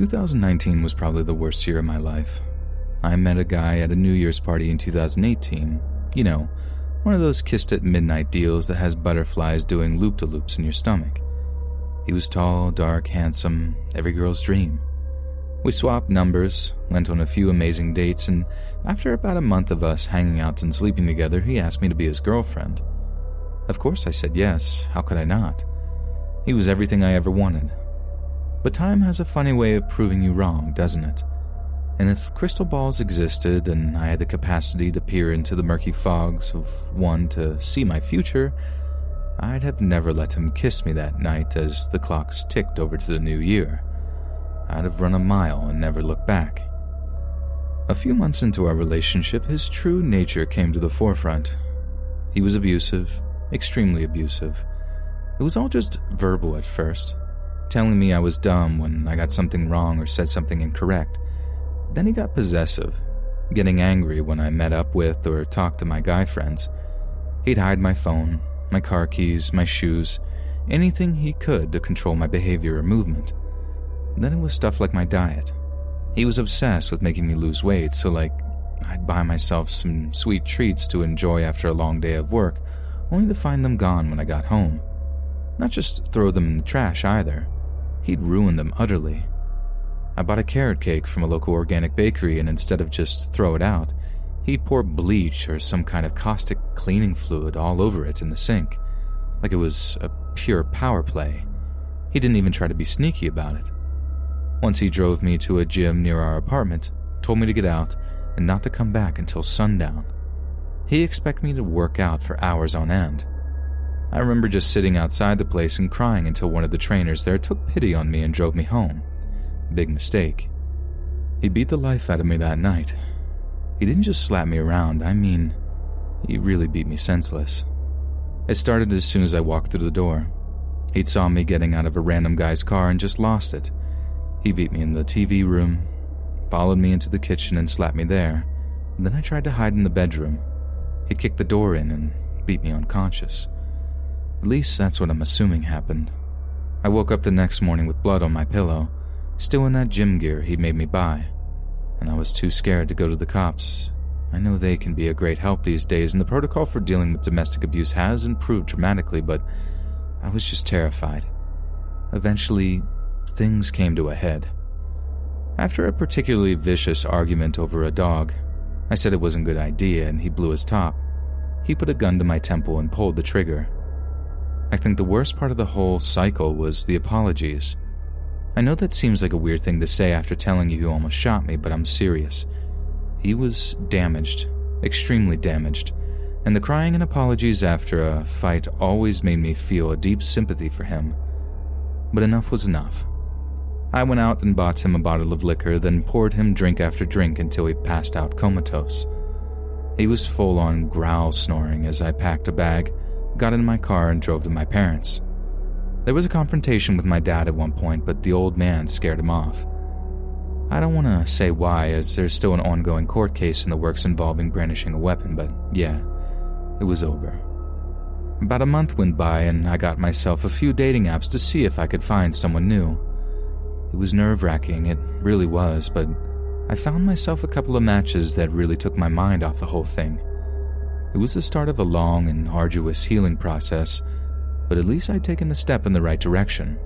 Two thousand nineteen was probably the worst year of my life. I met a guy at a New Year's party in 2018. You know, one of those kissed at midnight deals that has butterflies doing loop de loops in your stomach. He was tall, dark, handsome, every girl's dream. We swapped numbers, went on a few amazing dates, and after about a month of us hanging out and sleeping together, he asked me to be his girlfriend. Of course, I said yes. How could I not? He was everything I ever wanted. But time has a funny way of proving you wrong, doesn't it? And if crystal balls existed and I had the capacity to peer into the murky fogs of one to see my future, I'd have never let him kiss me that night as the clocks ticked over to the new year. I'd have run a mile and never looked back. A few months into our relationship, his true nature came to the forefront. He was abusive, extremely abusive. It was all just verbal at first, telling me I was dumb when I got something wrong or said something incorrect. Then he got possessive, getting angry when I met up with or talked to my guy friends. He'd hide my phone, my car keys, my shoes, anything he could to control my behavior or movement. Then it was stuff like my diet. He was obsessed with making me lose weight, so, like, I'd buy myself some sweet treats to enjoy after a long day of work, only to find them gone when I got home. Not just throw them in the trash either, he'd ruin them utterly. I bought a carrot cake from a local organic bakery, and instead of just throw it out, he'd pour bleach or some kind of caustic cleaning fluid all over it in the sink, like it was a pure power play. He didn't even try to be sneaky about it. Once he drove me to a gym near our apartment, told me to get out, and not to come back until sundown. He expected me to work out for hours on end. I remember just sitting outside the place and crying until one of the trainers there took pity on me and drove me home. Big mistake. He beat the life out of me that night. He didn't just slap me around, I mean, he really beat me senseless. It started as soon as I walked through the door. He'd saw me getting out of a random guy's car and just lost it. He beat me in the TV room, followed me into the kitchen and slapped me there. And then I tried to hide in the bedroom. He kicked the door in and beat me unconscious. At least that's what I'm assuming happened. I woke up the next morning with blood on my pillow, still in that gym gear he'd made me buy, and I was too scared to go to the cops. I know they can be a great help these days, and the protocol for dealing with domestic abuse has improved dramatically, but I was just terrified. Eventually, things came to a head. After a particularly vicious argument over a dog, I said it wasn't a good idea and he blew his top. He put a gun to my temple and pulled the trigger. I think the worst part of the whole cycle was the apologies. I know that seems like a weird thing to say after telling you he almost shot me, but I'm serious. He was damaged, extremely damaged, and the crying and apologies after a fight always made me feel a deep sympathy for him. But enough was enough. I went out and bought him a bottle of liquor, then poured him drink after drink until he passed out comatose. He was full on growl snoring as I packed a bag, got in my car, and drove to my parents'. There was a confrontation with my dad at one point, but the old man scared him off. I don't want to say why, as there's still an ongoing court case in the works involving brandishing a weapon, but yeah, it was over. About a month went by, and I got myself a few dating apps to see if I could find someone new. It was nerve wracking, it really was, but I found myself a couple of matches that really took my mind off the whole thing. It was the start of a long and arduous healing process but at least I'd taken the step in the right direction.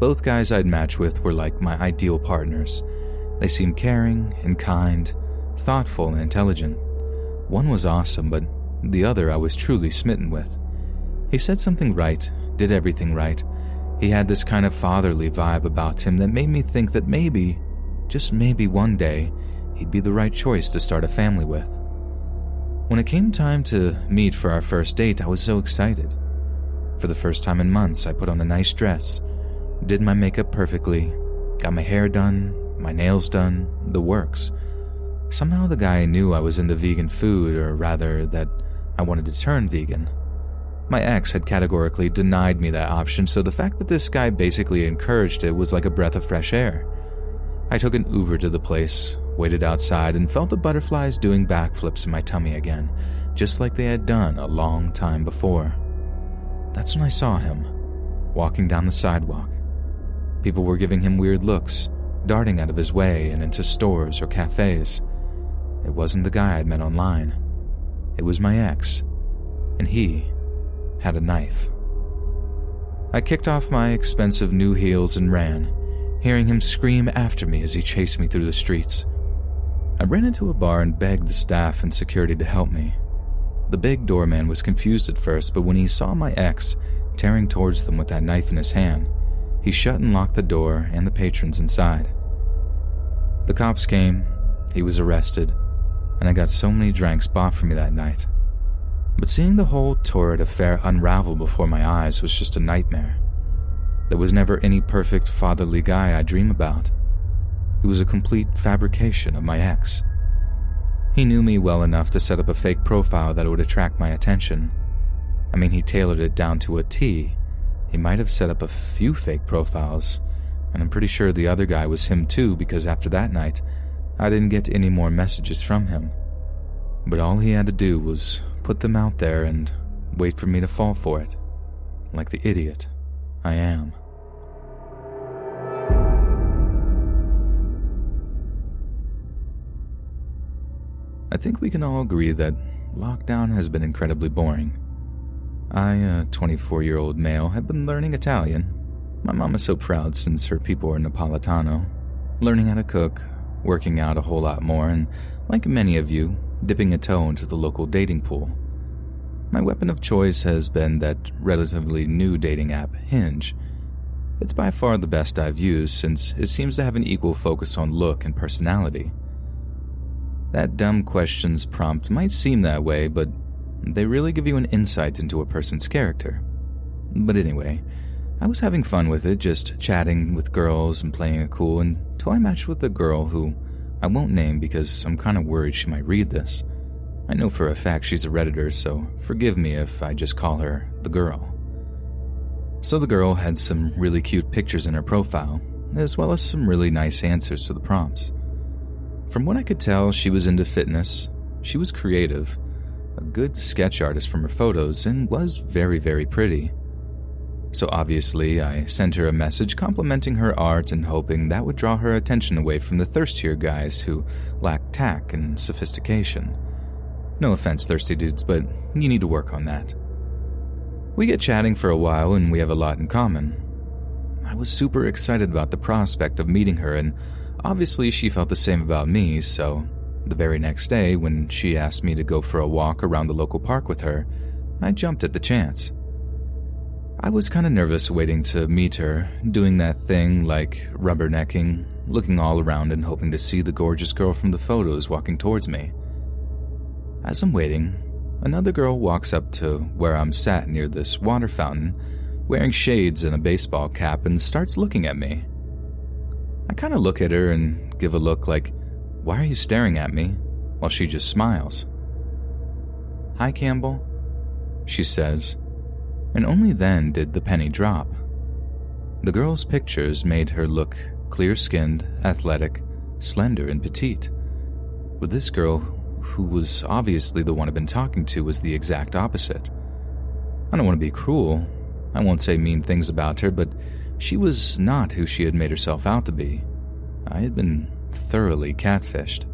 Both guys I'd matched with were like my ideal partners. They seemed caring and kind, thoughtful and intelligent. One was awesome, but the other I was truly smitten with. He said something right, did everything right. He had this kind of fatherly vibe about him that made me think that maybe, just maybe one day, he'd be the right choice to start a family with. When it came time to meet for our first date, I was so excited. For the first time in months, I put on a nice dress, did my makeup perfectly, got my hair done, my nails done, the works. Somehow the guy knew I was into vegan food, or rather, that I wanted to turn vegan. My ex had categorically denied me that option, so the fact that this guy basically encouraged it was like a breath of fresh air. I took an Uber to the place, waited outside, and felt the butterflies doing backflips in my tummy again, just like they had done a long time before. That's when I saw him, walking down the sidewalk. People were giving him weird looks, darting out of his way and into stores or cafes. It wasn't the guy I'd met online. It was my ex, and he had a knife. I kicked off my expensive new heels and ran, hearing him scream after me as he chased me through the streets. I ran into a bar and begged the staff and security to help me. The big doorman was confused at first, but when he saw my ex tearing towards them with that knife in his hand, he shut and locked the door and the patrons inside. The cops came, he was arrested, and I got so many drinks bought for me that night. But seeing the whole torrid affair unravel before my eyes was just a nightmare. There was never any perfect fatherly guy I dream about. He was a complete fabrication of my ex. He knew me well enough to set up a fake profile that would attract my attention. I mean, he tailored it down to a T. He might have set up a few fake profiles, and I'm pretty sure the other guy was him too because after that night, I didn't get any more messages from him. But all he had to do was put them out there and wait for me to fall for it, like the idiot I am. I think we can all agree that lockdown has been incredibly boring. I, a 24 year old male, have been learning Italian. My mom is so proud since her people are Napolitano. Learning how to cook, working out a whole lot more, and, like many of you, dipping a toe into the local dating pool. My weapon of choice has been that relatively new dating app, Hinge. It's by far the best I've used since it seems to have an equal focus on look and personality. That dumb questions prompt might seem that way, but they really give you an insight into a person's character. But anyway, I was having fun with it, just chatting with girls and playing it cool until I matched with a girl who I won't name because I'm kind of worried she might read this. I know for a fact she's a Redditor, so forgive me if I just call her the girl. So the girl had some really cute pictures in her profile, as well as some really nice answers to the prompts. From what I could tell, she was into fitness, she was creative, a good sketch artist from her photos, and was very, very pretty. So obviously, I sent her a message complimenting her art and hoping that would draw her attention away from the thirstier guys who lack tact and sophistication. No offense, thirsty dudes, but you need to work on that. We get chatting for a while and we have a lot in common. I was super excited about the prospect of meeting her, and obviously she felt the same about me, so the very next day, when she asked me to go for a walk around the local park with her, I jumped at the chance. I was kind of nervous waiting to meet her, doing that thing like rubbernecking, looking all around and hoping to see the gorgeous girl from the photos walking towards me. As I'm waiting, another girl walks up to where I'm sat near this water fountain, wearing shades and a baseball cap, and starts looking at me. I kind of look at her and give a look like, Why are you staring at me? while she just smiles. Hi, Campbell, she says and only then did the penny drop. The girl's pictures made her look clear skinned, athletic, slender, and petite. But this girl, who was obviously the one I've been talking to, was the exact opposite. I don't want to be cruel. I won't say mean things about her, but she was not who she had made herself out to be. I had been thoroughly catfished.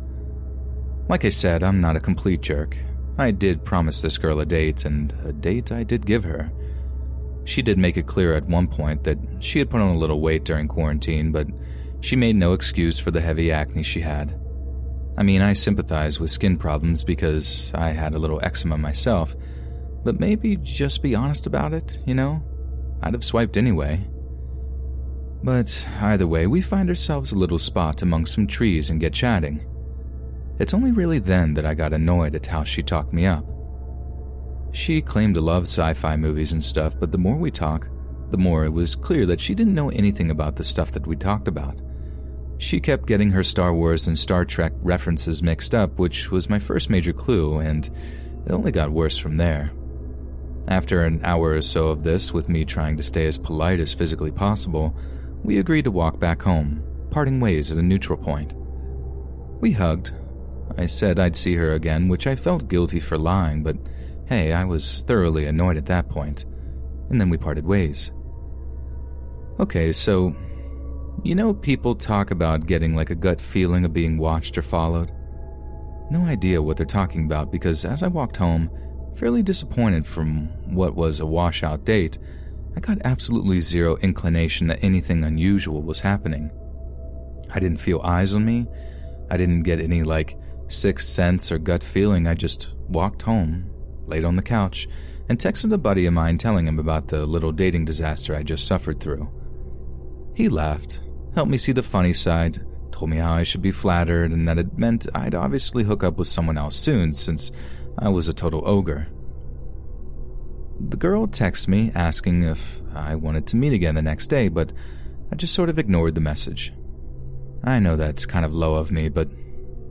Like I said, I'm not a complete jerk. I did promise this girl a date, and a date I did give her. She did make it clear at one point that she had put on a little weight during quarantine, but she made no excuse for the heavy acne she had. I mean, I sympathize with skin problems because I had a little eczema myself, But maybe just be honest about it, you know? I'd have swiped anyway. But either way, we find ourselves a little spot among some trees and get chatting. It's only really then that I got annoyed at how she talked me up. She claimed to love sci fi movies and stuff, but the more we talk, the more it was clear that she didn't know anything about the stuff that we talked about. She kept getting her Star Wars and Star Trek references mixed up, which was my first major clue, and it only got worse from there. After an hour or so of this, with me trying to stay as polite as physically possible, we agreed to walk back home, parting ways at a neutral point. We hugged. I said I'd see her again, which I felt guilty for lying, but hey, I was thoroughly annoyed at that point. And then we parted ways. Okay, so, you know, people talk about getting like a gut feeling of being watched or followed? No idea what they're talking about because as I walked home, fairly disappointed from what was a washout date, I got absolutely zero inclination that anything unusual was happening. I didn't feel eyes on me. I didn't get any, like, sixth sense or gut feeling. I just walked home, laid on the couch, and texted a buddy of mine telling him about the little dating disaster I just suffered through. He laughed, helped me see the funny side, told me how I should be flattered and that it meant I'd obviously hook up with someone else soon since I was a total ogre. The girl texts me asking if I wanted to meet again the next day, but I just sort of ignored the message. I know that's kind of low of me, but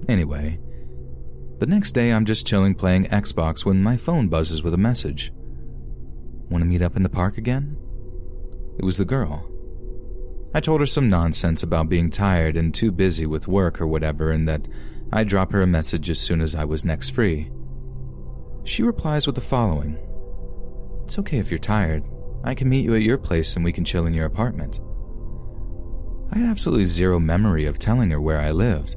anyway. The next day, I'm just chilling playing Xbox when my phone buzzes with a message. Want to meet up in the park again? It was the girl. I told her some nonsense about being tired and too busy with work or whatever, and that I'd drop her a message as soon as I was next free. She replies with the following It's okay if you're tired. I can meet you at your place and we can chill in your apartment. I had absolutely zero memory of telling her where I lived.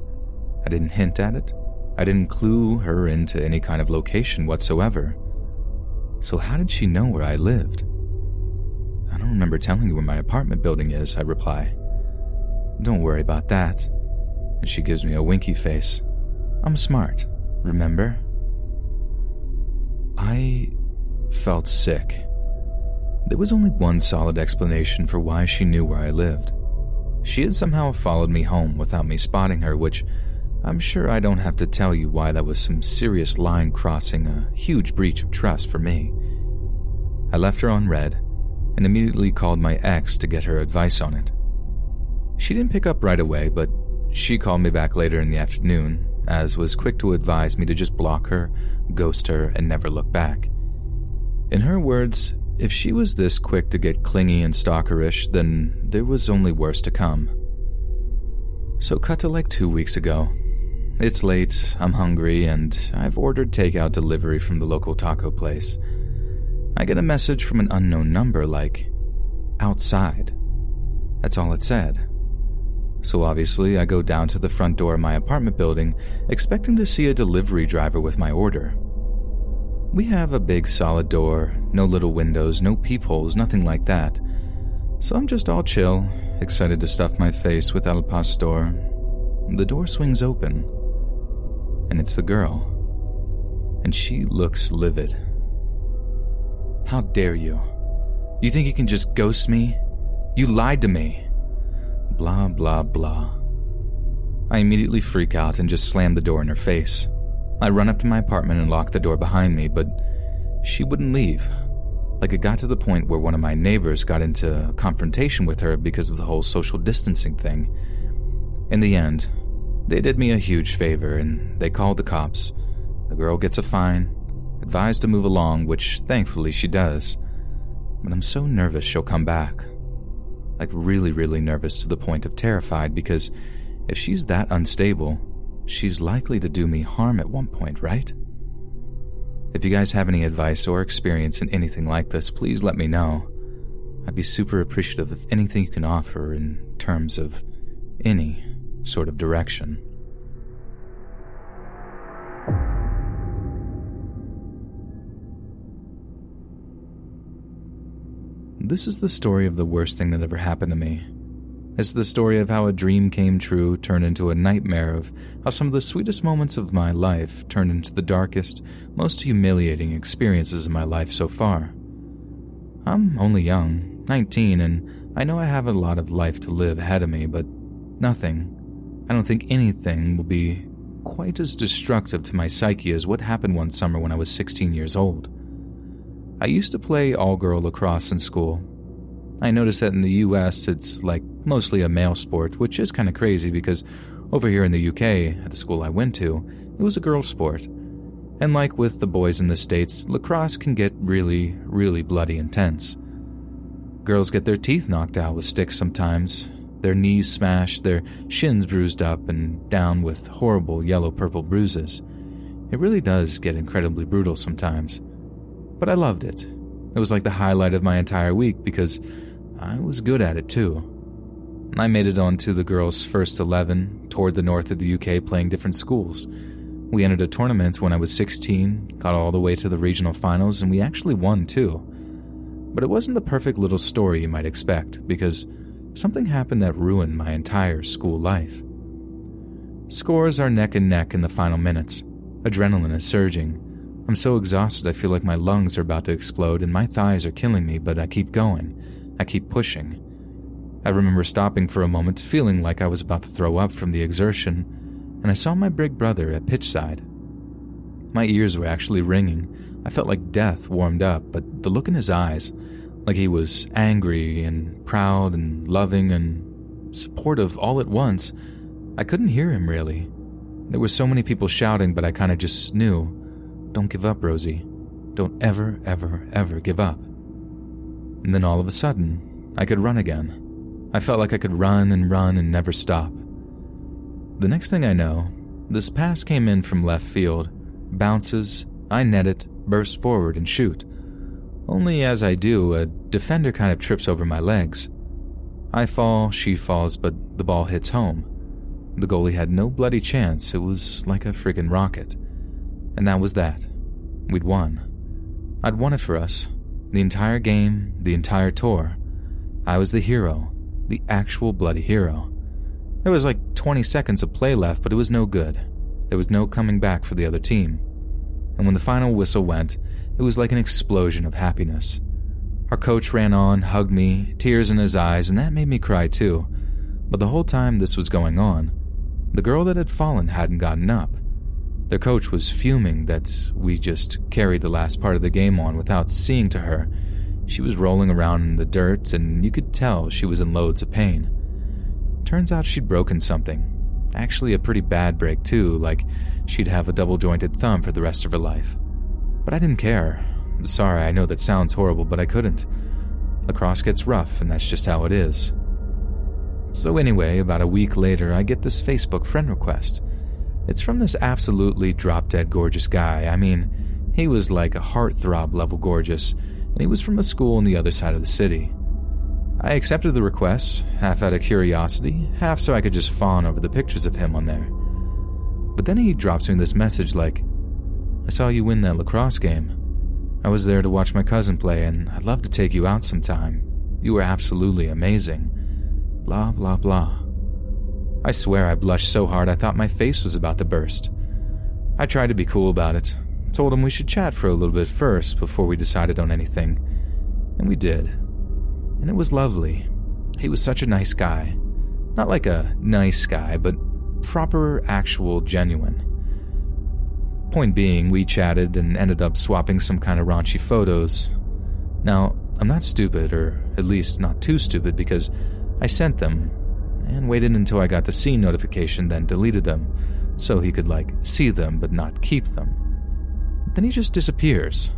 I didn't hint at it. I didn't clue her into any kind of location whatsoever. So, how did she know where I lived? I don't remember telling you where my apartment building is, I reply. Don't worry about that. And she gives me a winky face. I'm smart, remember? I felt sick. There was only one solid explanation for why she knew where I lived. She had somehow followed me home without me spotting her, which I'm sure I don't have to tell you why that was some serious line crossing, a huge breach of trust for me. I left her on read and immediately called my ex to get her advice on it. She didn't pick up right away, but she called me back later in the afternoon, as was quick to advise me to just block her, ghost her, and never look back. In her words, if she was this quick to get clingy and stalkerish, then there was only worse to come. So, cut to like two weeks ago. It's late, I'm hungry, and I've ordered takeout delivery from the local taco place. I get a message from an unknown number like, outside. That's all it said. So obviously, I go down to the front door of my apartment building, expecting to see a delivery driver with my order. We have a big solid door, no little windows, no peepholes, nothing like that. So I'm just all chill, excited to stuff my face with El Pastor. The door swings open, and it's the girl. And she looks livid. How dare you? You think you can just ghost me? You lied to me. Blah, blah, blah. I immediately freak out and just slam the door in her face. I run up to my apartment and lock the door behind me, but she wouldn't leave. Like it got to the point where one of my neighbors got into a confrontation with her because of the whole social distancing thing. In the end, they did me a huge favor and they called the cops. The girl gets a fine, advised to move along, which thankfully she does. But I'm so nervous she'll come back. Like, really, really nervous to the point of terrified because if she's that unstable, she's likely to do me harm at one point, right? If you guys have any advice or experience in anything like this, please let me know. I'd be super appreciative of anything you can offer in terms of any sort of direction. This is the story of the worst thing that ever happened to me. It's the story of how a dream came true turned into a nightmare, of how some of the sweetest moments of my life turned into the darkest, most humiliating experiences of my life so far. I'm only young, 19, and I know I have a lot of life to live ahead of me, but nothing, I don't think anything will be quite as destructive to my psyche as what happened one summer when I was 16 years old. I used to play all girl lacrosse in school. I noticed that in the US it's like mostly a male sport, which is kind of crazy because over here in the UK, at the school I went to, it was a girl sport. And like with the boys in the States, lacrosse can get really, really bloody intense. Girls get their teeth knocked out with sticks sometimes, their knees smashed, their shins bruised up and down with horrible yellow purple bruises. It really does get incredibly brutal sometimes. But I loved it. It was like the highlight of my entire week because I was good at it too. I made it onto the girls' first 11, toured the north of the UK playing different schools. We entered a tournament when I was 16, got all the way to the regional finals, and we actually won too. But it wasn't the perfect little story you might expect, because something happened that ruined my entire school life. Scores are neck and neck in the final minutes. Adrenaline is surging. I'm so exhausted I feel like my lungs are about to explode and my thighs are killing me, but I keep going. I keep pushing. I remember stopping for a moment, feeling like I was about to throw up from the exertion, and I saw my big brother at pitchside. My ears were actually ringing. I felt like death warmed up, but the look in his eyes, like he was angry and proud and loving and supportive all at once, I couldn't hear him really. There were so many people shouting, but I kind of just knew don't give up, Rosie. Don't ever, ever, ever give up. And then all of a sudden, I could run again. I felt like I could run and run and never stop. The next thing I know, this pass came in from left field, bounces, I net it, burst forward, and shoot. Only as I do, a defender kind of trips over my legs. I fall, she falls, but the ball hits home. The goalie had no bloody chance, it was like a friggin' rocket. And that was that. We'd won. I'd won it for us. The entire game, the entire tour. I was the hero, the actual bloody hero. There was like 20 seconds of play left, but it was no good. There was no coming back for the other team. And when the final whistle went, it was like an explosion of happiness. Our coach ran on, hugged me, tears in his eyes, and that made me cry too. But the whole time this was going on, the girl that had fallen hadn't gotten up. Their coach was fuming that we just carried the last part of the game on without seeing to her. She was rolling around in the dirt, and you could tell she was in loads of pain. Turns out she'd broken something. Actually, a pretty bad break, too, like she'd have a double jointed thumb for the rest of her life. But I didn't care. Sorry, I know that sounds horrible, but I couldn't. Lacrosse gets rough, and that's just how it is. So, anyway, about a week later, I get this Facebook friend request. It's from this absolutely drop dead gorgeous guy. I mean, he was like a heartthrob level gorgeous, and he was from a school on the other side of the city. I accepted the request, half out of curiosity, half so I could just fawn over the pictures of him on there. But then he drops me this message like, I saw you win that lacrosse game. I was there to watch my cousin play, and I'd love to take you out sometime. You were absolutely amazing. Blah, blah, blah. I swear I blushed so hard I thought my face was about to burst. I tried to be cool about it, told him we should chat for a little bit first before we decided on anything. And we did. And it was lovely. He was such a nice guy. Not like a nice guy, but proper, actual, genuine. Point being, we chatted and ended up swapping some kind of raunchy photos. Now, I'm not stupid, or at least not too stupid, because I sent them and waited until I got the seen notification, then deleted them, so he could, like, see them but not keep them. Then he just disappears.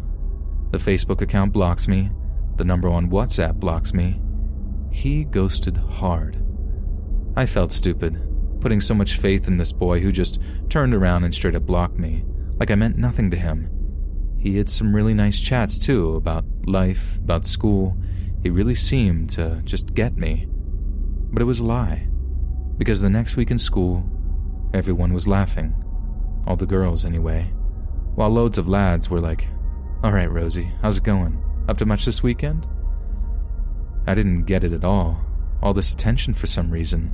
The Facebook account blocks me, the number on WhatsApp blocks me. He ghosted hard. I felt stupid, putting so much faith in this boy who just turned around and straight up blocked me, like I meant nothing to him. He had some really nice chats too about life, about school. He really seemed to just get me. But it was a lie. Because the next week in school, everyone was laughing. All the girls, anyway. While loads of lads were like, Alright, Rosie, how's it going? Up to much this weekend? I didn't get it at all. all this attention for some reason.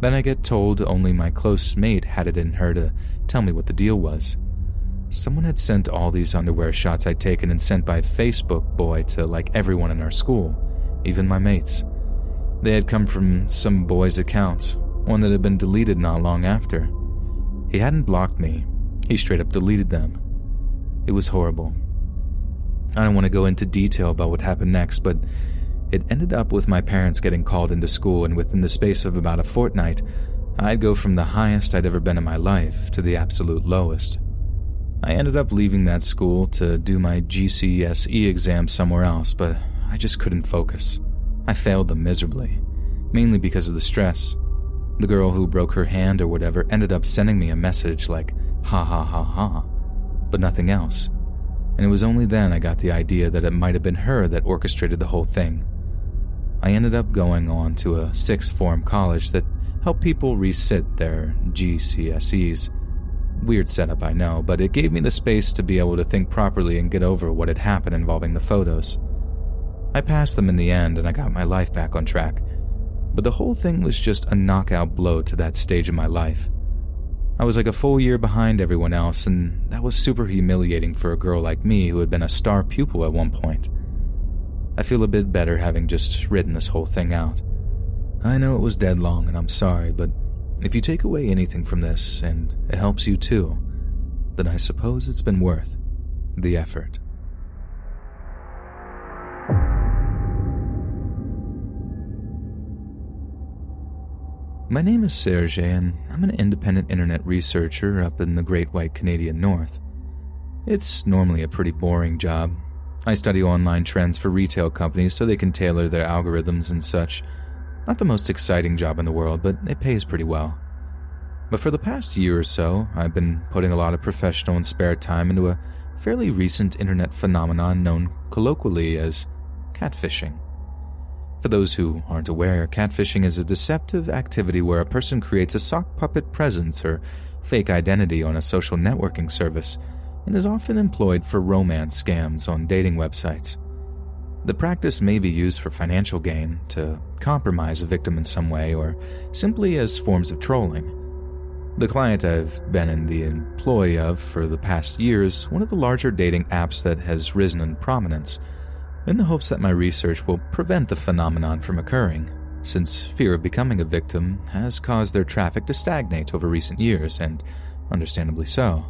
Then I get told only my close mate had it in her to tell me what the deal was. Someone had sent all these underwear shots I'd taken and sent by Facebook boy to like everyone in our school, even my mates. They had come from some boy's account, one that had been deleted not long after. He hadn't blocked me, he straight up deleted them. It was horrible. I don't want to go into detail about what happened next, but it ended up with my parents getting called into school, and within the space of about a fortnight, I'd go from the highest I'd ever been in my life to the absolute lowest. I ended up leaving that school to do my GCSE exam somewhere else, but I just couldn't focus. I failed them miserably, mainly because of the stress. The girl who broke her hand or whatever ended up sending me a message like, ha ha ha ha, but nothing else. And it was only then I got the idea that it might have been her that orchestrated the whole thing. I ended up going on to a sixth form college that helped people resit their GCSEs. Weird setup, I know, but it gave me the space to be able to think properly and get over what had happened involving the photos. I passed them in the end and I got my life back on track, but the whole thing was just a knockout blow to that stage of my life. I was like a full year behind everyone else, and that was super humiliating for a girl like me who had been a star pupil at one point. I feel a bit better having just written this whole thing out. I know it was dead long, and I'm sorry, but if you take away anything from this, and it helps you too, then I suppose it's been worth the effort. My name is Serge, and I'm an independent internet researcher up in the Great White Canadian North. It's normally a pretty boring job. I study online trends for retail companies so they can tailor their algorithms and such. Not the most exciting job in the world, but it pays pretty well. But for the past year or so, I've been putting a lot of professional and spare time into a fairly recent internet phenomenon known colloquially as catfishing. For those who aren't aware, catfishing is a deceptive activity where a person creates a sock puppet presence or fake identity on a social networking service and is often employed for romance scams on dating websites. The practice may be used for financial gain, to compromise a victim in some way, or simply as forms of trolling. The client I've been in the employ of for the past years, one of the larger dating apps that has risen in prominence, in the hopes that my research will prevent the phenomenon from occurring, since fear of becoming a victim has caused their traffic to stagnate over recent years, and understandably so.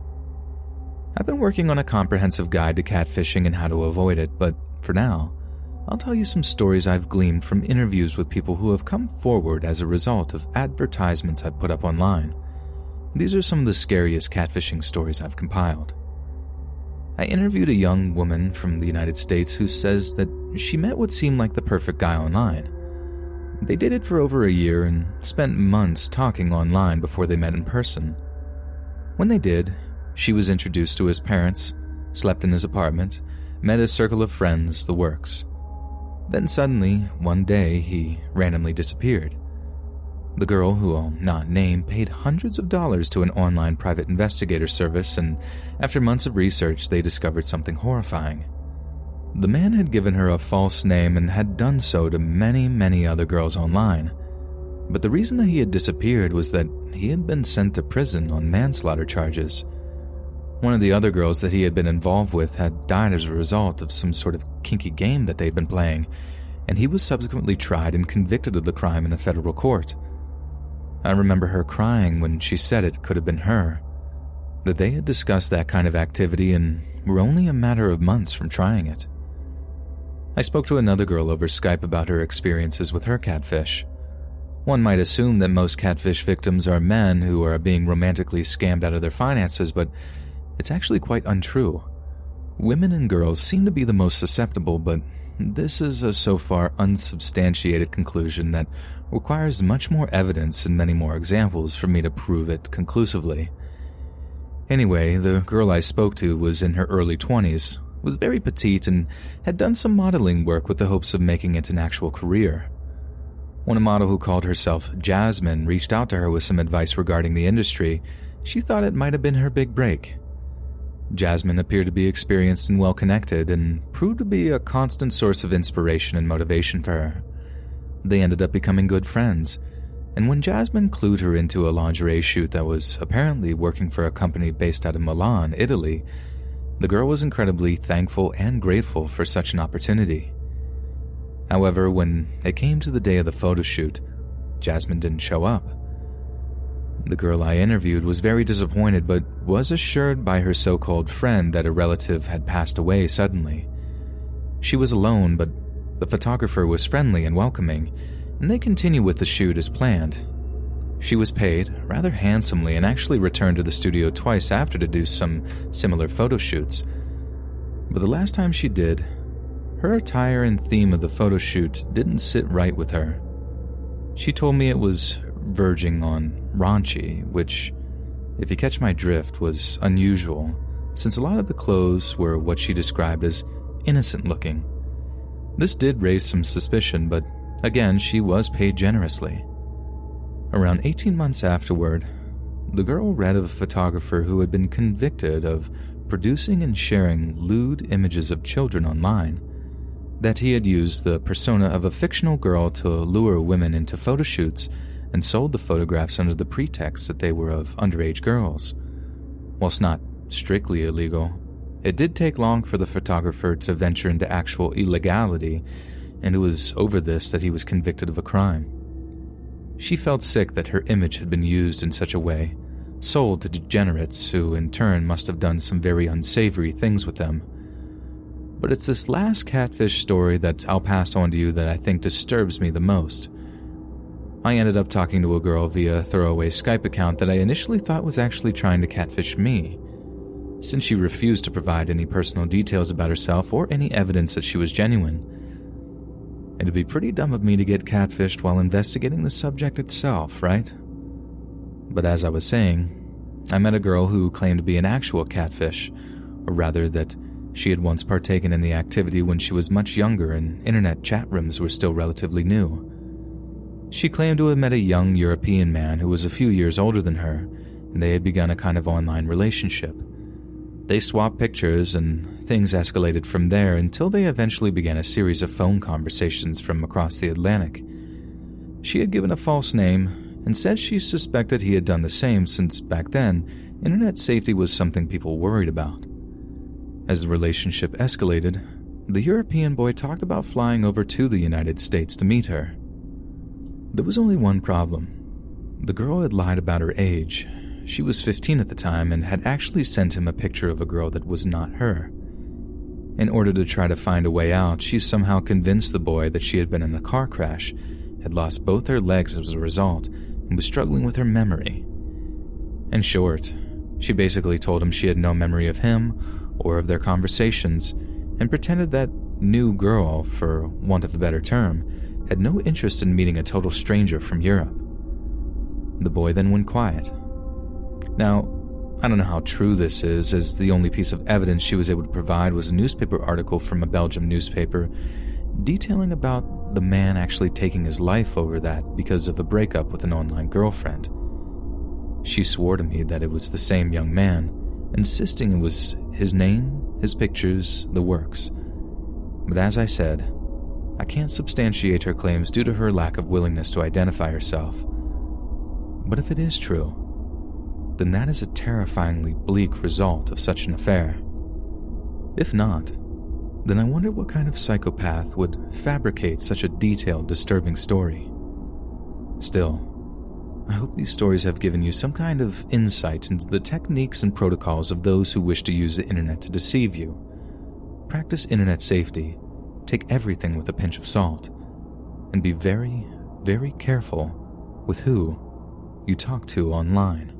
I've been working on a comprehensive guide to catfishing and how to avoid it, but for now, I'll tell you some stories I've gleaned from interviews with people who have come forward as a result of advertisements I've put up online. These are some of the scariest catfishing stories I've compiled. I interviewed a young woman from the United States who says that she met what seemed like the perfect guy online. They dated for over a year and spent months talking online before they met in person. When they did, she was introduced to his parents, slept in his apartment, met a circle of friends, the works. Then suddenly, one day, he randomly disappeared. The girl, who I'll not name, paid hundreds of dollars to an online private investigator service, and after months of research, they discovered something horrifying. The man had given her a false name and had done so to many, many other girls online. But the reason that he had disappeared was that he had been sent to prison on manslaughter charges. One of the other girls that he had been involved with had died as a result of some sort of kinky game that they'd been playing, and he was subsequently tried and convicted of the crime in a federal court. I remember her crying when she said it could have been her. That they had discussed that kind of activity and were only a matter of months from trying it. I spoke to another girl over Skype about her experiences with her catfish. One might assume that most catfish victims are men who are being romantically scammed out of their finances, but it's actually quite untrue. Women and girls seem to be the most susceptible, but this is a so far unsubstantiated conclusion that requires much more evidence and many more examples for me to prove it conclusively. Anyway, the girl I spoke to was in her early 20s, was very petite, and had done some modeling work with the hopes of making it an actual career. When a model who called herself Jasmine reached out to her with some advice regarding the industry, she thought it might have been her big break. Jasmine appeared to be experienced and well connected, and proved to be a constant source of inspiration and motivation for her. They ended up becoming good friends, and when Jasmine clued her into a lingerie shoot that was apparently working for a company based out of Milan, Italy, the girl was incredibly thankful and grateful for such an opportunity. However, when it came to the day of the photo shoot, Jasmine didn't show up. The girl I interviewed was very disappointed, but was assured by her so called friend that a relative had passed away suddenly. She was alone, but the photographer was friendly and welcoming, and they continued with the shoot as planned. She was paid rather handsomely and actually returned to the studio twice after to do some similar photo shoots. But the last time she did, her attire and theme of the photo shoot didn't sit right with her. She told me it was verging on raunchy, which, if you catch my drift, was unusual, since a lot of the clothes were what she described as innocent looking. This did raise some suspicion, but again, she was paid generously. Around 18 months afterward, the girl read of a photographer who had been convicted of producing and sharing lewd images of children online, that he had used the persona of a fictional girl to lure women into photo shoots and sold the photographs under the pretext that they were of underage girls. Whilst not strictly illegal, it did take long for the photographer to venture into actual illegality, and it was over this that he was convicted of a crime. She felt sick that her image had been used in such a way, sold to degenerates who, in turn, must have done some very unsavory things with them. But it's this last catfish story that I'll pass on to you that I think disturbs me the most. I ended up talking to a girl via a throwaway Skype account that I initially thought was actually trying to catfish me. Since she refused to provide any personal details about herself or any evidence that she was genuine, it'd be pretty dumb of me to get catfished while investigating the subject itself, right? But as I was saying, I met a girl who claimed to be an actual catfish, or rather that she had once partaken in the activity when she was much younger and internet chat rooms were still relatively new. She claimed to have met a young European man who was a few years older than her, and they had begun a kind of online relationship. They swapped pictures, and things escalated from there until they eventually began a series of phone conversations from across the Atlantic. She had given a false name and said she suspected he had done the same since back then, internet safety was something people worried about. As the relationship escalated, the European boy talked about flying over to the United States to meet her. There was only one problem. The girl had lied about her age. She was 15 at the time and had actually sent him a picture of a girl that was not her. In order to try to find a way out, she somehow convinced the boy that she had been in a car crash, had lost both her legs as a result, and was struggling with her memory. In short, she basically told him she had no memory of him or of their conversations, and pretended that new girl, for want of a better term, had no interest in meeting a total stranger from Europe. The boy then went quiet. Now, I don't know how true this is, as the only piece of evidence she was able to provide was a newspaper article from a Belgium newspaper detailing about the man actually taking his life over that because of a breakup with an online girlfriend. She swore to me that it was the same young man, insisting it was his name, his pictures, the works. But as I said, I can't substantiate her claims due to her lack of willingness to identify herself. But if it is true, then that is a terrifyingly bleak result of such an affair. If not, then I wonder what kind of psychopath would fabricate such a detailed, disturbing story. Still, I hope these stories have given you some kind of insight into the techniques and protocols of those who wish to use the internet to deceive you. Practice internet safety take everything with a pinch of salt, and be very, very careful with who you talk to online.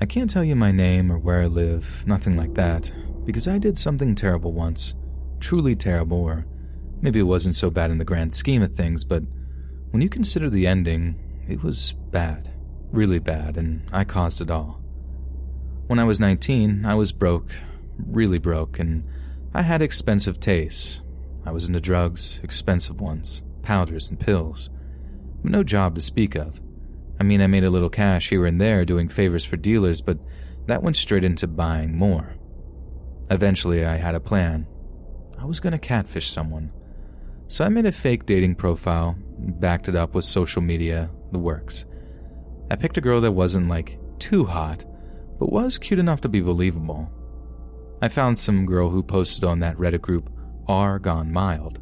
I can't tell you my name or where I live, nothing like that, because I did something terrible once. Truly terrible, or maybe it wasn't so bad in the grand scheme of things, but when you consider the ending, it was bad really bad, and I caused it all. When I was 19, I was broke, really broke, and I had expensive tastes. I was into drugs, expensive ones, powders and pills. But no job to speak of. I mean, I made a little cash here and there doing favors for dealers, but that went straight into buying more, Eventually, I had a plan. I was going to catfish someone. So I made a fake dating profile, backed it up with social media, the works. I picked a girl that wasn't like too hot, but was cute enough to be believable. I found some girl who posted on that Reddit group R Gone Mild.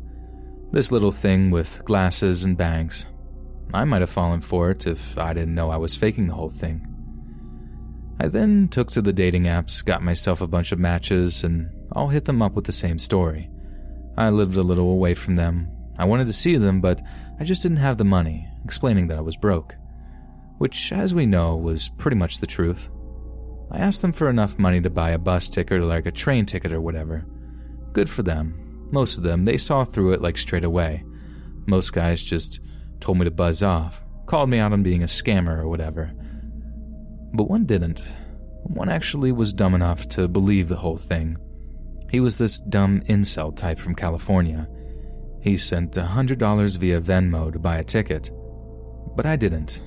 This little thing with glasses and bangs. I might have fallen for it if I didn't know I was faking the whole thing. I then took to the dating apps, got myself a bunch of matches, and all hit them up with the same story. I lived a little away from them. I wanted to see them, but I just didn't have the money, explaining that I was broke. Which, as we know, was pretty much the truth. I asked them for enough money to buy a bus ticket or like a train ticket or whatever. Good for them. Most of them, they saw through it like straight away. Most guys just told me to buzz off, called me out on being a scammer or whatever. But one didn't. One actually was dumb enough to believe the whole thing. He was this dumb incel type from California. He sent $100 via Venmo to buy a ticket. But I didn't.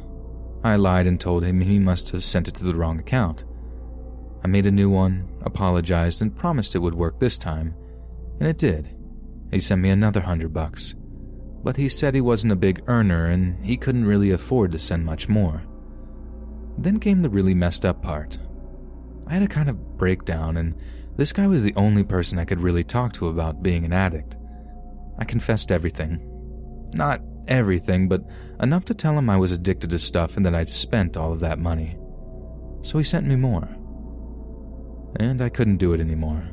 I lied and told him he must have sent it to the wrong account. I made a new one, apologized, and promised it would work this time. And it did. He sent me another hundred bucks. But he said he wasn't a big earner and he couldn't really afford to send much more. Then came the really messed up part. I had a kind of breakdown, and this guy was the only person I could really talk to about being an addict. I confessed everything. Not everything, but enough to tell him I was addicted to stuff and that I'd spent all of that money. So he sent me more. And I couldn't do it anymore.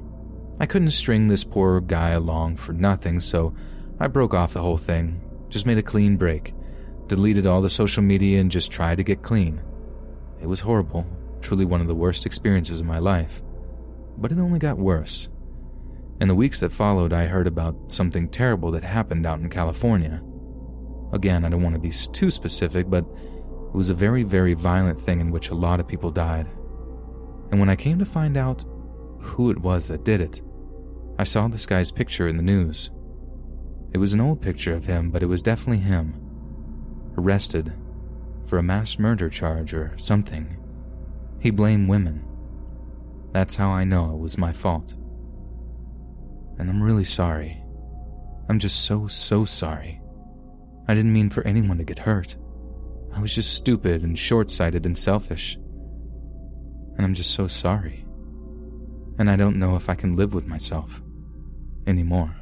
I couldn't string this poor guy along for nothing, so I broke off the whole thing, just made a clean break, deleted all the social media, and just tried to get clean. It was horrible, truly one of the worst experiences of my life. But it only got worse. In the weeks that followed, I heard about something terrible that happened out in California. Again, I don't want to be too specific, but it was a very, very violent thing in which a lot of people died. And when I came to find out who it was that did it, I saw this guy's picture in the news. It was an old picture of him, but it was definitely him. Arrested for a mass murder charge or something. He blamed women. That's how I know it was my fault. And I'm really sorry. I'm just so, so sorry. I didn't mean for anyone to get hurt. I was just stupid and short sighted and selfish. And I'm just so sorry. And I don't know if I can live with myself anymore.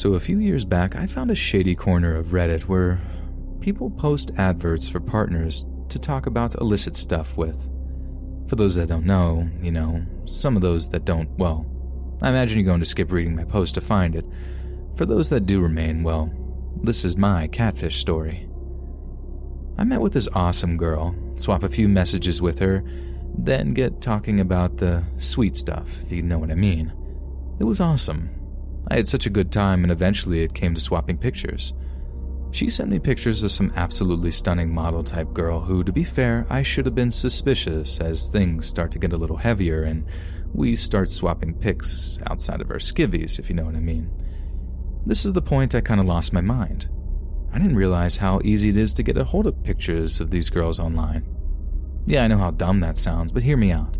So a few years back, I found a shady corner of Reddit where people post adverts for partners to talk about illicit stuff with. For those that don't know, you know, some of those that don't, well, I imagine you're going to skip reading my post to find it. For those that do remain, well, this is my catfish story. I met with this awesome girl, swap a few messages with her, then get talking about the sweet stuff, if you know what I mean. It was awesome. I had such a good time, and eventually it came to swapping pictures. She sent me pictures of some absolutely stunning model type girl who, to be fair, I should have been suspicious as things start to get a little heavier and we start swapping pics outside of our skivvies, if you know what I mean. This is the point I kind of lost my mind. I didn't realize how easy it is to get a hold of pictures of these girls online. Yeah, I know how dumb that sounds, but hear me out.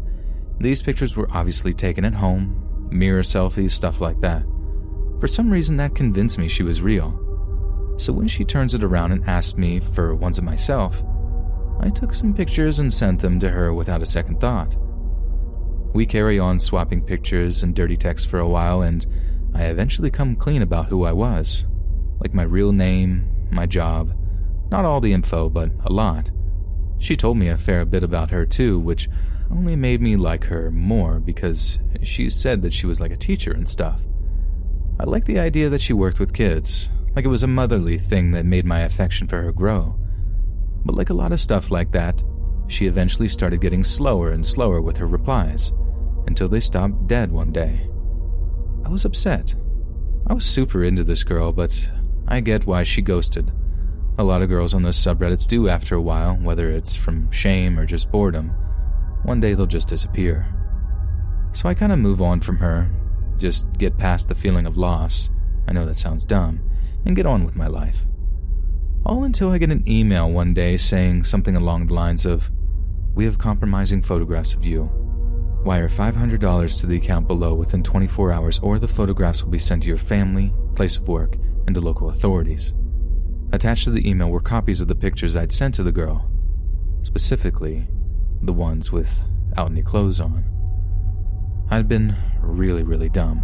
These pictures were obviously taken at home, mirror selfies, stuff like that. For some reason, that convinced me she was real. So when she turns it around and asks me for ones of myself, I took some pictures and sent them to her without a second thought. We carry on swapping pictures and dirty texts for a while, and I eventually come clean about who I was. Like my real name, my job, not all the info, but a lot. She told me a fair bit about her too, which only made me like her more because she said that she was like a teacher and stuff. I liked the idea that she worked with kids, like it was a motherly thing that made my affection for her grow. But like a lot of stuff like that, she eventually started getting slower and slower with her replies until they stopped dead one day. I was upset. I was super into this girl, but I get why she ghosted. A lot of girls on those subreddits do after a while, whether it's from shame or just boredom. One day they'll just disappear. So I kind of move on from her, just get past the feeling of loss. I know that sounds dumb, and get on with my life. All until I get an email one day saying something along the lines of, We have compromising photographs of you. Wire $500 to the account below within 24 hours, or the photographs will be sent to your family, place of work, and to local authorities. Attached to the email were copies of the pictures I'd sent to the girl, specifically the ones without any clothes on. I'd been really, really dumb.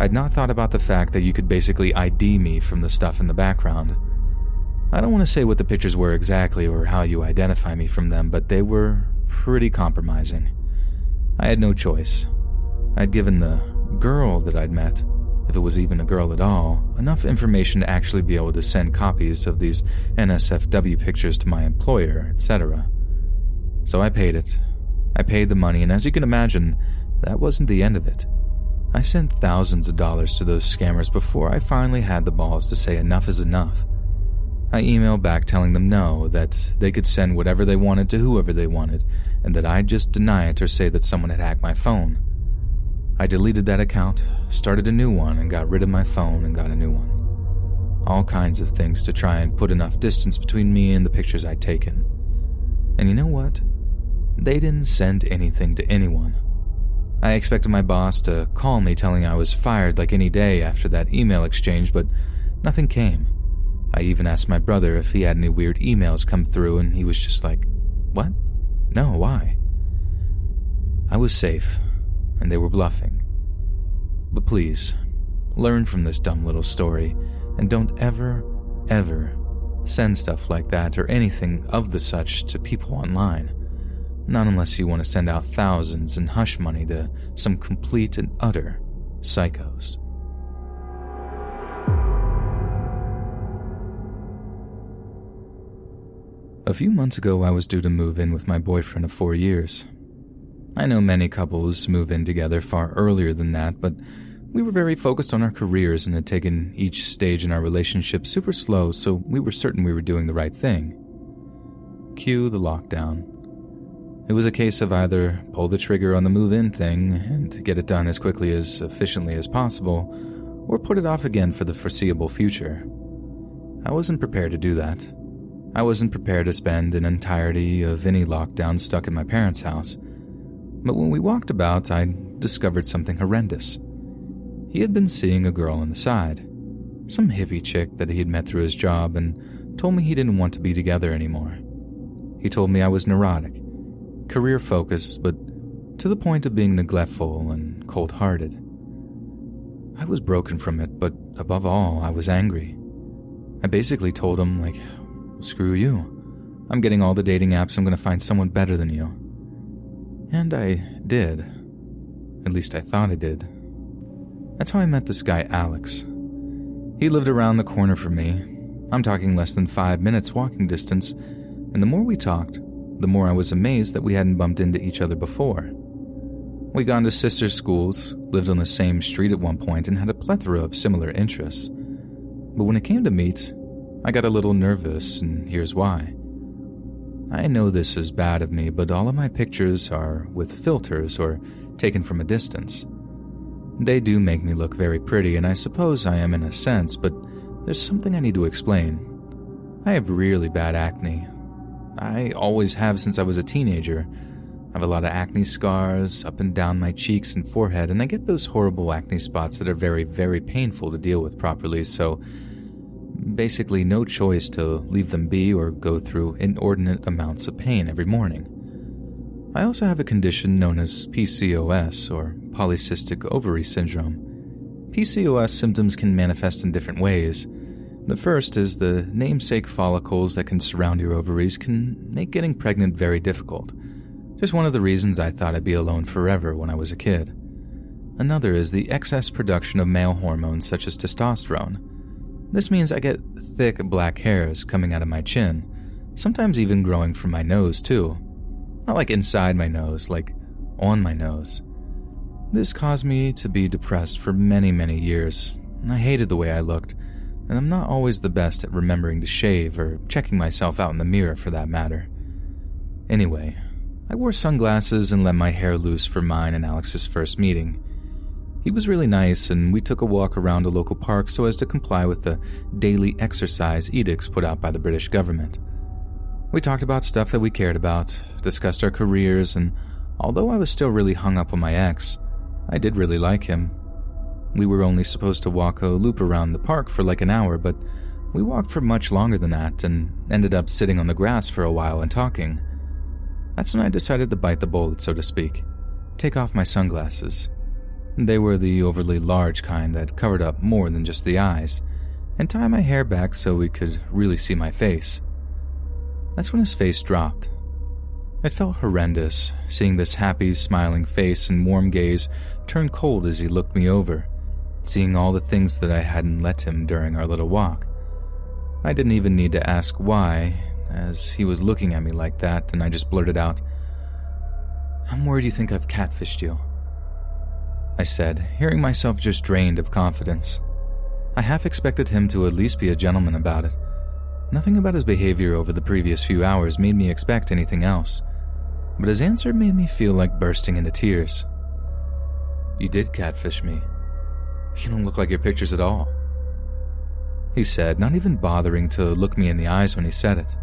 I'd not thought about the fact that you could basically ID me from the stuff in the background. I don't want to say what the pictures were exactly or how you identify me from them, but they were pretty compromising. I had no choice. I'd given the girl that I'd met, if it was even a girl at all, enough information to actually be able to send copies of these NSFW pictures to my employer, etc. So I paid it. I paid the money, and as you can imagine, that wasn't the end of it. I sent thousands of dollars to those scammers before I finally had the balls to say enough is enough. I emailed back telling them no, that they could send whatever they wanted to whoever they wanted, and that I'd just deny it or say that someone had hacked my phone. I deleted that account, started a new one, and got rid of my phone and got a new one. All kinds of things to try and put enough distance between me and the pictures I'd taken. And you know what? They didn't send anything to anyone. I expected my boss to call me telling I was fired like any day after that email exchange, but nothing came. I even asked my brother if he had any weird emails come through, and he was just like, What? No, why? I was safe, and they were bluffing. But please, learn from this dumb little story, and don't ever, ever send stuff like that or anything of the such to people online. Not unless you want to send out thousands in hush money to some complete and utter psychos. A few months ago, I was due to move in with my boyfriend of four years. I know many couples move in together far earlier than that, but we were very focused on our careers and had taken each stage in our relationship super slow, so we were certain we were doing the right thing. Cue the lockdown. It was a case of either pull the trigger on the move in thing and get it done as quickly as efficiently as possible, or put it off again for the foreseeable future. I wasn't prepared to do that. I wasn't prepared to spend an entirety of any lockdown stuck in my parents' house. But when we walked about, I discovered something horrendous. He had been seeing a girl on the side, some hippie chick that he had met through his job, and told me he didn't want to be together anymore. He told me I was neurotic, career focused, but to the point of being neglectful and cold hearted. I was broken from it, but above all, I was angry. I basically told him, like, Screw you. I'm getting all the dating apps. I'm to find someone better than you. And I did. At least I thought I did. That's how I met this guy, Alex. He lived around the corner from me. I'm talking less than five minutes walking distance, and the more we talked, the more I was amazed that we hadn't bumped into each other before. We'd gone to sister schools, lived on the same street at one point, and had a plethora of similar interests. But when it came to meet, I got a little nervous, and here's why. I know this is bad of me, but all of my pictures are with filters or taken from a distance. They do make me look very pretty, and I suppose I am in a sense, but there's something I need to explain. I have really bad acne. I always have since I was a teenager. I have a lot of acne scars up and down my cheeks and forehead, and I get those horrible acne spots that are very, very painful to deal with properly, so basically no choice to leave them be or go through inordinate amounts of pain every morning. I also have a condition known as PCOS, or polycystic ovary syndrome. PCOS symptoms can manifest in different ways. The first is the namesake follicles that can surround your ovaries can make getting pregnant very difficult. Just one of the reasons I thought I'd be alone forever when I was a kid. Another is the excess production of male hormones such as testosterone. This means I get thick black hairs coming out of my chin, sometimes even growing from my nose, too. Not like inside my nose, like on my nose. This caused me to be depressed for many, many years, I hated the way I looked, and I'm not always the best at remembering to shave or checking myself out in the mirror for that matter. Anyway, I wore sunglasses and let my hair loose for mine and Alex's first meeting. He was really nice, and we took a walk around a local park so as to comply with the daily exercise edicts put out by the British government. We talked about stuff that we cared about, discussed our careers, and although I was still really hung up on my ex, I did really like him. We were only supposed to walk a loop around the park for like an hour, but we walked for much longer than that and ended up sitting on the grass for a while and talking. That's when I decided to bite the bullet, so to speak. Take off my sunglasses. They were the overly large kind that covered up more than just the eyes, and tie my hair back so we could really see my face. That's when his face dropped. It felt horrendous, seeing this happy, smiling face and warm gaze turn cold as he looked me over, seeing all the things that I hadn't let him during our little walk. I didn't even need to ask why, as he was looking at me like that, and I just blurted out, I'm worried you think I've catfished you. I said, hearing myself just drained of confidence. I half expected him to at least be a gentleman about it, Nothing about his behavior over the previous few hours made me expect anything else, but his answer made me feel like bursting into tears. You did catfish me. You don't look like your pictures at all. He said, not even bothering to look me in the eyes when he said it.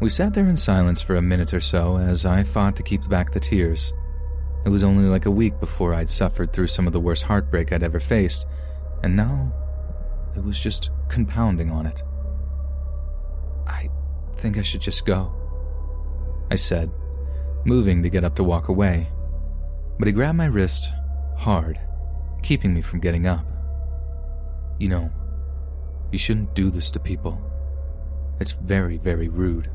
We sat there in silence for a minute or so as I fought to keep back the tears. It was only like a week before I'd suffered through some of the worst heartbreak I'd ever faced, and now it was just compounding on it. I think I should just go. I said, moving to get up to walk away. But he grabbed my wrist hard, keeping me from getting up. You know, you shouldn't do this to people. It's very, very rude.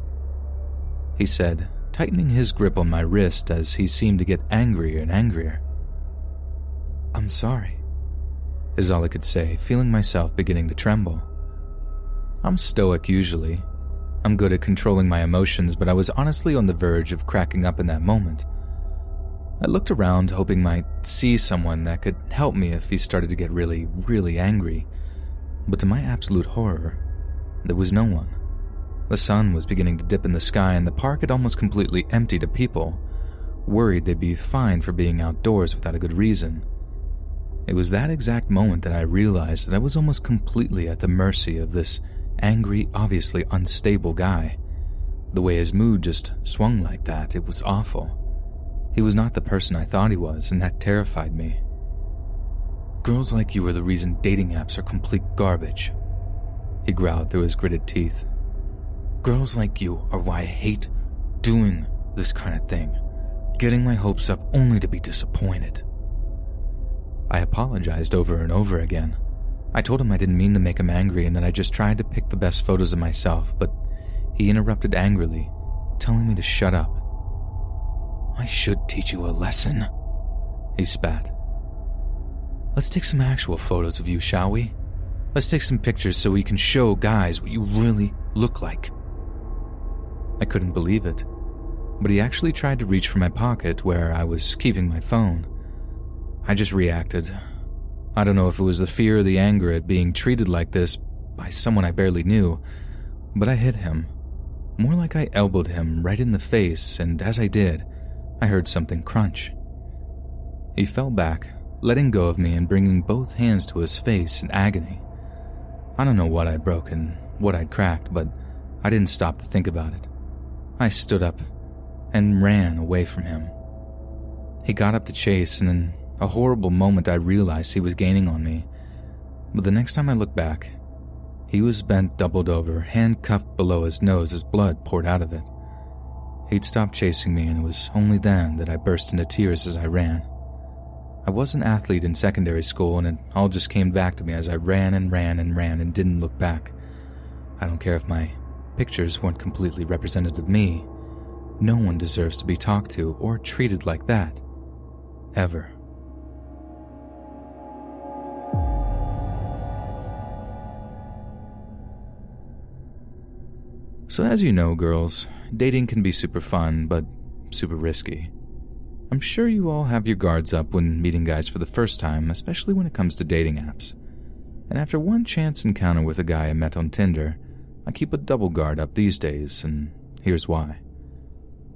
He said, tightening his grip on my wrist as he seemed to get angrier and angrier. I'm sorry, is all I could say, feeling myself beginning to tremble. I'm stoic usually, I'm good at controlling my emotions, but I was honestly on the verge of cracking up in that moment. I looked around, hoping might see someone that could help me if he started to get really, really angry. But to my absolute horror, there was no one. The sun was beginning to dip in the sky, and the park had almost completely emptied of people, worried they'd be fined for being outdoors without a good reason. It was that exact moment that I realized that I was almost completely at the mercy of this angry, obviously unstable guy. The way his mood just swung like that, it was awful. He was not the person I thought he was, and that terrified me. Girls like you are the reason dating apps are complete garbage. He growled through his gritted teeth. Girls like you are why I hate doing this kind of thing, getting my hopes up only to be disappointed. I apologized over and over again. I told him I didn't mean to make him angry and that I just tried to pick the best photos of myself, but he interrupted angrily, telling me to shut up. I should teach you a lesson, he spat. Let's take some actual photos of you, shall we? Let's take some pictures so we can show guys what you really look like. I couldn't believe it, but he actually tried to reach for my pocket where I was keeping my phone. I just reacted, I don't know if it was the fear or the anger at being treated like this by someone I barely knew, but I hit him. More like I elbowed him right in the face, and as I did, I heard something crunch. He fell back, letting go of me and bringing both hands to his face in agony. I don't know what I'd broken, what I'd cracked, but I didn't stop to think about it. I stood up and ran away from him. He got up to chase, and in a horrible moment I realized he was gaining on me. But the next time I looked back, He was bent doubled over, handcuffed below his nose as blood poured out of it. He'd stopped chasing me, and it was only then that I burst into tears as I ran. I was an athlete in secondary school, and it all just came back to me as I ran and ran and ran and didn't look back. I don't care if my pictures weren't completely representative of me. No one deserves to be talked to or treated like that. Ever. So, as you know, girls, dating can be super fun, but super risky. I'm sure you all have your guards up when meeting guys for the first time, especially when it comes to dating apps. And after one chance encounter with a guy I met on Tinder, I keep a double guard up these days, and here's why.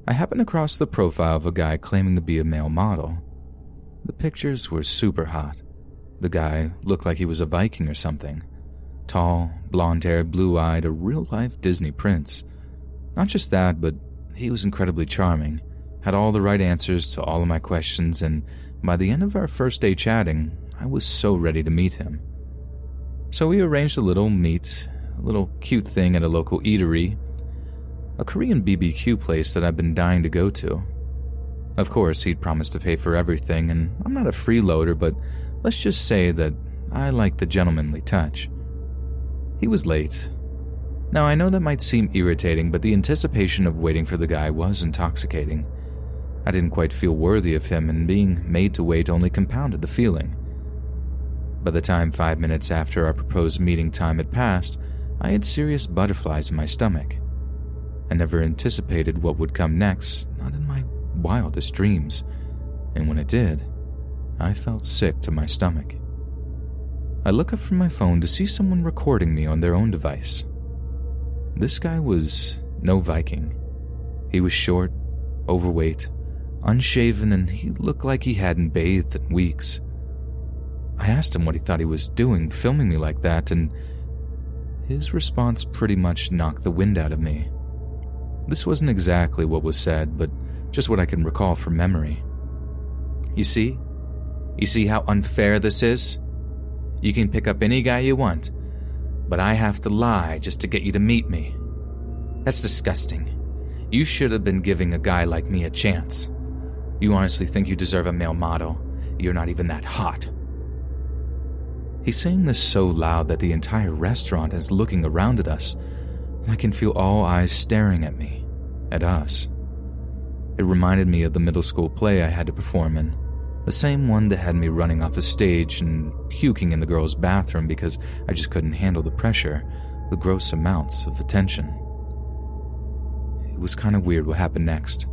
I happened across the profile of a guy claiming to be a male model. The pictures were super hot. The guy looked like he was a Viking or something. Tall, blonde haired, blue eyed, a real life Disney prince. Not just that, but he was incredibly charming, had all the right answers to all of my questions, and by the end of our first day chatting, I was so ready to meet him. So we arranged a little meet, a little cute thing at a local eatery, a Korean BBQ place that I've been dying to go to. Of course, he'd promised to pay for everything, and I'm not a freeloader, but let's just say that I like the gentlemanly touch. He was late. Now, I know that might seem irritating, but the anticipation of waiting for the guy was intoxicating. I didn't quite feel worthy of him, and being made to wait only compounded the feeling. By the time five minutes after our proposed meeting time had passed, I had serious butterflies in my stomach. I never anticipated what would come next, not in my wildest dreams, and when it did, I felt sick to my stomach. I look up from my phone to see someone recording me on their own device. This guy was no Viking. He was short, overweight, unshaven, and he looked like he hadn't bathed in weeks. I asked him what he thought he was doing filming me like that, and his response pretty much knocked the wind out of me. This wasn't exactly what was said, but just what I can recall from memory. You see? You see how unfair this is? You can pick up any guy you want, but I have to lie just to get you to meet me. That's disgusting. You should have been giving a guy like me a chance. You honestly think you deserve a male model? You're not even that hot. He's saying this so loud that the entire restaurant is looking around at us, and I can feel all eyes staring at me, at us. It reminded me of the middle school play I had to perform in, the same one that had me running off the stage and puking in the girls' bathroom because I just couldn't handle the pressure, the gross amounts of attention. It was kind of weird what happened next.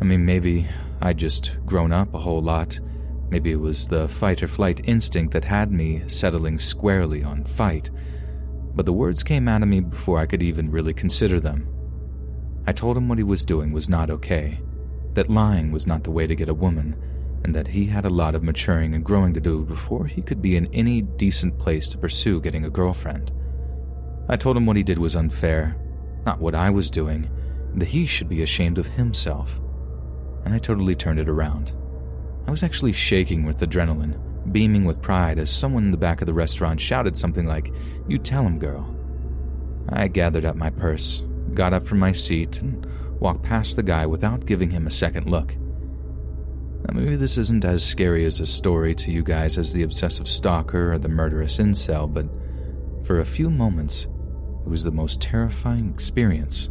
I mean, maybe I'd just grown up a whole lot. Maybe it was the fight or flight instinct that had me settling squarely on fight. But the words came out of me before I could even really consider them. I told him what he was doing was not okay, that lying was not the way to get a woman, and that he had a lot of maturing and growing to do before he could be in any decent place to pursue getting a girlfriend. I told him what he did was unfair, not what I was doing, that he should be ashamed of himself. And I totally turned it around. I was actually shaking with adrenaline, beaming with pride as someone in the back of the restaurant shouted something like, You tell him, girl. I gathered up my purse, got up from my seat, and walked past the guy without giving him a second look. Now, maybe this isn't as scary as a story to you guys as the obsessive stalker or the murderous incel, but for a few moments, it was the most terrifying experience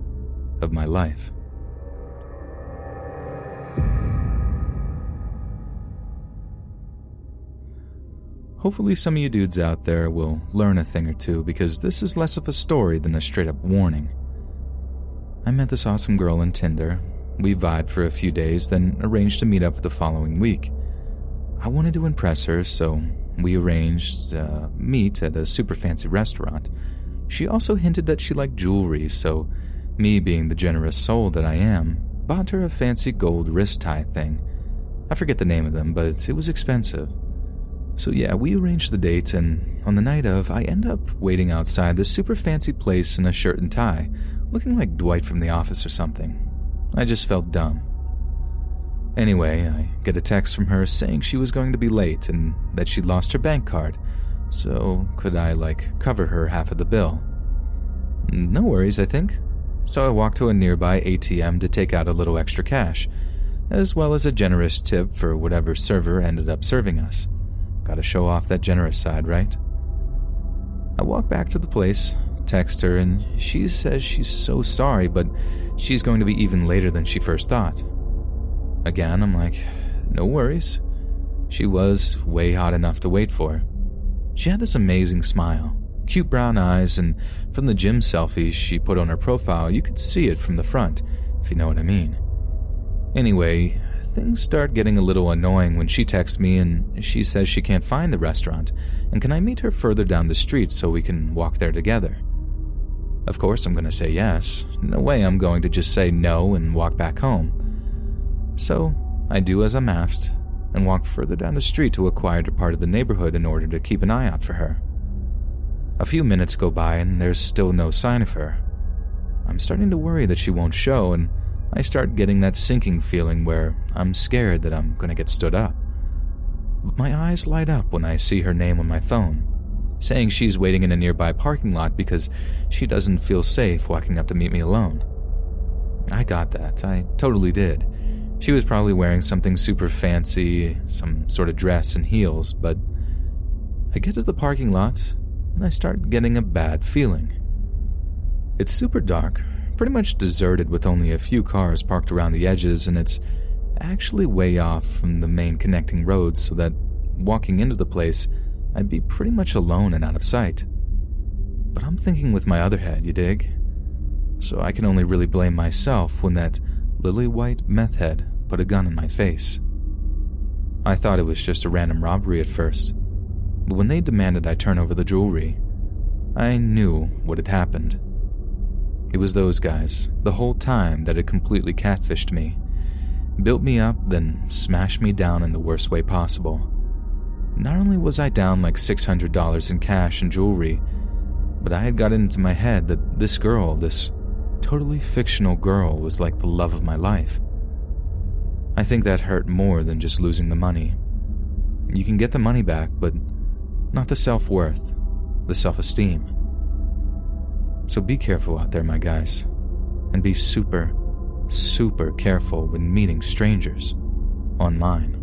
of my life. Hopefully, some of you dudes out there will learn a thing or two because this is less of a story than a straight up warning. I met this awesome girl on Tinder. We vibed for a few days, then arranged to meet up the following week. I wanted to impress her, so we arranged a meet at a super fancy restaurant. She also hinted that she liked jewelry, so me being the generous soul that I am, bought her a fancy gold wrist tie thing. I forget the name of them, but it was expensive. So yeah, we arranged the date, and on the night of, I end up waiting outside this super fancy place in a shirt and tie, looking like Dwight from The Office or something. I just felt dumb. Anyway, I get a text from her saying she was going to be late and that she'd lost her bank card, So, could I, like, cover her half of the bill? No worries, I think. So I walk to a nearby ATM to take out a little extra cash, as well as a generous tip for whatever server ended up serving us. Gotta show off that generous side, right? I walk back to the place, text her, and she says she's so sorry, but she's going to be even later than she first thought. Again, I'm like, no worries. She was way hot enough to wait for. She had this amazing smile, cute brown eyes, and from the gym selfies she put on her profile, you could see it from the front, if you know what I mean. Anyway, things start getting a little annoying when she texts me and she says she can't find the restaurant, and can I meet her further down the street so we can walk there together? Of course, I'm going to say yes. No way I'm going to just say no and walk back home. So, I do as I'm asked and walk further down the street to a quieter part of the neighborhood in order to keep an eye out for her. A few minutes go by and there's still no sign of her. I'm starting to worry that she won't show, and I start getting that sinking feeling where I'm scared that I'm going to get stood up. But my eyes light up when I see her name on my phone, saying she's waiting in a nearby parking lot because she doesn't feel safe walking up to meet me alone. I got that, I totally did. She was probably wearing something super fancy, some sort of dress and heels, but I get to the parking lot and I start getting a bad feeling. It's super dark, pretty much deserted with only a few cars parked around the edges, and it's actually way off from the main connecting roads so that walking into the place, I'd be pretty much alone and out of sight. But I'm thinking with my other head, you dig? So I can only really blame myself when that lily white meth head put a gun in my face. I thought it was just a random robbery at first, but when they demanded I turn over the jewelry, I knew what had happened. It was those guys, the whole time, that had completely catfished me. Built me up, then smashed me down in the worst way possible. Not only was I down like $600 in cash and jewelry, but I had got into my head that this girl, this totally fictional girl, was like the love of my life. I think that hurt more than just losing the money. You can get the money back, but not the self worth, the self esteem. So be careful out there, my guys, and be super, super careful when meeting strangers online.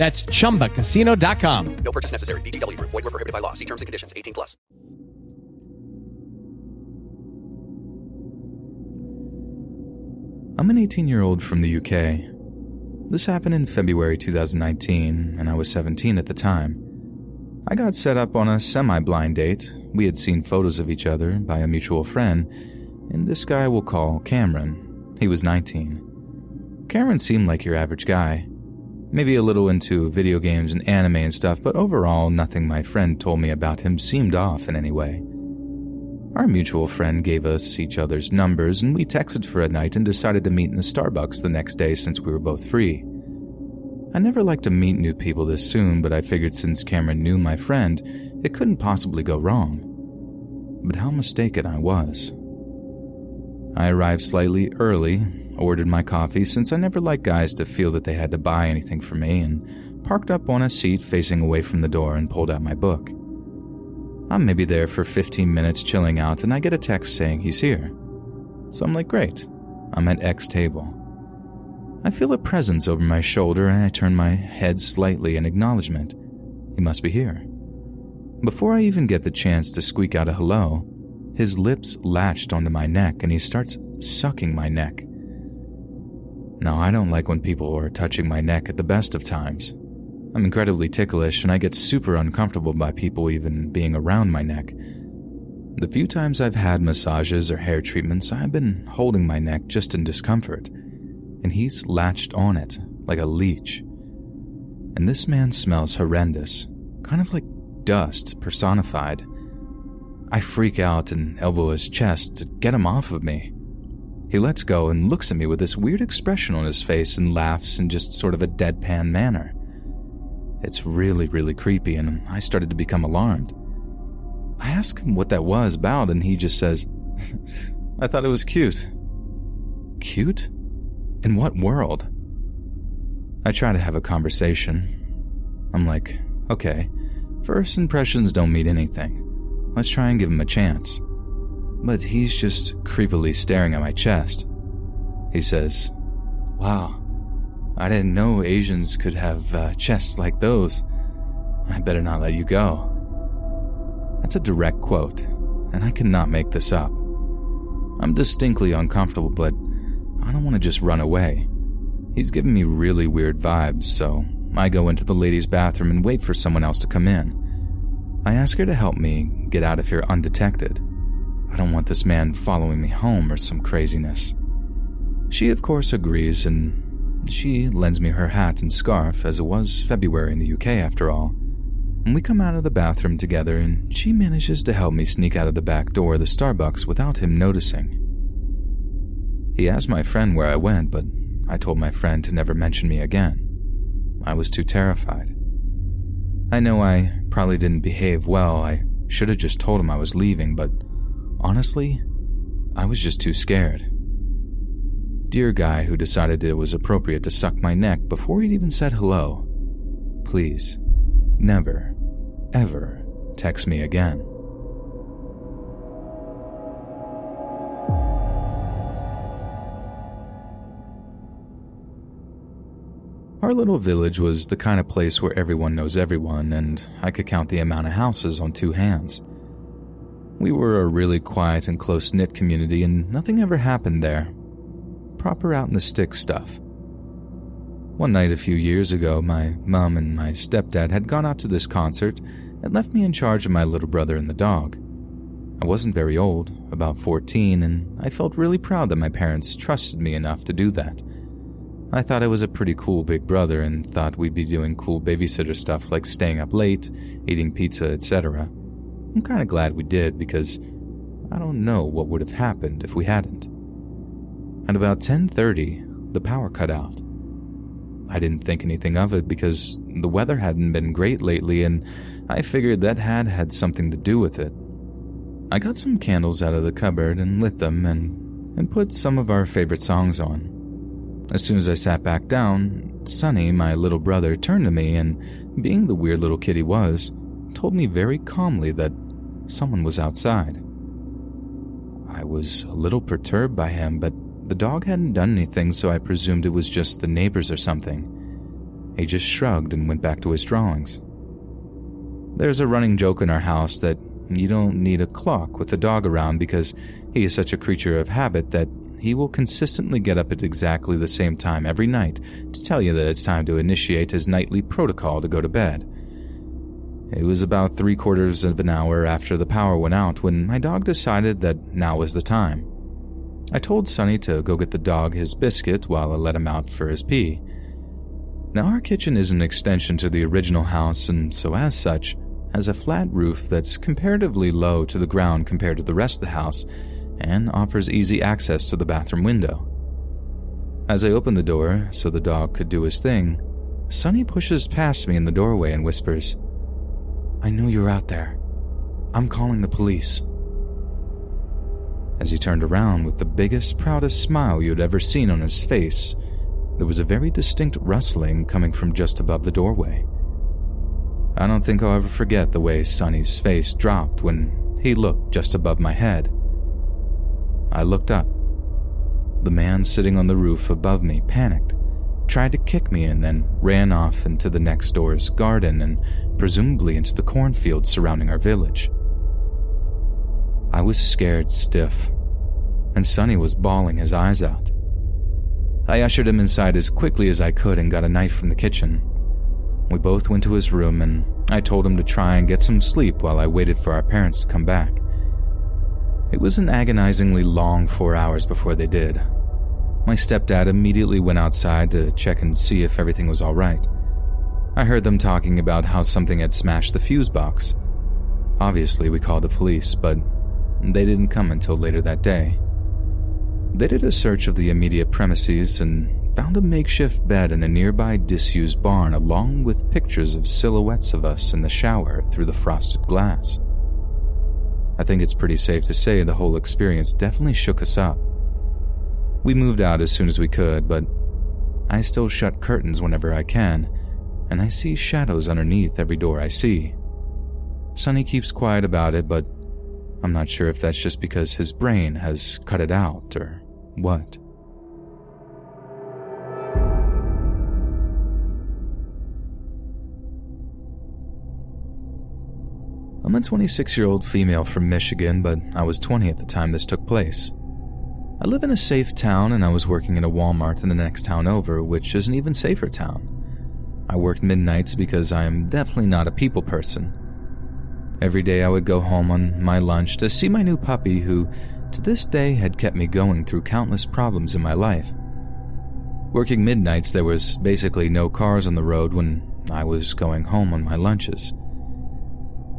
That's chumbacasino.com. No purchase necessary. VGW Group. Void were prohibited by law. See terms and conditions. 18 plus. I'm an 18 year old from the UK. This happened in February 2019, and I was 17 at the time. I got set up on a semi blind date. We had seen photos of each other by a mutual friend, and this guy we'll call Cameron. He was 19. Cameron seemed like your average guy. Maybe a little into video games and anime and stuff, but overall, nothing my friend told me about him seemed off in any way. Our mutual friend gave us each other's numbers, and we texted for a night and decided to meet in the Starbucks the next day since we were both free. I never like to meet new people this soon, but I figured since Cameron knew my friend, it couldn't possibly go wrong. But how mistaken I was. I arrived slightly early, ordered my coffee since I never liked guys to feel that they had to buy anything for me, and parked up on a seat facing away from the door and pulled out my book. I'm maybe there for 15 minutes chilling out, and I get a text saying he's here. So I'm like, great, I'm at X table. I feel a presence over my shoulder and I turn my head slightly in acknowledgement. He must be here. Before I even get the chance to squeak out a hello, his lips latched onto my neck and he starts sucking my neck. Now, I don't like when people are touching my neck at the best of times. I'm incredibly ticklish and I get super uncomfortable by people even being around my neck. The few times I've had massages or hair treatments, I've been holding my neck just in discomfort, and he's latched on it like a leech. And this man smells horrendous, kind of like dust personified. I freak out and elbow his chest to get him off of me. He lets go and looks at me with this weird expression on his face and laughs in just sort of a deadpan manner. It's really, really creepy, and I started to become alarmed. I ask him what that was about, and he just says, I thought it was cute. Cute? In what world? I try to have a conversation. I'm like, okay, first impressions don't mean anything. Let's try and give him a chance. But he's just creepily staring at my chest. He says, Wow, I didn't know Asians could have uh, chests like those. I better not let you go. That's a direct quote, and I cannot make this up. I'm distinctly uncomfortable, but I don't want to just run away. He's giving me really weird vibes, so I go into the ladies' bathroom and wait for someone else to come in. I ask her to help me get out of here undetected. I don't want this man following me home or some craziness. She, of course, agrees, and she lends me her hat and scarf, as it was February in the UK after all. And we come out of the bathroom together, and she manages to help me sneak out of the back door of the Starbucks without him noticing. He asked my friend where I went, but I told my friend to never mention me again. I was too terrified. I know I probably didn't behave well. I should have just told him I was leaving, but honestly, I was just too scared. Dear guy who decided it was appropriate to suck my neck before he'd even said hello, please never, ever text me again. Our little village was the kind of place where everyone knows everyone, and I could count the amount of houses on two hands. We were a really quiet and close knit community, and nothing ever happened there. Proper out in the sticks stuff. One night a few years ago, my mom and my stepdad had gone out to this concert and left me in charge of my little brother and the dog. I wasn't very old, about 14, and I felt really proud that my parents trusted me enough to do that. I thought I was a pretty cool big brother and thought we'd be doing cool babysitter stuff like staying up late, eating pizza, etc. I'm kind of glad we did because I don't know what would have happened if we hadn't. At about 10:30, the power cut out. I didn't think anything of it because the weather hadn't been great lately, and I figured that had had something to do with it. I got some candles out of the cupboard and lit them and, and put some of our favorite songs on. As soon as I sat back down, Sonny, my little brother, turned to me and, being the weird little kid he was, told me very calmly that someone was outside. I was a little perturbed by him, but the dog hadn't done anything, so I presumed it was just the neighbors or something. He just shrugged and went back to his drawings. There's a running joke in our house that you don't need a clock with the dog around because he is such a creature of habit that he will consistently get up at exactly the same time every night to tell you that it's time to initiate his nightly protocol to go to bed. It was about three quarters of an hour after the power went out when my dog decided that now was the time. I told Sonny to go get the dog his biscuit while I let him out for his pee. Now, our kitchen is an extension to the original house, and so as such, has a flat roof that's comparatively low to the ground compared to the rest of the house and offers easy access to the bathroom window. As I open the door so the dog could do his thing, Sonny pushes past me in the doorway and whispers, I knew you were out there. I'm calling the police. As he turned around with the biggest, proudest smile you had ever seen on his face, there was a very distinct rustling coming from just above the doorway. I don't think I'll ever forget the way Sonny's face dropped when he looked just above my head. I looked up. The man sitting on the roof above me panicked tried to kick me and then ran off into the next door's garden and presumably into the cornfields surrounding our village. I was scared stiff, and Sonny was bawling his eyes out. I ushered him inside as quickly as I could and got a knife from the kitchen. We both went to his room, and I told him to try and get some sleep while I waited for our parents to come back. It was an agonizingly long four hours before they did. My stepdad immediately went outside to check and see if everything was all right. I heard them talking about how something had smashed the fuse box. Obviously, we called the police, but they didn't come until later that day. They did a search of the immediate premises and found a makeshift bed in a nearby disused barn, along with pictures of silhouettes of us in the shower through the frosted glass. I think it's pretty safe to say the whole experience definitely shook us up. We moved out as soon as we could, but I still shut curtains whenever I can, and I see shadows underneath every door I see. Sonny keeps quiet about it, but I'm not sure if that's just because his brain has cut it out or what. I'm a 26 year old female from Michigan, but I was 20 at the time this took place. I live in a safe town and I was working at a Walmart in the next town over, which is an even safer town. I worked midnights because I am definitely not a people person. Every day I would go home on my lunch to see my new puppy, who to this day had kept me going through countless problems in my life. Working midnights, there was basically no cars on the road when I was going home on my lunches.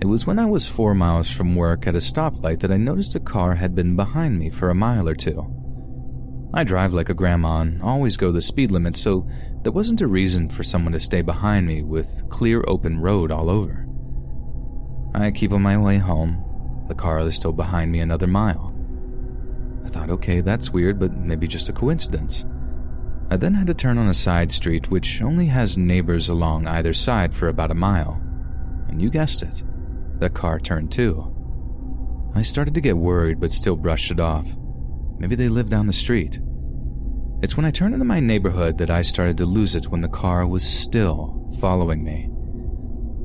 It was when I was four miles from work at a stoplight that I noticed a car had been behind me for a mile or two. I drive like a grandma and always go the speed limit, so there wasn't a reason for someone to stay behind me with clear open road all over. I keep on my way home. The car is still behind me another mile. I thought, okay, that's weird, but maybe just a coincidence. I then had to turn on a side street which only has neighbors along either side for about a mile. And you guessed it the car turned too. I started to get worried but still brushed it off. Maybe they live down the street. It's when I turned into my neighborhood that I started to lose it when the car was still following me.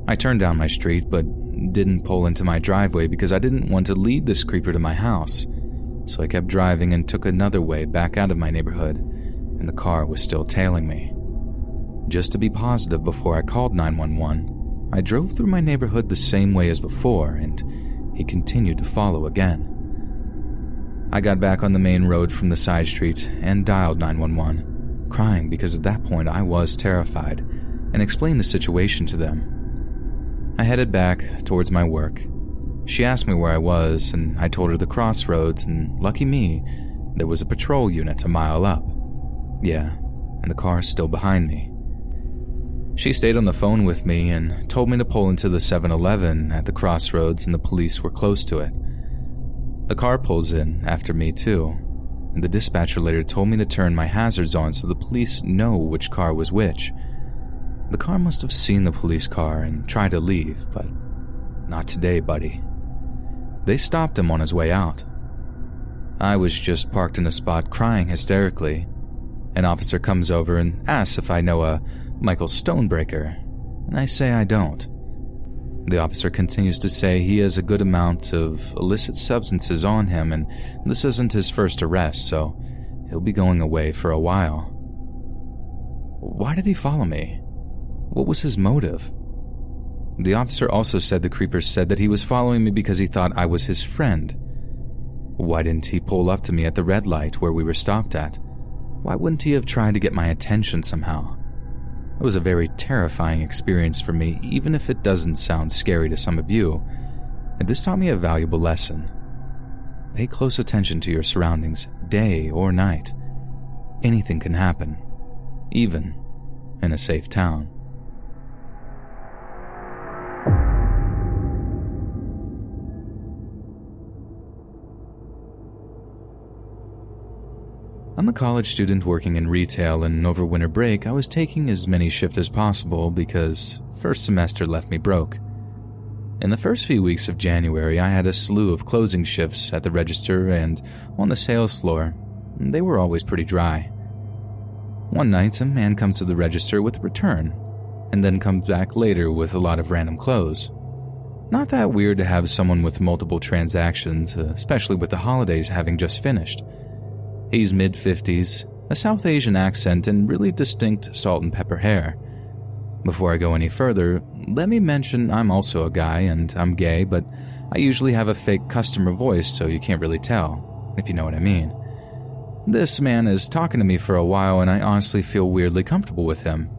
I turned down my street but didn't pull into my driveway because I didn't want to lead this creeper to my house. So I kept driving and took another way back out of my neighborhood, and the car was still tailing me. Just to be positive before I called 911, I drove through my neighborhood the same way as before, and he continued to follow again. I got back on the main road from the side street and dialed 911, crying because at that point I was terrified, and explained the situation to them. I headed back towards my work. She asked me where I was, and I told her the crossroads, and lucky me, there was a patrol unit a mile up. Yeah, and the car's still behind me. She stayed on the phone with me and told me to pull into the 7 Eleven at the crossroads, and the police were close to it. The car pulls in after me, too, and the dispatcher later told me to turn my hazards on so the police know which car was which. The car must have seen the police car and tried to leave, but not today, buddy. They stopped him on his way out. I was just parked in a spot crying hysterically. An officer comes over and asks if I know a Michael Stonebreaker, and I say I don't. The officer continues to say he has a good amount of illicit substances on him, and this isn't his first arrest, so he'll be going away for a while. Why did he follow me? What was his motive? The officer also said the creeper said that he was following me because he thought I was his friend. Why didn't he pull up to me at the red light where we were stopped at? Why wouldn't he have tried to get my attention somehow? It was a very terrifying experience for me, even if it doesn't sound scary to some of you. And this taught me a valuable lesson. Pay close attention to your surroundings, day or night. Anything can happen, even in a safe town. I'm a college student working in retail, and over winter break, I was taking as many shifts as possible because first semester left me broke. In the first few weeks of January, I had a slew of closing shifts at the register and on the sales floor. They were always pretty dry. One night, a man comes to the register with a return, and then comes back later with a lot of random clothes. Not that weird to have someone with multiple transactions, especially with the holidays having just finished. He's mid 50s, a South Asian accent, and really distinct salt and pepper hair. Before I go any further, let me mention I'm also a guy and I'm gay, but I usually have a fake customer voice, so you can't really tell, if you know what I mean. This man is talking to me for a while, and I honestly feel weirdly comfortable with him.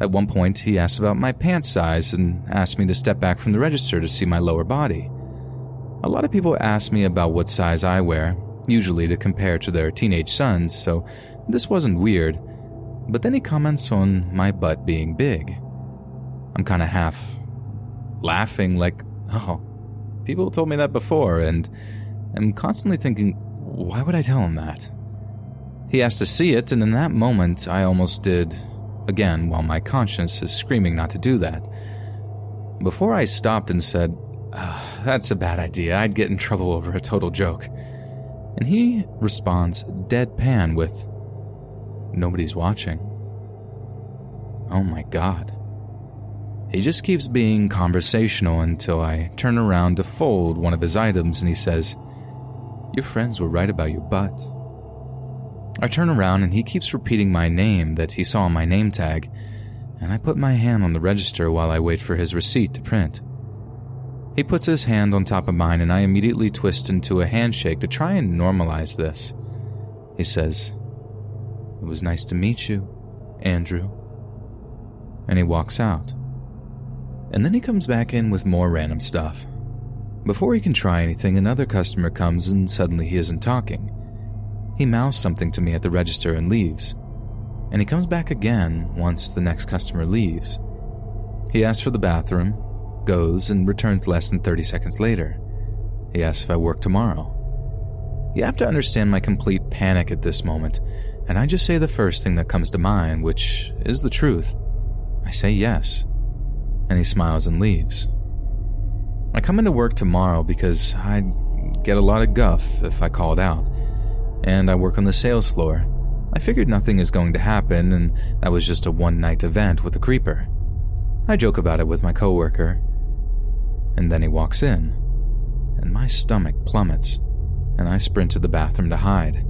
At one point, he asked about my pant size and asked me to step back from the register to see my lower body. A lot of people ask me about what size I wear, usually to compare to their teenage sons, so this wasn't weird. But then he comments on my butt being big. I'm kind of half laughing, like, oh, people told me that before, and I'm constantly thinking, why would I tell him that? He asked to see it, and in that moment, I almost did again while my conscience is screaming not to do that. Before I stopped and said, oh, That's a bad idea, I'd get in trouble over a total joke. And he responds deadpan with, Nobody's watching. Oh my god. He just keeps being conversational until I turn around to fold one of his items and he says, Your friends were right about your butt. I turn around and he keeps repeating my name that he saw on my name tag, and I put my hand on the register while I wait for his receipt to print. He puts his hand on top of mine, and I immediately twist into a handshake to try and normalize this. He says, It was nice to meet you, Andrew. And he walks out. And then he comes back in with more random stuff. Before he can try anything, another customer comes and suddenly he isn't talking. He mouths something to me at the register and leaves. And he comes back again once the next customer leaves. He asks for the bathroom, goes, and returns less than 30 seconds later. He asks if I work tomorrow. You have to understand my complete panic at this moment, and I just say the first thing that comes to mind, which is the truth. I say yes. And he smiles and leaves. I come into work tomorrow because I'd get a lot of guff if I called out and I work on the sales floor. I figured nothing is going to happen, and that was just a one night event with a creeper. I joke about it with my coworker, and then he walks in, and my stomach plummets, and I sprint to the bathroom to hide.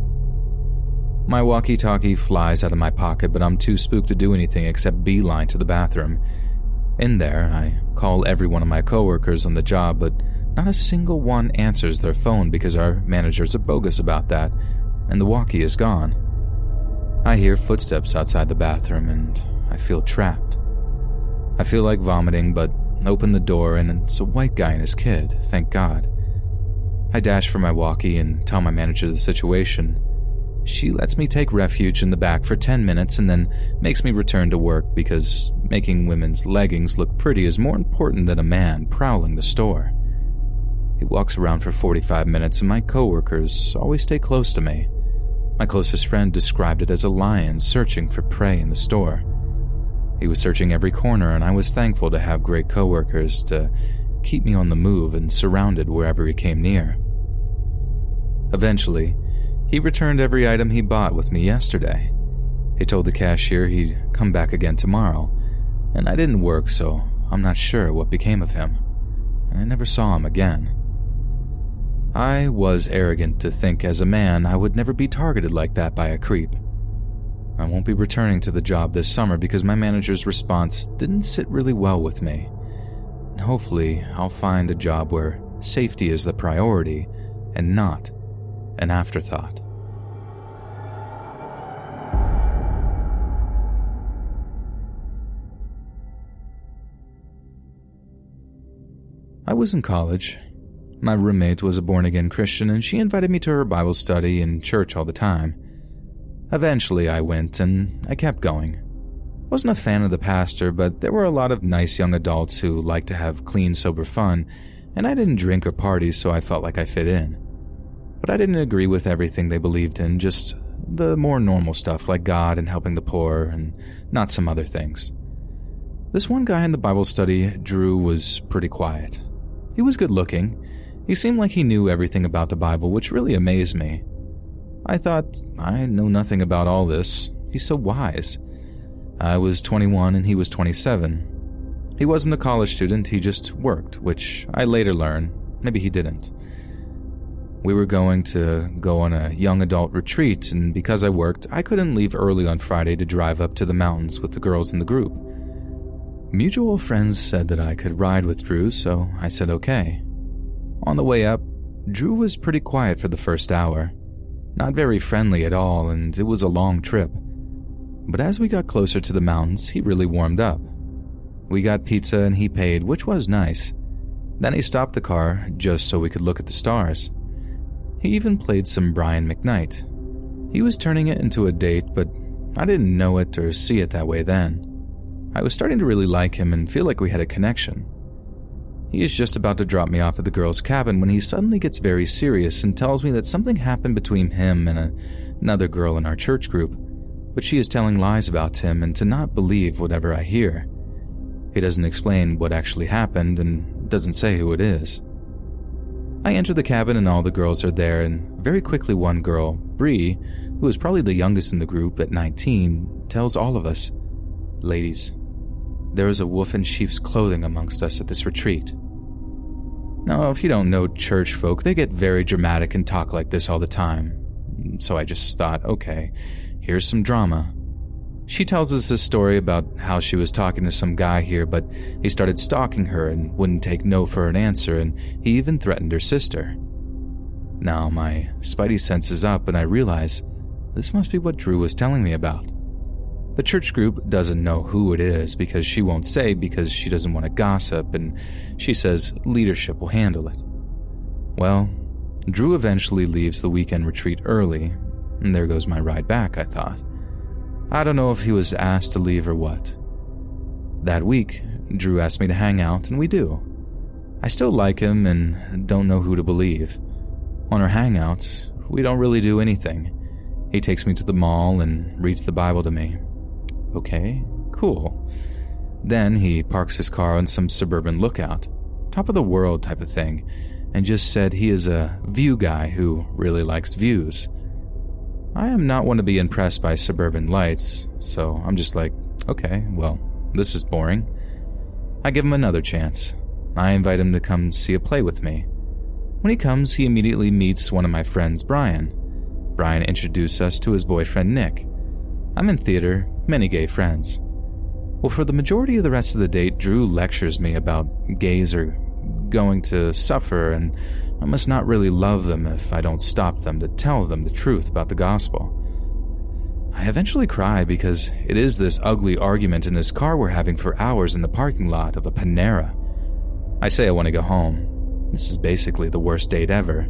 My walkie talkie flies out of my pocket, but I'm too spooked to do anything except beeline to the bathroom. In there, I call every one of my coworkers on the job, but not a single one answers their phone because our managers are bogus about that, and the walkie is gone. I hear footsteps outside the bathroom and I feel trapped. I feel like vomiting, but open the door and it's a white guy and his kid, thank God. I dash for my walkie and tell my manager the situation. She lets me take refuge in the back for 10 minutes and then makes me return to work because making women's leggings look pretty is more important than a man prowling the store. He walks around for 45 minutes and my coworkers always stay close to me. My closest friend described it as a lion searching for prey in the store. He was searching every corner, and I was thankful to have great coworkers to keep me on the move and surrounded wherever he came near. Eventually, he returned every item he bought with me yesterday. He told the cashier he'd come back again tomorrow, and I didn't work, so I'm not sure what became of him. And I never saw him again. I was arrogant to think as a man I would never be targeted like that by a creep. I won't be returning to the job this summer because my manager's response didn't sit really well with me. And hopefully, I'll find a job where safety is the priority and not an afterthought. I was in college my roommate was a born again Christian, and she invited me to her Bible study and church all the time. Eventually, I went, and I kept going. Wasn't a fan of the pastor, but there were a lot of nice young adults who liked to have clean, sober fun, and I didn't drink or party, so I felt like I fit in. But I didn't agree with everything they believed in, just the more normal stuff like God and helping the poor, and not some other things. This one guy in the Bible study, Drew, was pretty quiet. He was good looking, he seemed like he knew everything about the Bible, which really amazed me. I thought, I know nothing about all this, He's so wise. I was 21 and he was 27. He wasn't a college student, he just worked, which I later learned maybe he didn't. We were going to go on a young adult retreat, and because I worked, I couldn't leave early on Friday to drive up to the mountains with the girls in the group. Mutual friends said that I could ride with Drew, so I said okay. On the way up, Drew was pretty quiet for the first hour. Not very friendly at all, and it was a long trip. But as we got closer to the mountains, he really warmed up. We got pizza and he paid, which was nice. Then he stopped the car just so we could look at the stars. He even played some Brian McKnight. He was turning it into a date, but I didn't know it or see it that way then. I was starting to really like him and feel like we had a connection. He is just about to drop me off at the girl's cabin when he suddenly gets very serious and tells me that something happened between him and a, another girl in our church group, but she is telling lies about him and to not believe whatever I hear. He doesn't explain what actually happened and doesn't say who it is. I enter the cabin and all the girls are there, and very quickly one girl, Bree, who is probably the youngest in the group at 19, tells all of us, Ladies, there is a wolf in sheep's clothing amongst us at this retreat. Now, if you don't know church folk, they get very dramatic and talk like this all the time. So I just thought, okay, here's some drama. She tells us a story about how she was talking to some guy here, but he started stalking her and wouldn't take no for an answer, and he even threatened her sister. Now my spidey sense is up, and I realize this must be what Drew was telling me about. The church group doesn't know who it is because she won't say because she doesn't want to gossip, and she says leadership will handle it. Well, Drew eventually leaves the weekend retreat early, and there goes my ride back, I thought. I don't know if he was asked to leave or what. That week, Drew asked me to hang out, and we do. I still like him and don't know who to believe. On our hangouts, we don't really do anything. He takes me to the mall and reads the Bible to me. Okay, cool. Then he parks his car on some suburban lookout, top of the world type of thing, and just said he is a view guy who really likes views. I am not one to be impressed by suburban lights, so I'm just like, okay, well, this is boring. I give him another chance. I invite him to come see a play with me. When he comes, he immediately meets one of my friends, Brian. Brian introduced us to his boyfriend, Nick. I'm in theater, many gay friends. Well, for the majority of the rest of the date, Drew lectures me about gays are going to suffer and I must not really love them if I don't stop them to tell them the truth about the gospel. I eventually cry because it is this ugly argument in this car we're having for hours in the parking lot of a Panera. I say I want to go home. This is basically the worst date ever.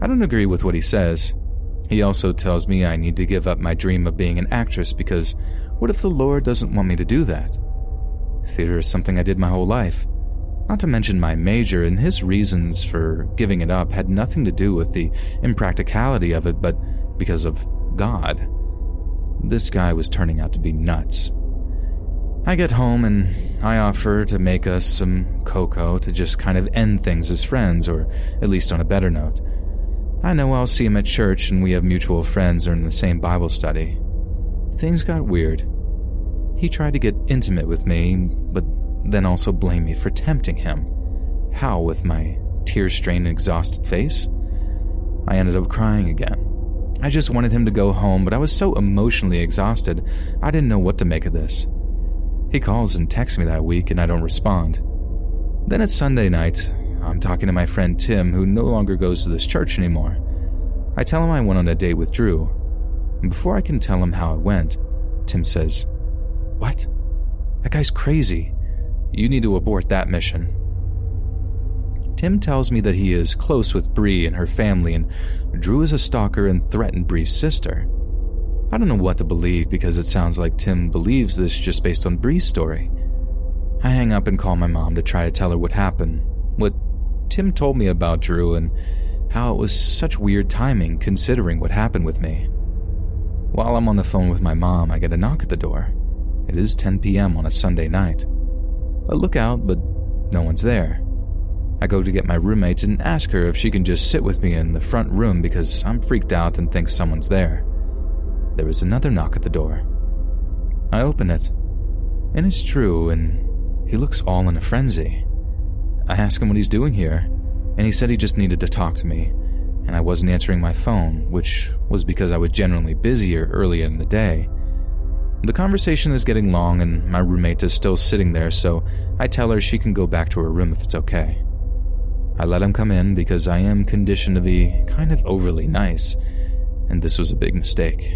I don't agree with what he says. He also tells me I need to give up my dream of being an actress because what if the Lord doesn't want me to do that? Theater is something I did my whole life. Not to mention my major, and his reasons for giving it up had nothing to do with the impracticality of it, but because of God. This guy was turning out to be nuts. I get home and I offer to make us some cocoa to just kind of end things as friends, or at least on a better note. I know I'll see him at church and we have mutual friends or in the same Bible study. Things got weird. He tried to get intimate with me, but then also blamed me for tempting him. How, with my tear strained exhausted face? I ended up crying again. I just wanted him to go home, but I was so emotionally exhausted, I didn't know what to make of this. He calls and texts me that week, and I don't respond. Then it's Sunday night. I'm talking to my friend Tim, who no longer goes to this church anymore. I tell him I went on a date with Drew. And before I can tell him how it went, Tim says, What? That guy's crazy. You need to abort that mission. Tim tells me that he is close with Bree and her family, and Drew is a stalker and threatened Bree's sister. I don't know what to believe because it sounds like Tim believes this just based on Bree's story. I hang up and call my mom to try to tell her what happened, what Tim told me about Drew, and how it was such weird timing considering what happened with me. While I'm on the phone with my mom, I get a knock at the door. It is 10 p.m. on a Sunday night. I look out, but no one's there. I go to get my roommate and ask her if she can just sit with me in the front room because I'm freaked out and think someone's there. there is another knock at the door. I open it, and it's Drew, and he looks all in a frenzy. I ask him what he's doing here, and he said he just needed to talk to me, and I wasn't answering my phone, which was because I was generally busier earlier in the day. The conversation is getting long, and my roommate is still sitting there, so I tell her she can go back to her room if it's okay. I let him come in because I am conditioned to be kind of overly nice, and this was a big mistake.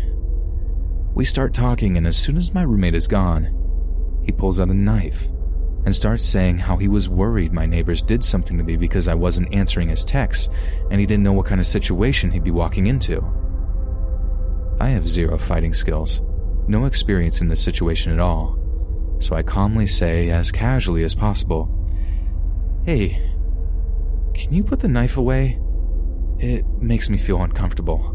We start talking, and as soon as my roommate is gone, he pulls out a knife and starts saying how he was worried my neighbors did something to me because I wasn't answering his texts and he didn't know what kind of situation he'd be walking into. I have zero fighting skills, no experience in this situation at all, so I calmly say, as casually as possible, Hey, can you put the knife away? It makes me feel uncomfortable.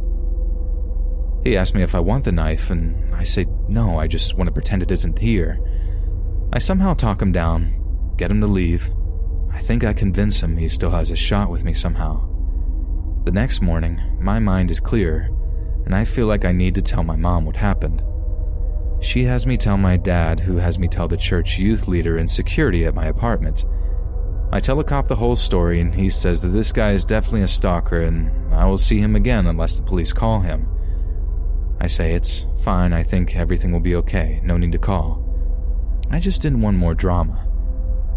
He asks me if I want the knife, and I say no, I just want to pretend it isn't here. I somehow talk him down, get him to leave. I think I convince him he still has a shot with me somehow. The next morning, my mind is clear, and I feel like I need to tell my mom what happened. She has me tell my dad, who has me tell the church youth leader and security at my apartment. I tell the cop the whole story, and he says that this guy is definitely a stalker, and I will see him again unless the police call him. I say it's fine, I think everything will be okay, no need to call. I just didn't want more drama.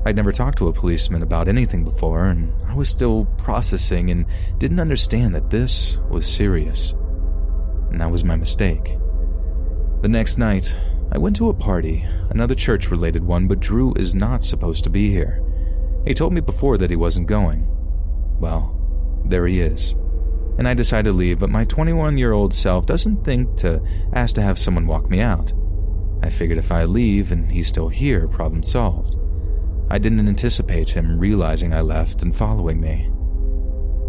I'd never talked to a policeman about anything before, and I was still processing and didn't understand that this was serious. And that was my mistake. The next night, I went to a party, another church related one, but Drew is not supposed to be here. He told me before that he wasn't going. Well, there he is. And I decided to leave, but my 21 year old self doesn't think to ask to have someone walk me out. I figured if I leave and he's still here, problem solved. I didn't anticipate him realizing I left and following me.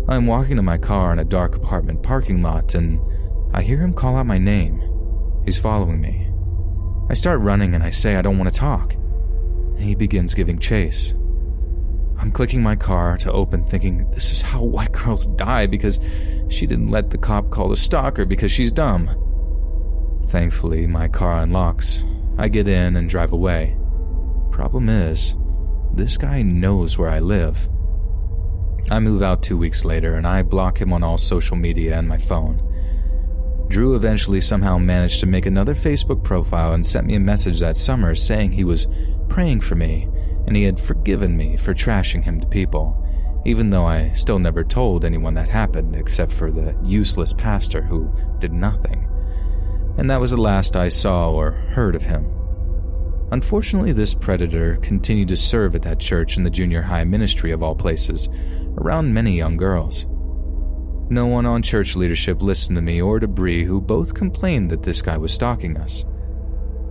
I'm walking to my car in a dark apartment parking lot and I hear him call out my name. He's following me. I start running and I say I don't want to talk. He begins giving chase. I'm clicking my car to open, thinking this is how white girls die because she didn't let the cop call the stalker because she's dumb. Thankfully, my car unlocks. I get in and drive away. Problem is, this guy knows where I live. I move out two weeks later and I block him on all social media and my phone. Drew eventually somehow managed to make another Facebook profile and sent me a message that summer saying he was praying for me and he had forgiven me for trashing him to people, even though I still never told anyone that happened except for the useless pastor who did nothing and that was the last I saw or heard of him. Unfortunately, this predator continued to serve at that church in the junior high ministry of all places, around many young girls. No one on church leadership listened to me or to Bree, who both complained that this guy was stalking us.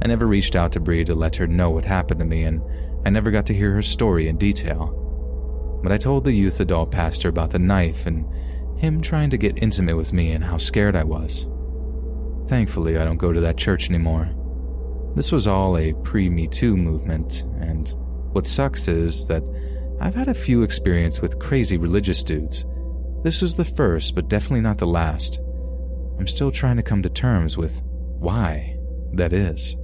I never reached out to Bree to let her know what happened to me, and I never got to hear her story in detail. But I told the youth adult pastor about the knife and him trying to get intimate with me and how scared I was. Thankfully, I don't go to that church anymore. This was all a pre Me Too movement, and what sucks is that I've had a few experience with crazy religious dudes. This was the first, but definitely not the last. I'm still trying to come to terms with why that is.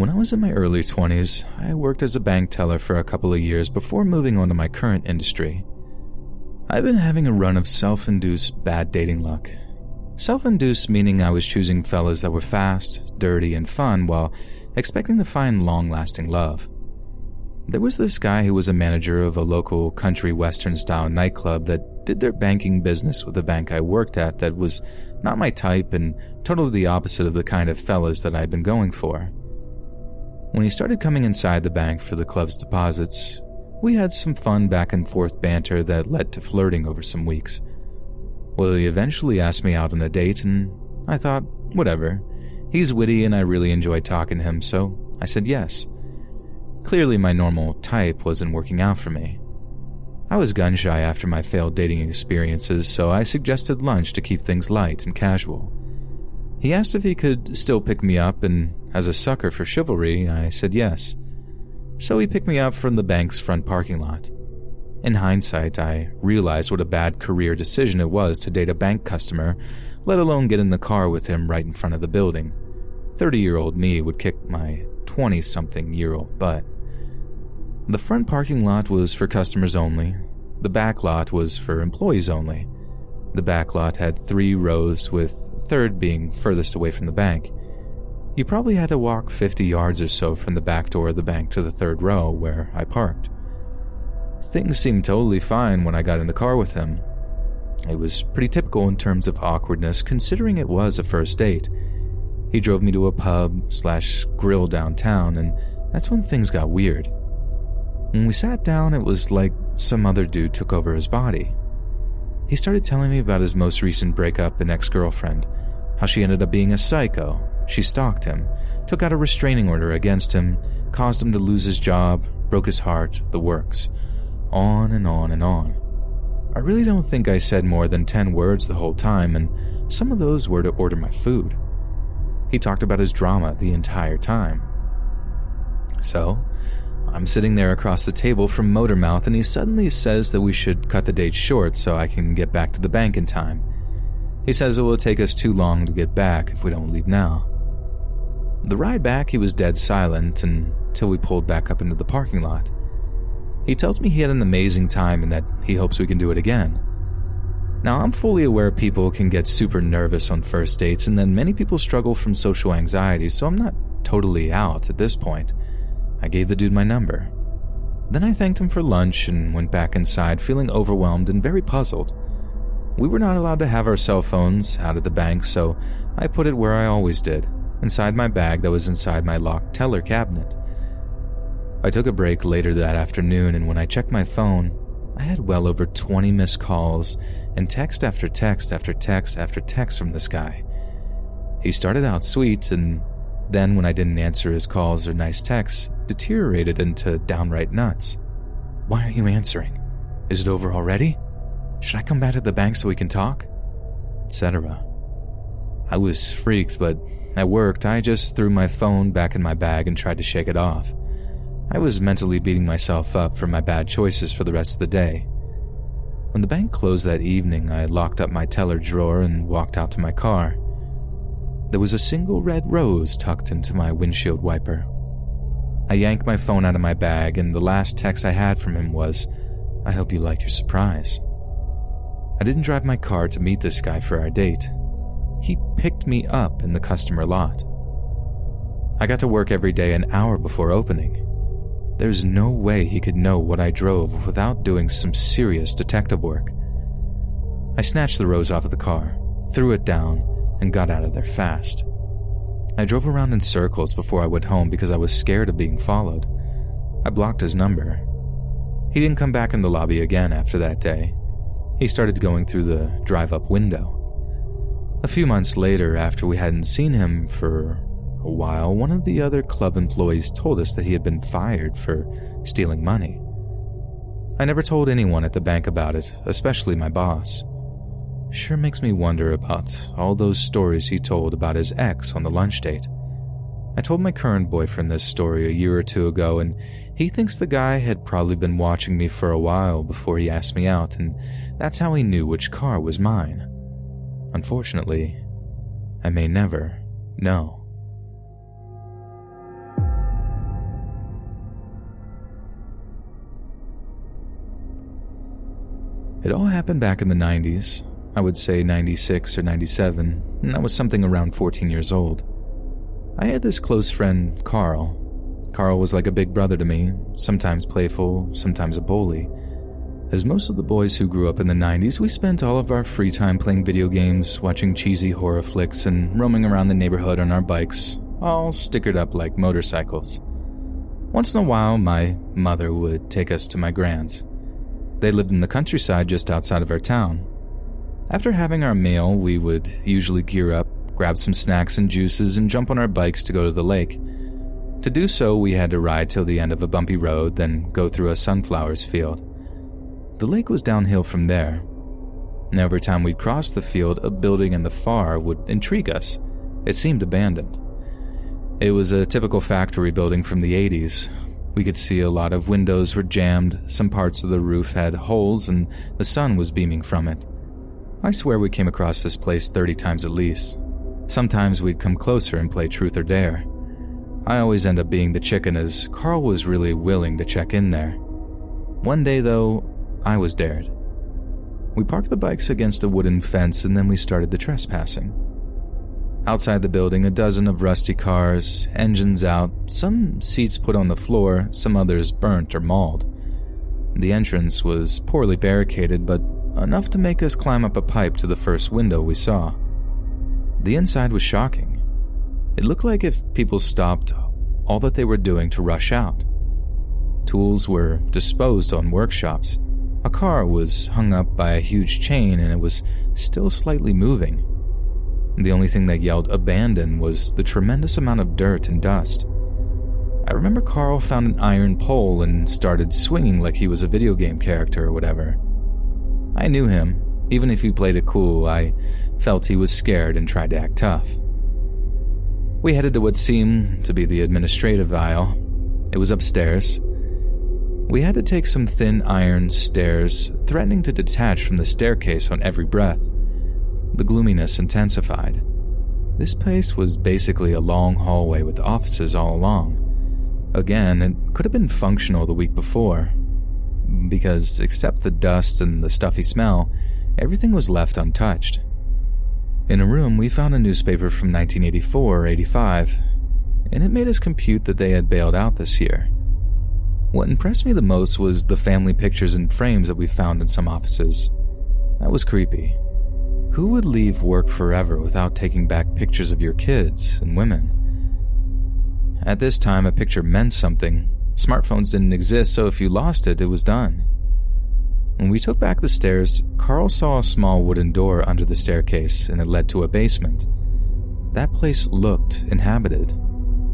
When I was in my early 20s, I worked as a bank teller for a couple of years before moving on to my current industry. I've been having a run of self induced bad dating luck. Self induced meaning I was choosing fellas that were fast, dirty, and fun while expecting to find long lasting love. There was this guy who was a manager of a local country western style nightclub that did their banking business with the bank I worked at that was not my type and totally the opposite of the kind of fellas that I'd been going for. When he started coming inside the bank for the club's deposits, we had some fun back and forth banter that led to flirting over some weeks. Well, he eventually asked me out on a date, and I thought, whatever. He's witty and I really enjoy talking to him, so I said yes. Clearly, my normal type wasn't working out for me. I was gun shy after my failed dating experiences, so I suggested lunch to keep things light and casual. He asked if he could still pick me up, and as a sucker for chivalry, I said yes. So he picked me up from the bank's front parking lot. In hindsight, I realized what a bad career decision it was to date a bank customer, let alone get in the car with him right in front of the building. 30 year old me would kick my 20 something year old butt. The front parking lot was for customers only, the back lot was for employees only. The back lot had three rows, with third being furthest away from the bank. You probably had to walk 50 yards or so from the back door of the bank to the third row where I parked. Things seemed totally fine when I got in the car with him. It was pretty typical in terms of awkwardness, considering it was a first date. He drove me to a pub slash grill downtown, and that's when things got weird. When we sat down, it was like some other dude took over his body. He started telling me about his most recent breakup and ex girlfriend, how she ended up being a psycho. She stalked him, took out a restraining order against him, caused him to lose his job, broke his heart, the works. On and on and on. I really don't think I said more than 10 words the whole time, and some of those were to order my food. He talked about his drama the entire time. So, I'm sitting there across the table from Motormouth, and he suddenly says that we should cut the date short so I can get back to the bank in time. He says it will take us too long to get back if we don't leave now. The ride back, he was dead silent until we pulled back up into the parking lot. He tells me he had an amazing time and that he hopes we can do it again. Now, I'm fully aware people can get super nervous on first dates, and then many people struggle from social anxiety, so I'm not totally out at this point. I gave the dude my number. Then I thanked him for lunch and went back inside feeling overwhelmed and very puzzled. We were not allowed to have our cell phones out at the bank, so I put it where I always did, inside my bag that was inside my locked teller cabinet. I took a break later that afternoon, and when I checked my phone, I had well over 20 missed calls and text after text after text after text from this guy. He started out sweet, and then when I didn't answer his calls or nice texts, deteriorated into downright nuts. Why aren't you answering? Is it over already? Should I come back to the bank so we can talk? Etc. I was freaked, but at work, I just threw my phone back in my bag and tried to shake it off. I was mentally beating myself up for my bad choices for the rest of the day. When the bank closed that evening, I locked up my teller drawer and walked out to my car. There was a single red rose tucked into my windshield wiper. I yanked my phone out of my bag, and the last text I had from him was, I hope you like your surprise. I didn't drive my car to meet this guy for our date. He picked me up in the customer lot. I got to work every day an hour before opening. There's no way he could know what I drove without doing some serious detective work. I snatched the rose off of the car, threw it down, and got out of there fast. I drove around in circles before I went home because I was scared of being followed. I blocked his number. He didn't come back in the lobby again after that day. He started going through the drive up window. A few months later, after we hadn't seen him for a while, one of the other club employees told us that he had been fired for stealing money. I never told anyone at the bank about it, especially my boss. Sure makes me wonder about all those stories he told about his ex on the lunch date. I told my current boyfriend this story a year or two ago, and he thinks the guy had probably been watching me for a while before he asked me out, and that's how he knew which car was mine. Unfortunately, I may never know. It all happened back in the 90s, I would say 96 or 97, and I was something around 14 years old. I had this close friend, Carl. Carl was like a big brother to me, sometimes playful, sometimes a bully. As most of the boys who grew up in the 90s, we spent all of our free time playing video games, watching cheesy horror flicks, and roaming around the neighborhood on our bikes, all stickered up like motorcycles. Once in a while, my mother would take us to my grand's. They lived in the countryside just outside of our town, after having our meal, we would usually gear up, grab some snacks and juices, and jump on our bikes to go to the lake. To do so, we had to ride till the end of a bumpy road, then go through a sunflowers field. The lake was downhill from there. And every time we'd cross the field, a building in the far would intrigue us. It seemed abandoned. It was a typical factory building from the 80s. We could see a lot of windows were jammed, some parts of the roof had holes, and the sun was beaming from it. I swear we came across this place 30 times at least. Sometimes we'd come closer and play truth or dare. I always end up being the chicken as Carl was really willing to check in there. One day, though, I was dared. We parked the bikes against a wooden fence and then we started the trespassing. Outside the building, a dozen of rusty cars, engines out, some seats put on the floor, some others burnt or mauled. The entrance was poorly barricaded, but enough to make us climb up a pipe to the first window we saw. The inside was shocking. It looked like if people stopped all that they were doing to rush out. Tools were disposed on workshops. A car was hung up by a huge chain and it was still slightly moving. The only thing that yelled abandon was the tremendous amount of dirt and dust. I remember Carl found an iron pole and started swinging like he was a video game character or whatever. I knew him. Even if he played it cool, I felt he was scared and tried to act tough. We headed to what seemed to be the administrative aisle. It was upstairs. We had to take some thin iron stairs, threatening to detach from the staircase on every breath. The gloominess intensified. This place was basically a long hallway with offices all along. Again, it could have been functional the week before, because except the dust and the stuffy smell, everything was left untouched. In a room, we found a newspaper from 1984 or 85, and it made us compute that they had bailed out this year. What impressed me the most was the family pictures and frames that we found in some offices. That was creepy. Who would leave work forever without taking back pictures of your kids and women? At this time, a picture meant something. Smartphones didn't exist, so if you lost it, it was done. When we took back the stairs, Carl saw a small wooden door under the staircase, and it led to a basement. That place looked inhabited.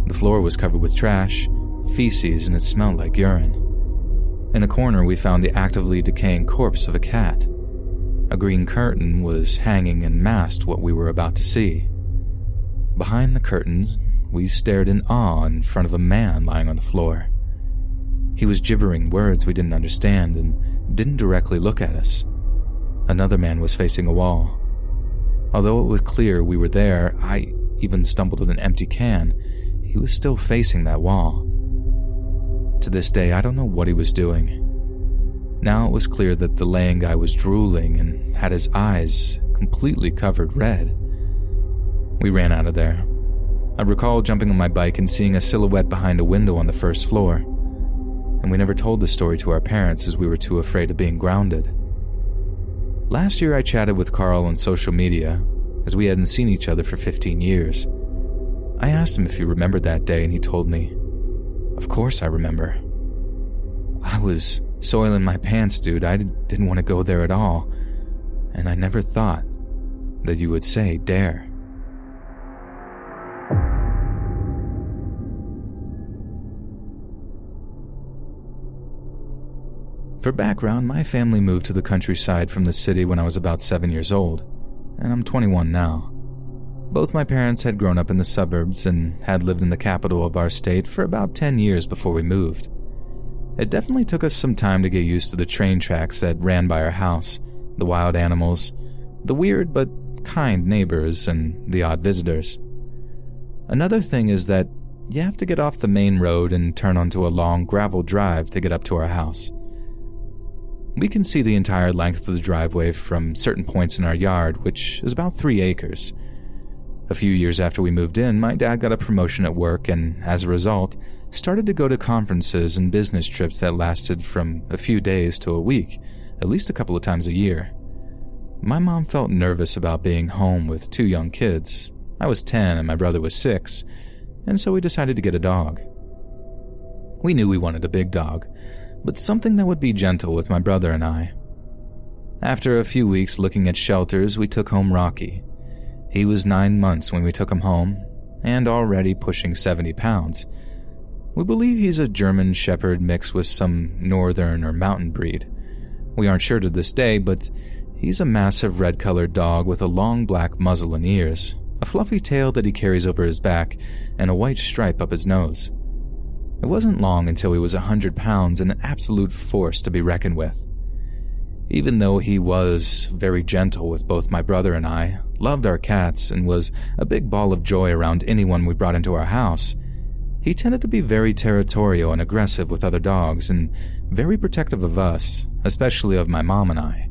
The floor was covered with trash, feces, and it smelled like urine. In a corner, we found the actively decaying corpse of a cat. A green curtain was hanging and masked what we were about to see. Behind the curtains, we stared in awe in front of a man lying on the floor. He was gibbering words we didn't understand and didn't directly look at us. Another man was facing a wall. Although it was clear we were there, I even stumbled on an empty can. He was still facing that wall. To this day, I don't know what he was doing. Now it was clear that the laying guy was drooling and had his eyes completely covered red. We ran out of there. I recall jumping on my bike and seeing a silhouette behind a window on the first floor. And we never told the story to our parents as we were too afraid of being grounded. Last year, I chatted with Carl on social media, as we hadn't seen each other for 15 years. I asked him if he remembered that day, and he told me, Of course I remember. I was soiling my pants, dude. I didn't want to go there at all. And I never thought that you would say dare. For background, my family moved to the countryside from the city when I was about seven years old, and I'm 21 now. Both my parents had grown up in the suburbs and had lived in the capital of our state for about 10 years before we moved. It definitely took us some time to get used to the train tracks that ran by our house, the wild animals, the weird but kind neighbors, and the odd visitors. Another thing is that you have to get off the main road and turn onto a long gravel drive to get up to our house. We can see the entire length of the driveway from certain points in our yard, which is about three acres. A few years after we moved in, my dad got a promotion at work, and as a result, started to go to conferences and business trips that lasted from a few days to a week, at least a couple of times a year. My mom felt nervous about being home with two young kids. I was 10 and my brother was 6, and so we decided to get a dog. We knew we wanted a big dog, but something that would be gentle with my brother and I. After a few weeks looking at shelters, we took home Rocky. He was nine months when we took him home, and already pushing 70 pounds. We believe he's a German Shepherd mixed with some northern or mountain breed. We aren't sure to this day, but he's a massive red colored dog with a long black muzzle and ears, a fluffy tail that he carries over his back, and a white stripe up his nose. It wasn't long until he was a hundred pounds and an absolute force to be reckoned with. Even though he was very gentle with both my brother and I, loved our cats, and was a big ball of joy around anyone we brought into our house, he tended to be very territorial and aggressive with other dogs and very protective of us, especially of my mom and I.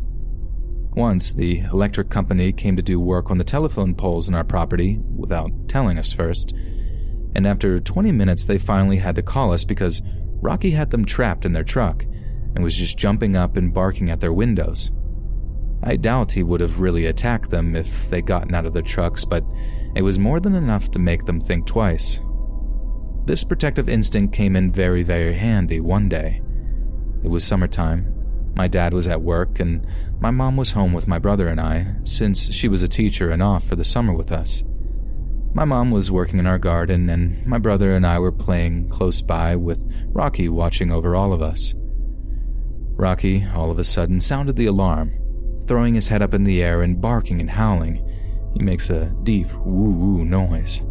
Once, the electric company came to do work on the telephone poles in our property without telling us first, and after 20 minutes, they finally had to call us because Rocky had them trapped in their truck and was just jumping up and barking at their windows. I doubt he would have really attacked them if they'd gotten out of their trucks, but it was more than enough to make them think twice. This protective instinct came in very, very handy one day. It was summertime. My dad was at work, and my mom was home with my brother and I, since she was a teacher and off for the summer with us. My mom was working in our garden, and my brother and I were playing close by with Rocky watching over all of us. Rocky, all of a sudden, sounded the alarm, throwing his head up in the air and barking and howling. He makes a deep woo woo noise.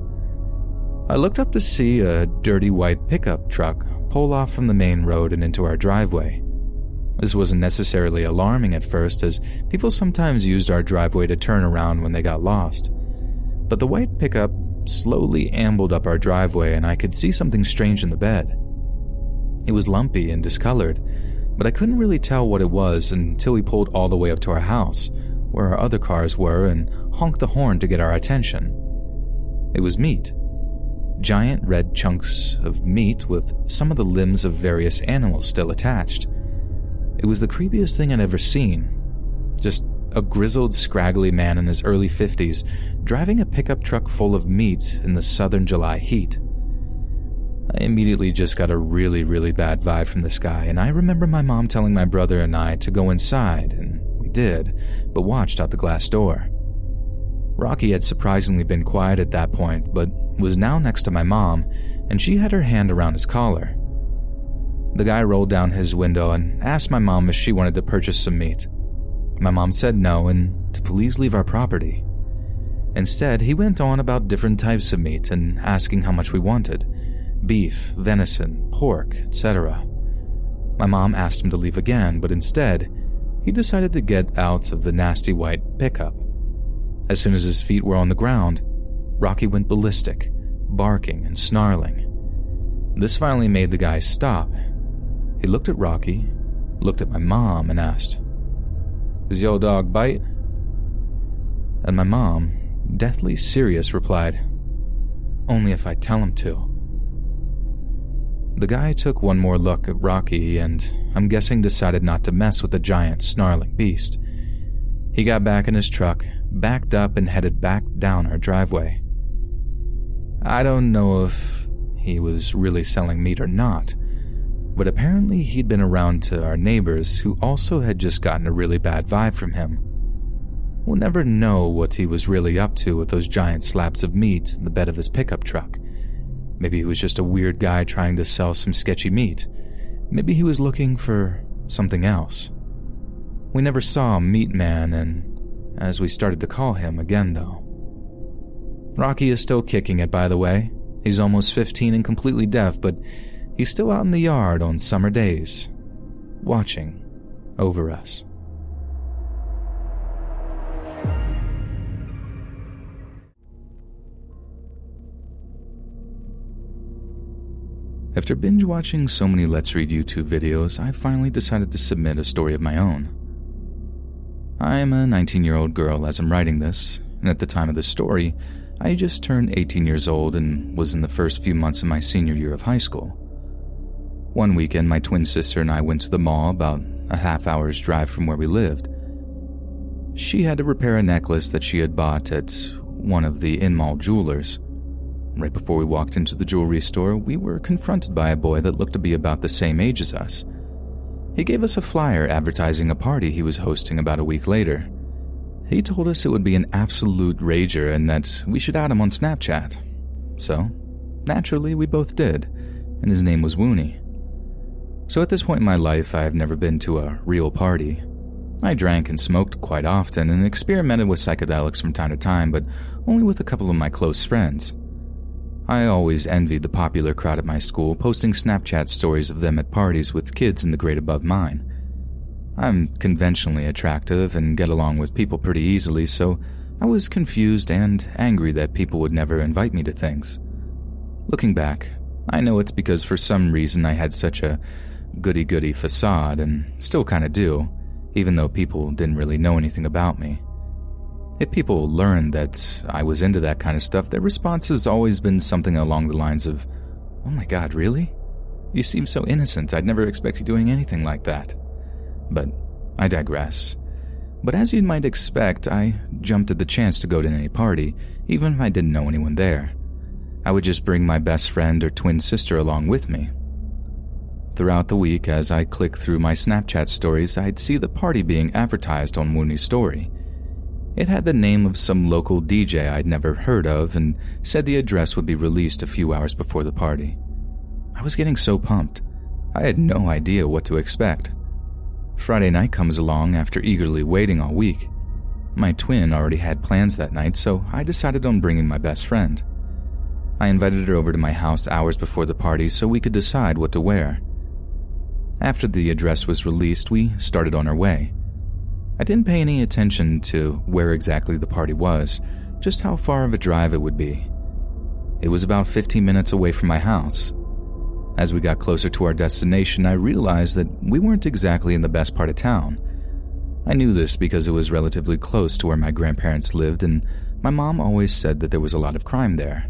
I looked up to see a dirty white pickup truck pull off from the main road and into our driveway. This wasn't necessarily alarming at first, as people sometimes used our driveway to turn around when they got lost. But the white pickup slowly ambled up our driveway, and I could see something strange in the bed. It was lumpy and discolored, but I couldn't really tell what it was until we pulled all the way up to our house, where our other cars were, and honked the horn to get our attention. It was meat. Giant red chunks of meat with some of the limbs of various animals still attached. It was the creepiest thing I'd ever seen. Just a grizzled, scraggly man in his early 50s driving a pickup truck full of meat in the southern July heat. I immediately just got a really, really bad vibe from this guy, and I remember my mom telling my brother and I to go inside, and we did, but watched out the glass door. Rocky had surprisingly been quiet at that point, but was now next to my mom, and she had her hand around his collar. The guy rolled down his window and asked my mom if she wanted to purchase some meat. My mom said no and to please leave our property. Instead, he went on about different types of meat and asking how much we wanted beef, venison, pork, etc. My mom asked him to leave again, but instead, he decided to get out of the nasty white pickup. As soon as his feet were on the ground, Rocky went ballistic, barking and snarling. This finally made the guy stop. He looked at Rocky, looked at my mom, and asked, Does your dog bite? And my mom, deathly serious, replied, Only if I tell him to. The guy took one more look at Rocky and, I'm guessing, decided not to mess with the giant, snarling beast. He got back in his truck, backed up, and headed back down our driveway. I don't know if he was really selling meat or not, but apparently he'd been around to our neighbors who also had just gotten a really bad vibe from him. We'll never know what he was really up to with those giant slabs of meat in the bed of his pickup truck. Maybe he was just a weird guy trying to sell some sketchy meat. Maybe he was looking for something else. We never saw Meat Man, and as we started to call him again, though. Rocky is still kicking it, by the way. He's almost 15 and completely deaf, but he's still out in the yard on summer days, watching over us. After binge watching so many Let's Read YouTube videos, I finally decided to submit a story of my own. I am a 19 year old girl as I'm writing this, and at the time of the story, I just turned 18 years old and was in the first few months of my senior year of high school. One weekend, my twin sister and I went to the mall about a half hour's drive from where we lived. She had to repair a necklace that she had bought at one of the in mall jewelers. Right before we walked into the jewelry store, we were confronted by a boy that looked to be about the same age as us. He gave us a flyer advertising a party he was hosting about a week later. He told us it would be an absolute rager and that we should add him on Snapchat. So, naturally, we both did, and his name was Woony. So at this point in my life, I have never been to a real party. I drank and smoked quite often and experimented with psychedelics from time to time, but only with a couple of my close friends. I always envied the popular crowd at my school, posting Snapchat stories of them at parties with kids in the grade above mine. I'm conventionally attractive and get along with people pretty easily, so I was confused and angry that people would never invite me to things. Looking back, I know it's because for some reason I had such a goody goody facade and still kinda do, even though people didn't really know anything about me. If people learned that I was into that kind of stuff, their response has always been something along the lines of, Oh my god, really? You seem so innocent, I'd never expect you doing anything like that. But I digress. But as you might expect, I jumped at the chance to go to any party, even if I didn't know anyone there. I would just bring my best friend or twin sister along with me. Throughout the week, as I clicked through my Snapchat stories, I'd see the party being advertised on Mooney's story. It had the name of some local DJ I'd never heard of and said the address would be released a few hours before the party. I was getting so pumped. I had no idea what to expect. Friday night comes along after eagerly waiting all week. My twin already had plans that night, so I decided on bringing my best friend. I invited her over to my house hours before the party so we could decide what to wear. After the address was released, we started on our way. I didn't pay any attention to where exactly the party was, just how far of a drive it would be. It was about 15 minutes away from my house. As we got closer to our destination, I realized that we weren't exactly in the best part of town. I knew this because it was relatively close to where my grandparents lived, and my mom always said that there was a lot of crime there.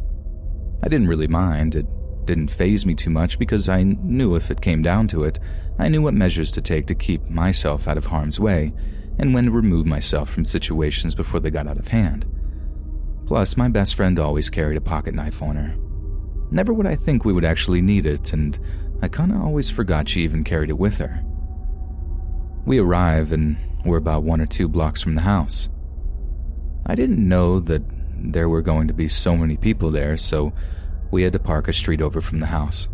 I didn't really mind. It didn't faze me too much because I knew if it came down to it, I knew what measures to take to keep myself out of harm's way and when to remove myself from situations before they got out of hand. Plus, my best friend always carried a pocket knife on her. Never would I think we would actually need it, and I kinda always forgot she even carried it with her. We arrive and we're about one or two blocks from the house. I didn't know that there were going to be so many people there, so we had to park a street over from the house.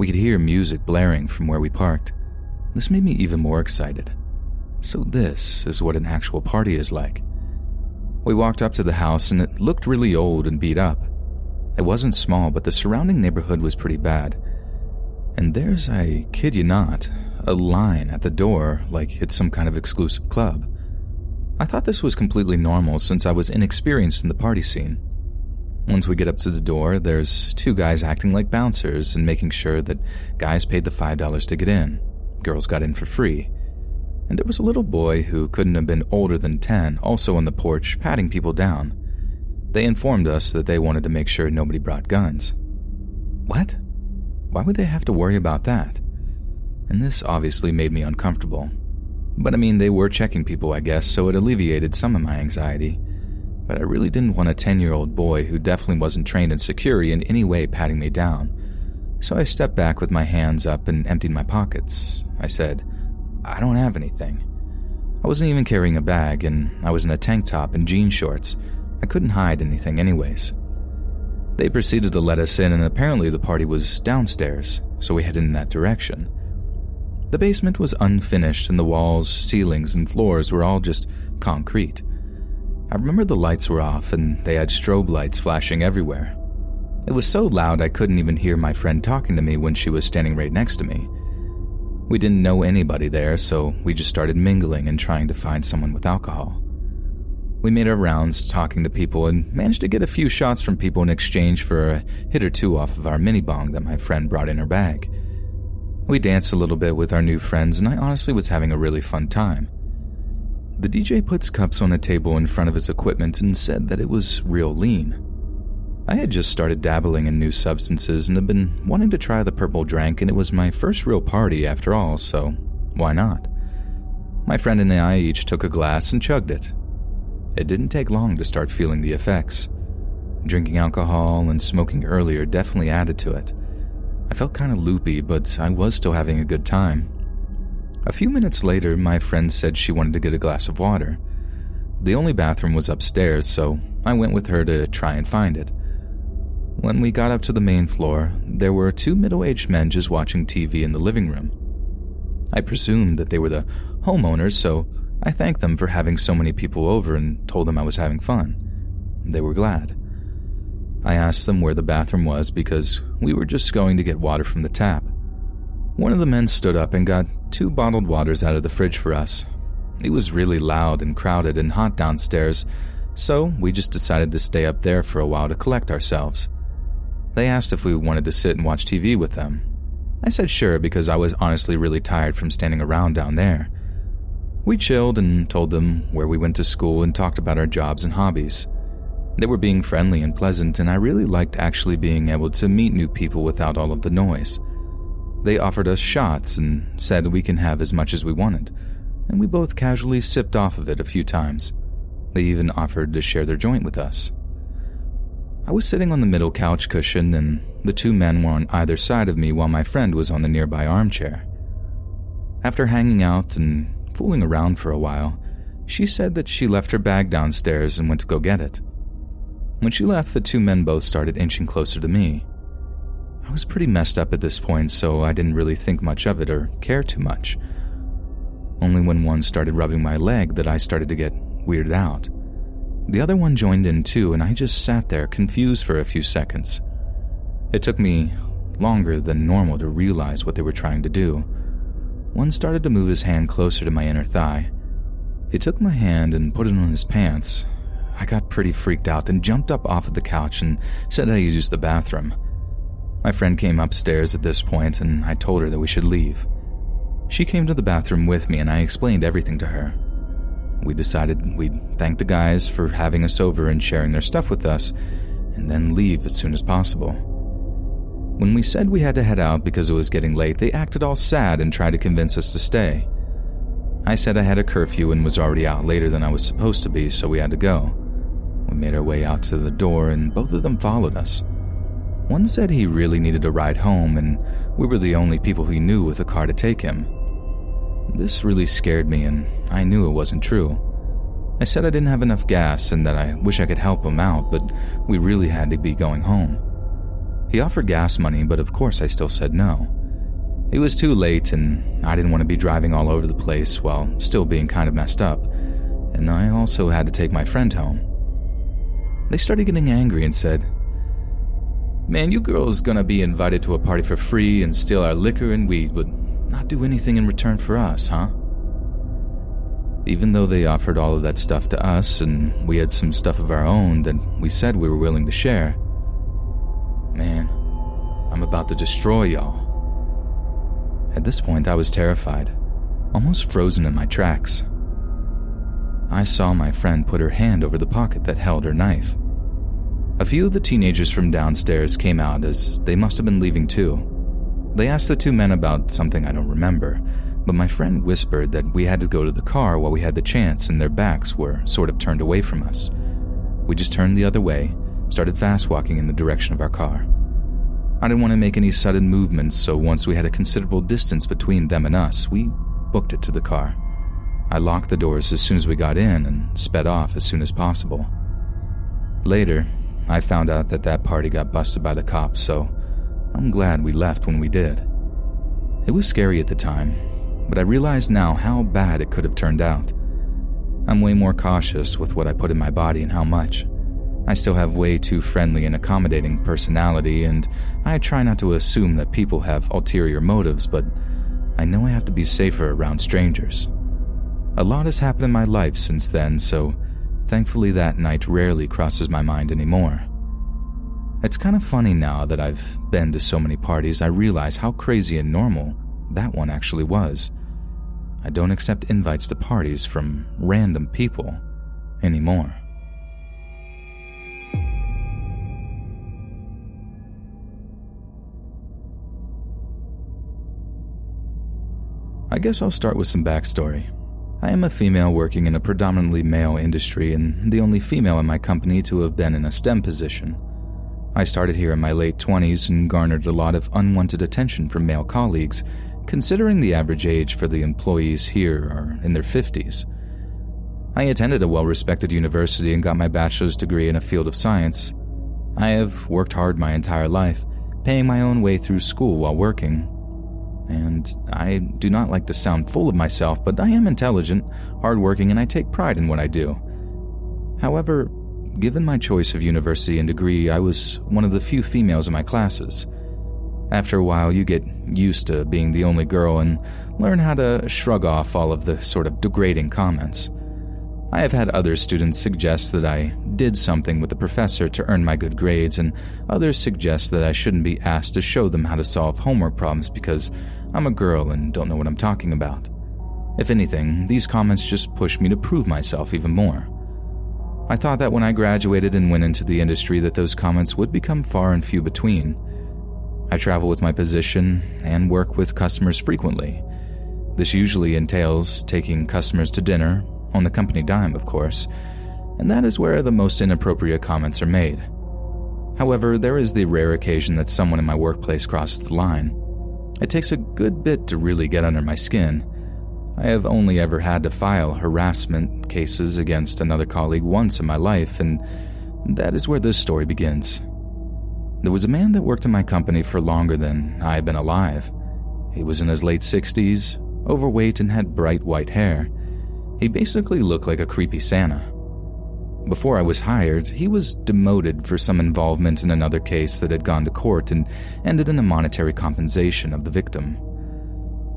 We could hear music blaring from where we parked. This made me even more excited. So, this is what an actual party is like. We walked up to the house and it looked really old and beat up. It wasn't small, but the surrounding neighborhood was pretty bad. And there's, I kid you not, a line at the door like it's some kind of exclusive club. I thought this was completely normal since I was inexperienced in the party scene. Once we get up to the door, there's two guys acting like bouncers and making sure that guys paid the $5 to get in. Girls got in for free and there was a little boy who couldn't have been older than 10 also on the porch patting people down. They informed us that they wanted to make sure nobody brought guns. What? Why would they have to worry about that? And this obviously made me uncomfortable. But I mean, they were checking people, I guess, so it alleviated some of my anxiety. But I really didn't want a 10 year old boy who definitely wasn't trained in security in any way patting me down. So I stepped back with my hands up and emptied my pockets. I said, I don't have anything. I wasn't even carrying a bag, and I was in a tank top and jean shorts. I couldn't hide anything, anyways. They proceeded to let us in, and apparently the party was downstairs, so we headed in that direction. The basement was unfinished, and the walls, ceilings, and floors were all just concrete. I remember the lights were off, and they had strobe lights flashing everywhere. It was so loud I couldn't even hear my friend talking to me when she was standing right next to me. We didn't know anybody there, so we just started mingling and trying to find someone with alcohol. We made our rounds talking to people and managed to get a few shots from people in exchange for a hit or two off of our mini bong that my friend brought in her bag. We danced a little bit with our new friends, and I honestly was having a really fun time. The DJ puts cups on a table in front of his equipment and said that it was real lean. I had just started dabbling in new substances and had been wanting to try the purple drank, and it was my first real party after all, so why not? My friend and I each took a glass and chugged it. It didn't take long to start feeling the effects. Drinking alcohol and smoking earlier definitely added to it. I felt kind of loopy, but I was still having a good time. A few minutes later, my friend said she wanted to get a glass of water. The only bathroom was upstairs, so I went with her to try and find it. When we got up to the main floor, there were two middle aged men just watching TV in the living room. I presumed that they were the homeowners, so I thanked them for having so many people over and told them I was having fun. They were glad. I asked them where the bathroom was because we were just going to get water from the tap. One of the men stood up and got two bottled waters out of the fridge for us. It was really loud and crowded and hot downstairs, so we just decided to stay up there for a while to collect ourselves. They asked if we wanted to sit and watch TV with them. I said sure because I was honestly really tired from standing around down there. We chilled and told them where we went to school and talked about our jobs and hobbies. They were being friendly and pleasant, and I really liked actually being able to meet new people without all of the noise. They offered us shots and said we can have as much as we wanted, and we both casually sipped off of it a few times. They even offered to share their joint with us. I was sitting on the middle couch cushion, and the two men were on either side of me while my friend was on the nearby armchair. After hanging out and fooling around for a while, she said that she left her bag downstairs and went to go get it. When she left, the two men both started inching closer to me. I was pretty messed up at this point, so I didn't really think much of it or care too much. Only when one started rubbing my leg that I started to get weirded out. The other one joined in too, and I just sat there confused for a few seconds. It took me longer than normal to realize what they were trying to do. One started to move his hand closer to my inner thigh. He took my hand and put it on his pants. I got pretty freaked out and jumped up off of the couch and said I'd use the bathroom. My friend came upstairs at this point, and I told her that we should leave. She came to the bathroom with me, and I explained everything to her. We decided we'd thank the guys for having us over and sharing their stuff with us, and then leave as soon as possible. When we said we had to head out because it was getting late, they acted all sad and tried to convince us to stay. I said I had a curfew and was already out later than I was supposed to be, so we had to go. We made our way out to the door, and both of them followed us. One said he really needed a ride home, and we were the only people he knew with a car to take him. This really scared me, and I knew it wasn't true. I said I didn't have enough gas and that I wish I could help him out, but we really had to be going home. He offered gas money, but of course I still said no. It was too late, and I didn't want to be driving all over the place while still being kind of messed up, and I also had to take my friend home. They started getting angry and said, Man, you girls gonna be invited to a party for free and steal our liquor and weed, but not do anything in return for us, huh? Even though they offered all of that stuff to us and we had some stuff of our own that we said we were willing to share. Man, I'm about to destroy y'all. At this point, I was terrified, almost frozen in my tracks. I saw my friend put her hand over the pocket that held her knife. A few of the teenagers from downstairs came out as they must have been leaving too. They asked the two men about something I don't remember, but my friend whispered that we had to go to the car while we had the chance and their backs were sort of turned away from us. We just turned the other way, started fast walking in the direction of our car. I didn't want to make any sudden movements, so once we had a considerable distance between them and us, we booked it to the car. I locked the doors as soon as we got in and sped off as soon as possible. Later, I found out that that party got busted by the cops, so I'm glad we left when we did. It was scary at the time, but I realize now how bad it could have turned out. I'm way more cautious with what I put in my body and how much. I still have way too friendly and accommodating personality, and I try not to assume that people have ulterior motives, but I know I have to be safer around strangers. A lot has happened in my life since then, so thankfully that night rarely crosses my mind anymore. It's kind of funny now that I've been to so many parties, I realize how crazy and normal that one actually was. I don't accept invites to parties from random people anymore. I guess I'll start with some backstory. I am a female working in a predominantly male industry and the only female in my company to have been in a STEM position. I started here in my late 20s and garnered a lot of unwanted attention from male colleagues, considering the average age for the employees here are in their 50s. I attended a well respected university and got my bachelor's degree in a field of science. I have worked hard my entire life, paying my own way through school while working. And I do not like to sound full of myself, but I am intelligent, hardworking, and I take pride in what I do. However, given my choice of university and degree, I was one of the few females in my classes. After a while, you get used to being the only girl and learn how to shrug off all of the sort of degrading comments. I have had other students suggest that I did something with the professor to earn my good grades, and others suggest that I shouldn't be asked to show them how to solve homework problems because I'm a girl and don't know what I'm talking about. If anything, these comments just push me to prove myself even more. I thought that when I graduated and went into the industry that those comments would become far and few between. I travel with my position and work with customers frequently. This usually entails taking customers to dinner, on the company dime, of course, and that is where the most inappropriate comments are made. However, there is the rare occasion that someone in my workplace crosses the line. It takes a good bit to really get under my skin. I have only ever had to file harassment cases against another colleague once in my life, and that is where this story begins. There was a man that worked in my company for longer than I had been alive. He was in his late 60s, overweight, and had bright white hair. He basically looked like a creepy Santa. Before I was hired, he was demoted for some involvement in another case that had gone to court and ended in a monetary compensation of the victim.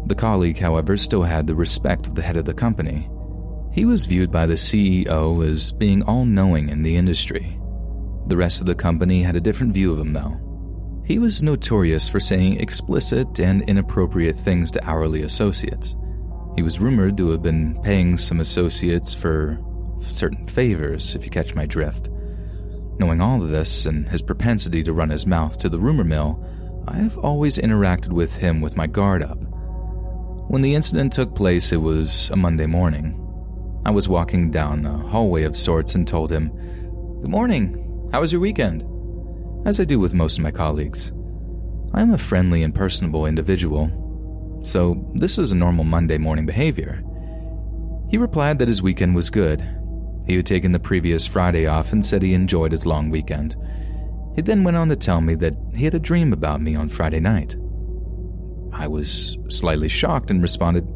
The colleague, however, still had the respect of the head of the company. He was viewed by the CEO as being all knowing in the industry the rest of the company had a different view of him, though. He was notorious for saying explicit and inappropriate things to hourly associates. He was rumored to have been paying some associates for certain favors, if you catch my drift. Knowing all of this and his propensity to run his mouth to the rumor mill, I have always interacted with him with my guard up. When the incident took place, it was a Monday morning. I was walking down a hallway of sorts and told him, Good morning. How was your weekend? As I do with most of my colleagues. I am a friendly and personable individual, so this is a normal Monday morning behavior. He replied that his weekend was good. He had taken the previous Friday off and said he enjoyed his long weekend. He then went on to tell me that he had a dream about me on Friday night. I was slightly shocked and responded,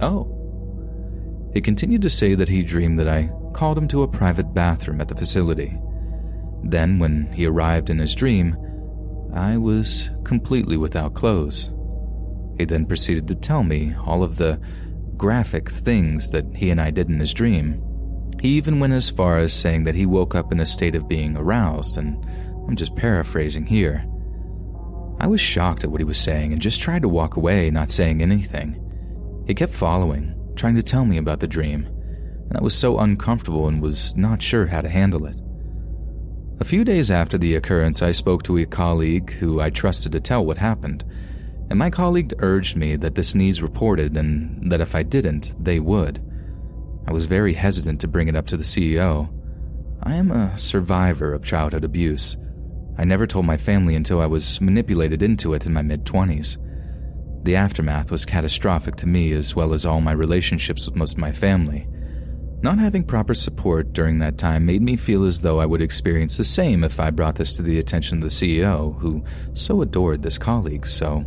Oh. He continued to say that he dreamed that I called him to a private bathroom at the facility. Then, when he arrived in his dream, I was completely without clothes. He then proceeded to tell me all of the graphic things that he and I did in his dream. He even went as far as saying that he woke up in a state of being aroused, and I'm just paraphrasing here. I was shocked at what he was saying and just tried to walk away, not saying anything. He kept following, trying to tell me about the dream, and I was so uncomfortable and was not sure how to handle it. A few days after the occurrence, I spoke to a colleague who I trusted to tell what happened, and my colleague urged me that this needs reported and that if I didn't, they would. I was very hesitant to bring it up to the CEO. I am a survivor of childhood abuse. I never told my family until I was manipulated into it in my mid 20s. The aftermath was catastrophic to me as well as all my relationships with most of my family. Not having proper support during that time made me feel as though I would experience the same if I brought this to the attention of the CEO, who so adored this colleague. So,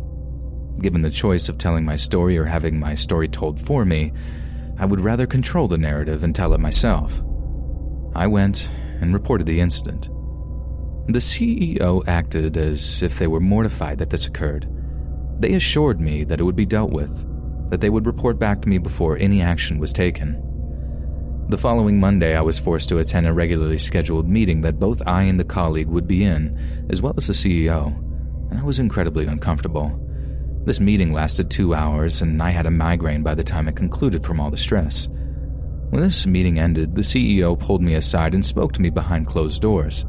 given the choice of telling my story or having my story told for me, I would rather control the narrative and tell it myself. I went and reported the incident. The CEO acted as if they were mortified that this occurred. They assured me that it would be dealt with, that they would report back to me before any action was taken. The following Monday, I was forced to attend a regularly scheduled meeting that both I and the colleague would be in, as well as the CEO, and I was incredibly uncomfortable. This meeting lasted two hours, and I had a migraine by the time it concluded from all the stress. When this meeting ended, the CEO pulled me aside and spoke to me behind closed doors.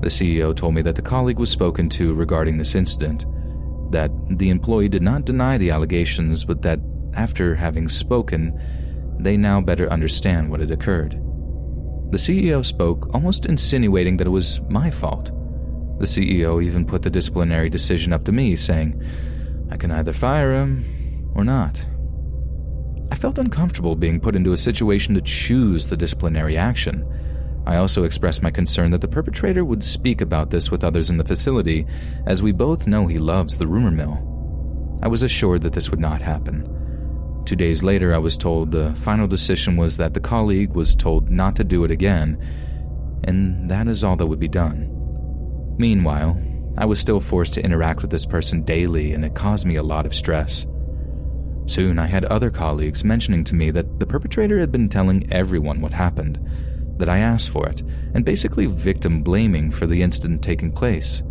The CEO told me that the colleague was spoken to regarding this incident, that the employee did not deny the allegations, but that after having spoken, they now better understand what had occurred. The CEO spoke, almost insinuating that it was my fault. The CEO even put the disciplinary decision up to me, saying, I can either fire him or not. I felt uncomfortable being put into a situation to choose the disciplinary action. I also expressed my concern that the perpetrator would speak about this with others in the facility, as we both know he loves the rumor mill. I was assured that this would not happen. Two days later, I was told the final decision was that the colleague was told not to do it again, and that is all that would be done. Meanwhile, I was still forced to interact with this person daily, and it caused me a lot of stress. Soon, I had other colleagues mentioning to me that the perpetrator had been telling everyone what happened, that I asked for it, and basically victim blaming for the incident taking place.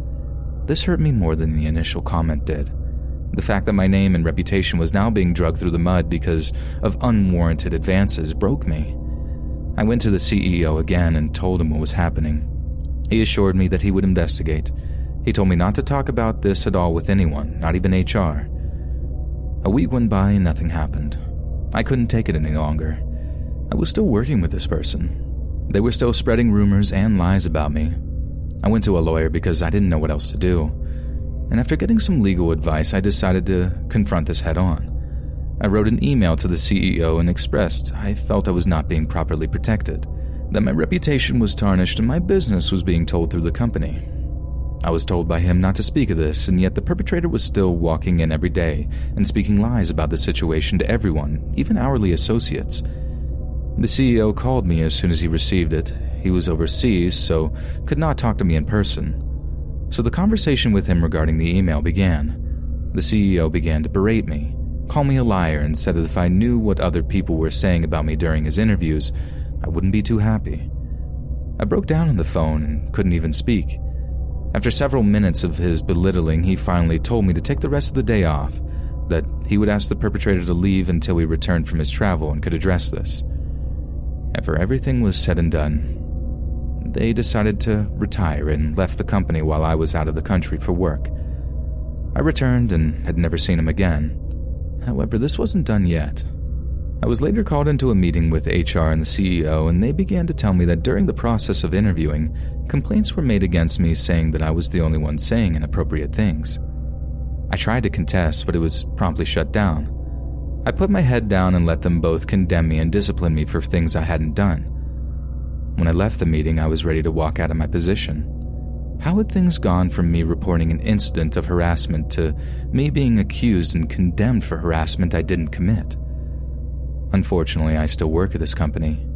This hurt me more than the initial comment did. The fact that my name and reputation was now being dragged through the mud because of unwarranted advances broke me. I went to the CEO again and told him what was happening. He assured me that he would investigate. He told me not to talk about this at all with anyone, not even HR. A week went by and nothing happened. I couldn't take it any longer. I was still working with this person. They were still spreading rumors and lies about me. I went to a lawyer because I didn't know what else to do. And after getting some legal advice, I decided to confront this head on. I wrote an email to the CEO and expressed I felt I was not being properly protected, that my reputation was tarnished and my business was being told through the company. I was told by him not to speak of this, and yet the perpetrator was still walking in every day and speaking lies about the situation to everyone, even hourly associates. The CEO called me as soon as he received it. He was overseas, so could not talk to me in person. So the conversation with him regarding the email began. The CEO began to berate me, call me a liar, and said that if I knew what other people were saying about me during his interviews, I wouldn't be too happy. I broke down on the phone and couldn't even speak. After several minutes of his belittling, he finally told me to take the rest of the day off, that he would ask the perpetrator to leave until we returned from his travel and could address this. After everything was said and done, they decided to retire and left the company while I was out of the country for work. I returned and had never seen him again. However, this wasn't done yet. I was later called into a meeting with HR and the CEO, and they began to tell me that during the process of interviewing, complaints were made against me saying that I was the only one saying inappropriate things. I tried to contest, but it was promptly shut down. I put my head down and let them both condemn me and discipline me for things I hadn't done. When I left the meeting, I was ready to walk out of my position. How had things gone from me reporting an incident of harassment to me being accused and condemned for harassment I didn't commit? Unfortunately, I still work at this company.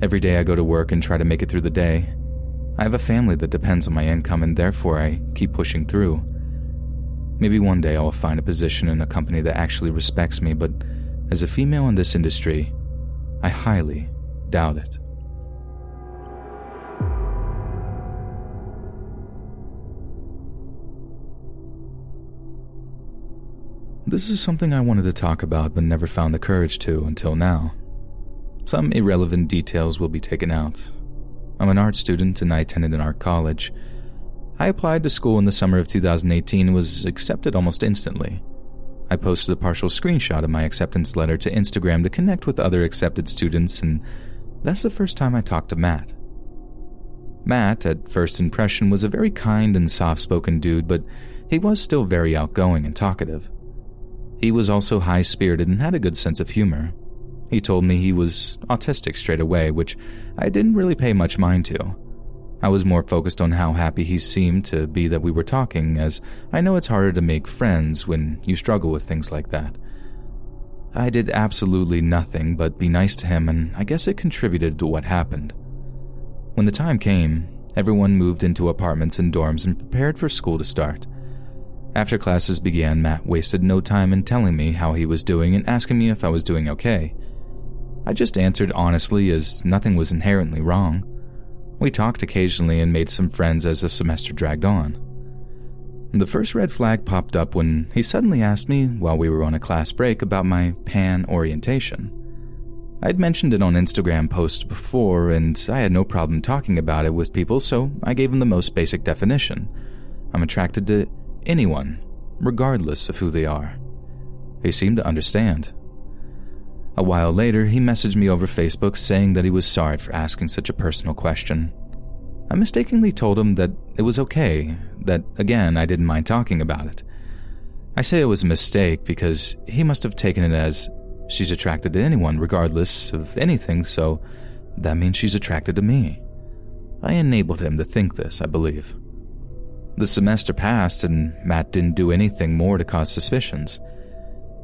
Every day I go to work and try to make it through the day. I have a family that depends on my income, and therefore I keep pushing through. Maybe one day I'll find a position in a company that actually respects me, but as a female in this industry, I highly doubt it. This is something I wanted to talk about but never found the courage to until now. Some irrelevant details will be taken out. I'm an art student and I attended an art college. I applied to school in the summer of 2018 and was accepted almost instantly. I posted a partial screenshot of my acceptance letter to Instagram to connect with other accepted students, and that's the first time I talked to Matt. Matt, at first impression, was a very kind and soft spoken dude, but he was still very outgoing and talkative. He was also high spirited and had a good sense of humor. He told me he was autistic straight away, which I didn't really pay much mind to. I was more focused on how happy he seemed to be that we were talking, as I know it's harder to make friends when you struggle with things like that. I did absolutely nothing but be nice to him, and I guess it contributed to what happened. When the time came, everyone moved into apartments and dorms and prepared for school to start. After classes began, Matt wasted no time in telling me how he was doing and asking me if I was doing okay. I just answered honestly as nothing was inherently wrong. We talked occasionally and made some friends as the semester dragged on. The first red flag popped up when he suddenly asked me, while we were on a class break, about my pan orientation. I'd mentioned it on Instagram posts before, and I had no problem talking about it with people, so I gave him the most basic definition. I'm attracted to anyone, regardless of who they are. He seemed to understand. A while later, he messaged me over Facebook saying that he was sorry for asking such a personal question. I mistakenly told him that it was okay, that again, I didn't mind talking about it. I say it was a mistake because he must have taken it as she's attracted to anyone regardless of anything, so that means she's attracted to me. I enabled him to think this, I believe. The semester passed, and Matt didn't do anything more to cause suspicions.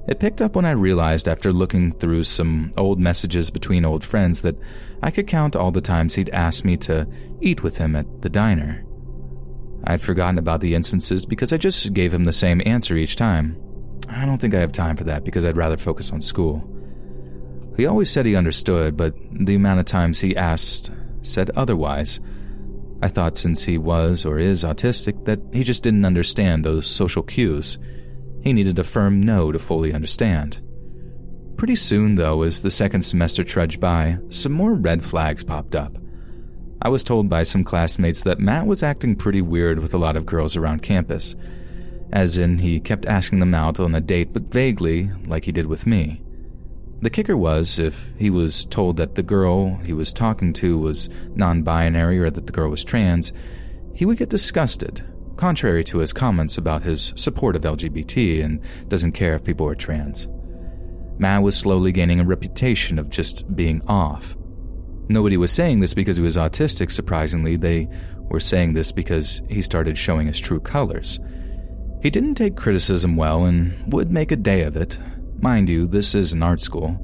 It picked up when I realized after looking through some old messages between old friends that I could count all the times he'd asked me to eat with him at the diner. I'd forgotten about the instances because I just gave him the same answer each time. I don't think I have time for that because I'd rather focus on school. He always said he understood, but the amount of times he asked said otherwise. I thought since he was or is autistic that he just didn't understand those social cues. He needed a firm no to fully understand. Pretty soon, though, as the second semester trudged by, some more red flags popped up. I was told by some classmates that Matt was acting pretty weird with a lot of girls around campus, as in he kept asking them out on a date but vaguely, like he did with me. The kicker was if he was told that the girl he was talking to was non binary or that the girl was trans, he would get disgusted, contrary to his comments about his support of LGBT and doesn't care if people are trans. Matt was slowly gaining a reputation of just being off. Nobody was saying this because he was autistic, surprisingly. They were saying this because he started showing his true colors. He didn't take criticism well and would make a day of it. Mind you, this is an art school.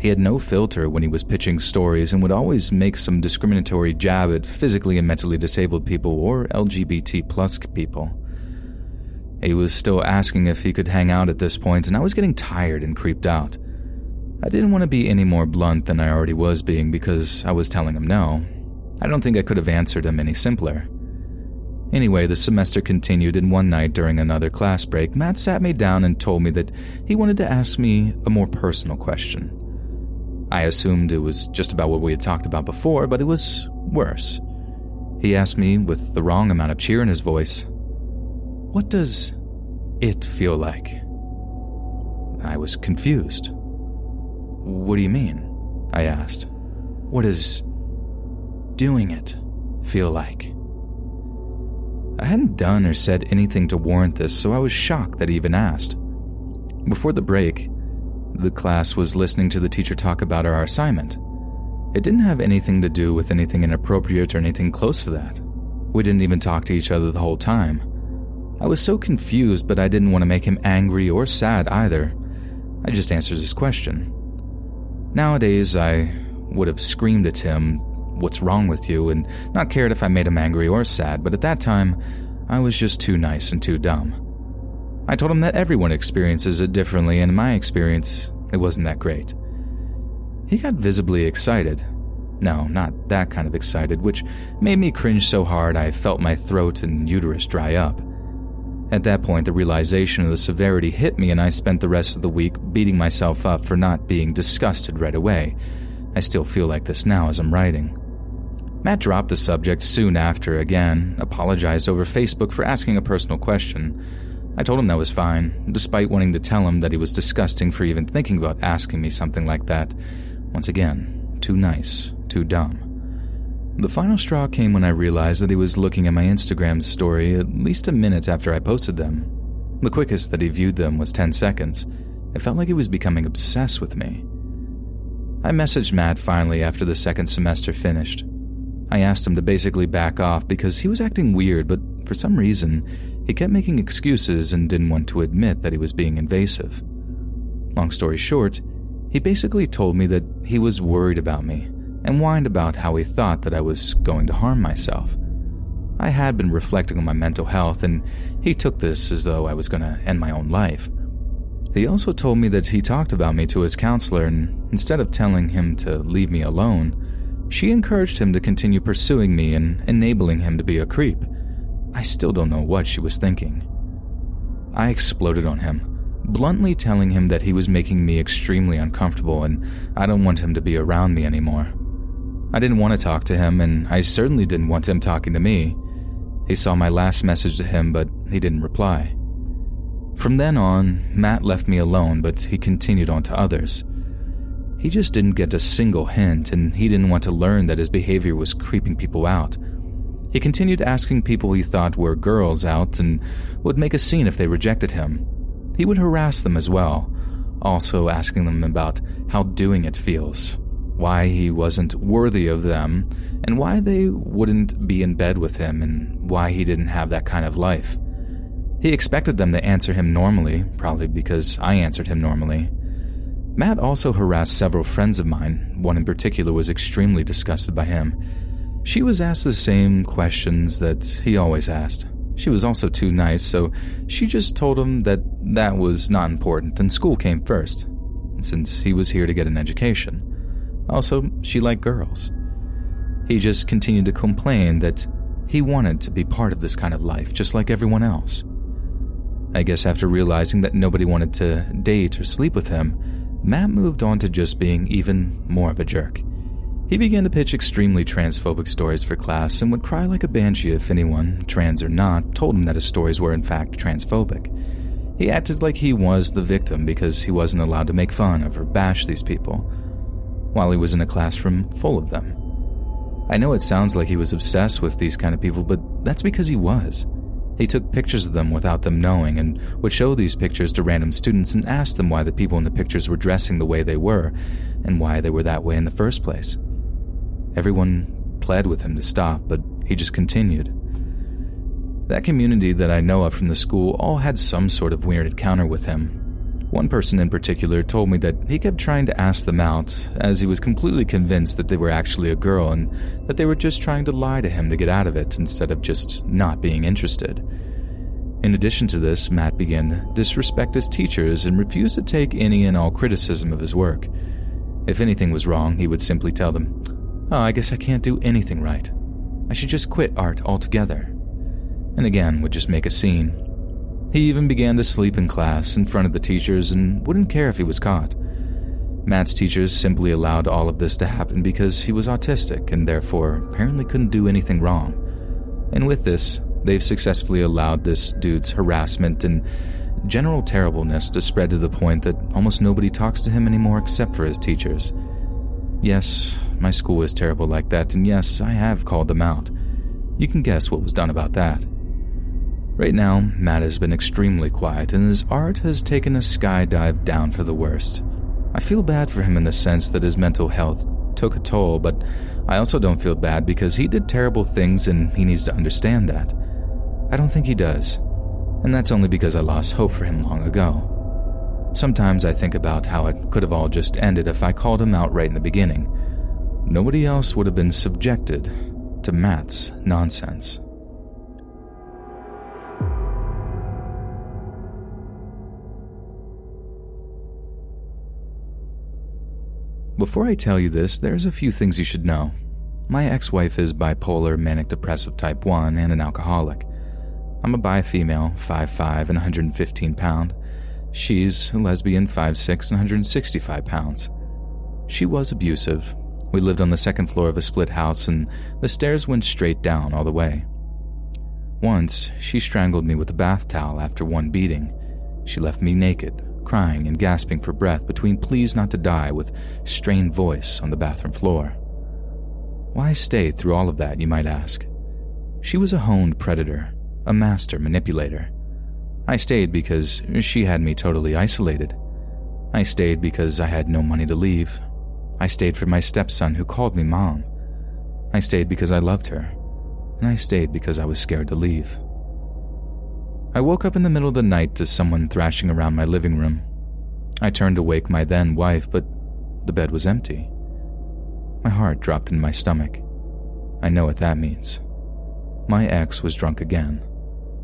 He had no filter when he was pitching stories and would always make some discriminatory jab at physically and mentally disabled people or LGBT plus people. He was still asking if he could hang out at this point, and I was getting tired and creeped out. I didn't want to be any more blunt than I already was being because I was telling him no. I don't think I could have answered him any simpler. Anyway, the semester continued, and one night during another class break, Matt sat me down and told me that he wanted to ask me a more personal question. I assumed it was just about what we had talked about before, but it was worse. He asked me with the wrong amount of cheer in his voice, What does it feel like? I was confused. What do you mean? I asked. What does doing it feel like? I hadn't done or said anything to warrant this, so I was shocked that he even asked. Before the break, the class was listening to the teacher talk about our assignment. It didn't have anything to do with anything inappropriate or anything close to that. We didn't even talk to each other the whole time. I was so confused, but I didn't want to make him angry or sad either. I just answered his question. Nowadays, I would have screamed at him, What's wrong with you? and not cared if I made him angry or sad, but at that time, I was just too nice and too dumb. I told him that everyone experiences it differently, and in my experience, it wasn't that great. He got visibly excited. No, not that kind of excited, which made me cringe so hard I felt my throat and uterus dry up. At that point, the realization of the severity hit me, and I spent the rest of the week beating myself up for not being disgusted right away. I still feel like this now as I'm writing. Matt dropped the subject soon after again, apologized over Facebook for asking a personal question. I told him that was fine, despite wanting to tell him that he was disgusting for even thinking about asking me something like that. Once again, too nice, too dumb. The final straw came when I realized that he was looking at my Instagram story at least a minute after I posted them. The quickest that he viewed them was 10 seconds. It felt like he was becoming obsessed with me. I messaged Matt finally after the second semester finished. I asked him to basically back off because he was acting weird, but for some reason, he kept making excuses and didn't want to admit that he was being invasive. Long story short, he basically told me that he was worried about me and whined about how he thought that I was going to harm myself. I had been reflecting on my mental health, and he took this as though I was going to end my own life. He also told me that he talked about me to his counselor, and instead of telling him to leave me alone, she encouraged him to continue pursuing me and enabling him to be a creep. I still don't know what she was thinking. I exploded on him, bluntly telling him that he was making me extremely uncomfortable and I don't want him to be around me anymore. I didn't want to talk to him, and I certainly didn't want him talking to me. He saw my last message to him, but he didn't reply. From then on, Matt left me alone, but he continued on to others. He just didn't get a single hint, and he didn't want to learn that his behavior was creeping people out. He continued asking people he thought were girls out and would make a scene if they rejected him. He would harass them as well, also asking them about how doing it feels, why he wasn't worthy of them, and why they wouldn't be in bed with him, and why he didn't have that kind of life. He expected them to answer him normally, probably because I answered him normally. Matt also harassed several friends of mine. One in particular was extremely disgusted by him. She was asked the same questions that he always asked. She was also too nice, so she just told him that that was not important and school came first, since he was here to get an education. Also, she liked girls. He just continued to complain that he wanted to be part of this kind of life, just like everyone else. I guess after realizing that nobody wanted to date or sleep with him, Matt moved on to just being even more of a jerk. He began to pitch extremely transphobic stories for class and would cry like a banshee if anyone, trans or not, told him that his stories were in fact transphobic. He acted like he was the victim because he wasn't allowed to make fun of or bash these people, while he was in a classroom full of them. I know it sounds like he was obsessed with these kind of people, but that's because he was. He took pictures of them without them knowing and would show these pictures to random students and ask them why the people in the pictures were dressing the way they were and why they were that way in the first place. Everyone pled with him to stop, but he just continued. That community that I know of from the school all had some sort of weird encounter with him. One person in particular told me that he kept trying to ask them out, as he was completely convinced that they were actually a girl and that they were just trying to lie to him to get out of it instead of just not being interested. In addition to this, Matt began to disrespect his teachers and refused to take any and all criticism of his work. If anything was wrong, he would simply tell them, Oh, I guess I can't do anything right. I should just quit art altogether. And again, would just make a scene. He even began to sleep in class in front of the teachers and wouldn't care if he was caught. Matt's teachers simply allowed all of this to happen because he was autistic and therefore apparently couldn't do anything wrong. And with this, they've successfully allowed this dude's harassment and general terribleness to spread to the point that almost nobody talks to him anymore except for his teachers. Yes, my school is terrible like that, and yes, I have called them out. You can guess what was done about that. Right now, Matt has been extremely quiet, and his art has taken a skydive down for the worst. I feel bad for him in the sense that his mental health took a toll, but I also don't feel bad because he did terrible things and he needs to understand that. I don't think he does, and that's only because I lost hope for him long ago. Sometimes I think about how it could have all just ended if I called him out right in the beginning. Nobody else would have been subjected to Matt's nonsense. Before I tell you this, there's a few things you should know. My ex wife is bipolar manic depressive type 1 and an alcoholic. I'm a bi female, 5'5 and 115 pound. She's a lesbian, 5'6 and 165 pounds. She was abusive. We lived on the second floor of a split house, and the stairs went straight down all the way. Once, she strangled me with a bath towel after one beating. She left me naked, crying and gasping for breath between pleas not to die with strained voice on the bathroom floor. Why stay through all of that, you might ask? She was a honed predator, a master manipulator. I stayed because she had me totally isolated. I stayed because I had no money to leave. I stayed for my stepson who called me mom. I stayed because I loved her. And I stayed because I was scared to leave. I woke up in the middle of the night to someone thrashing around my living room. I turned to wake my then wife, but the bed was empty. My heart dropped in my stomach. I know what that means. My ex was drunk again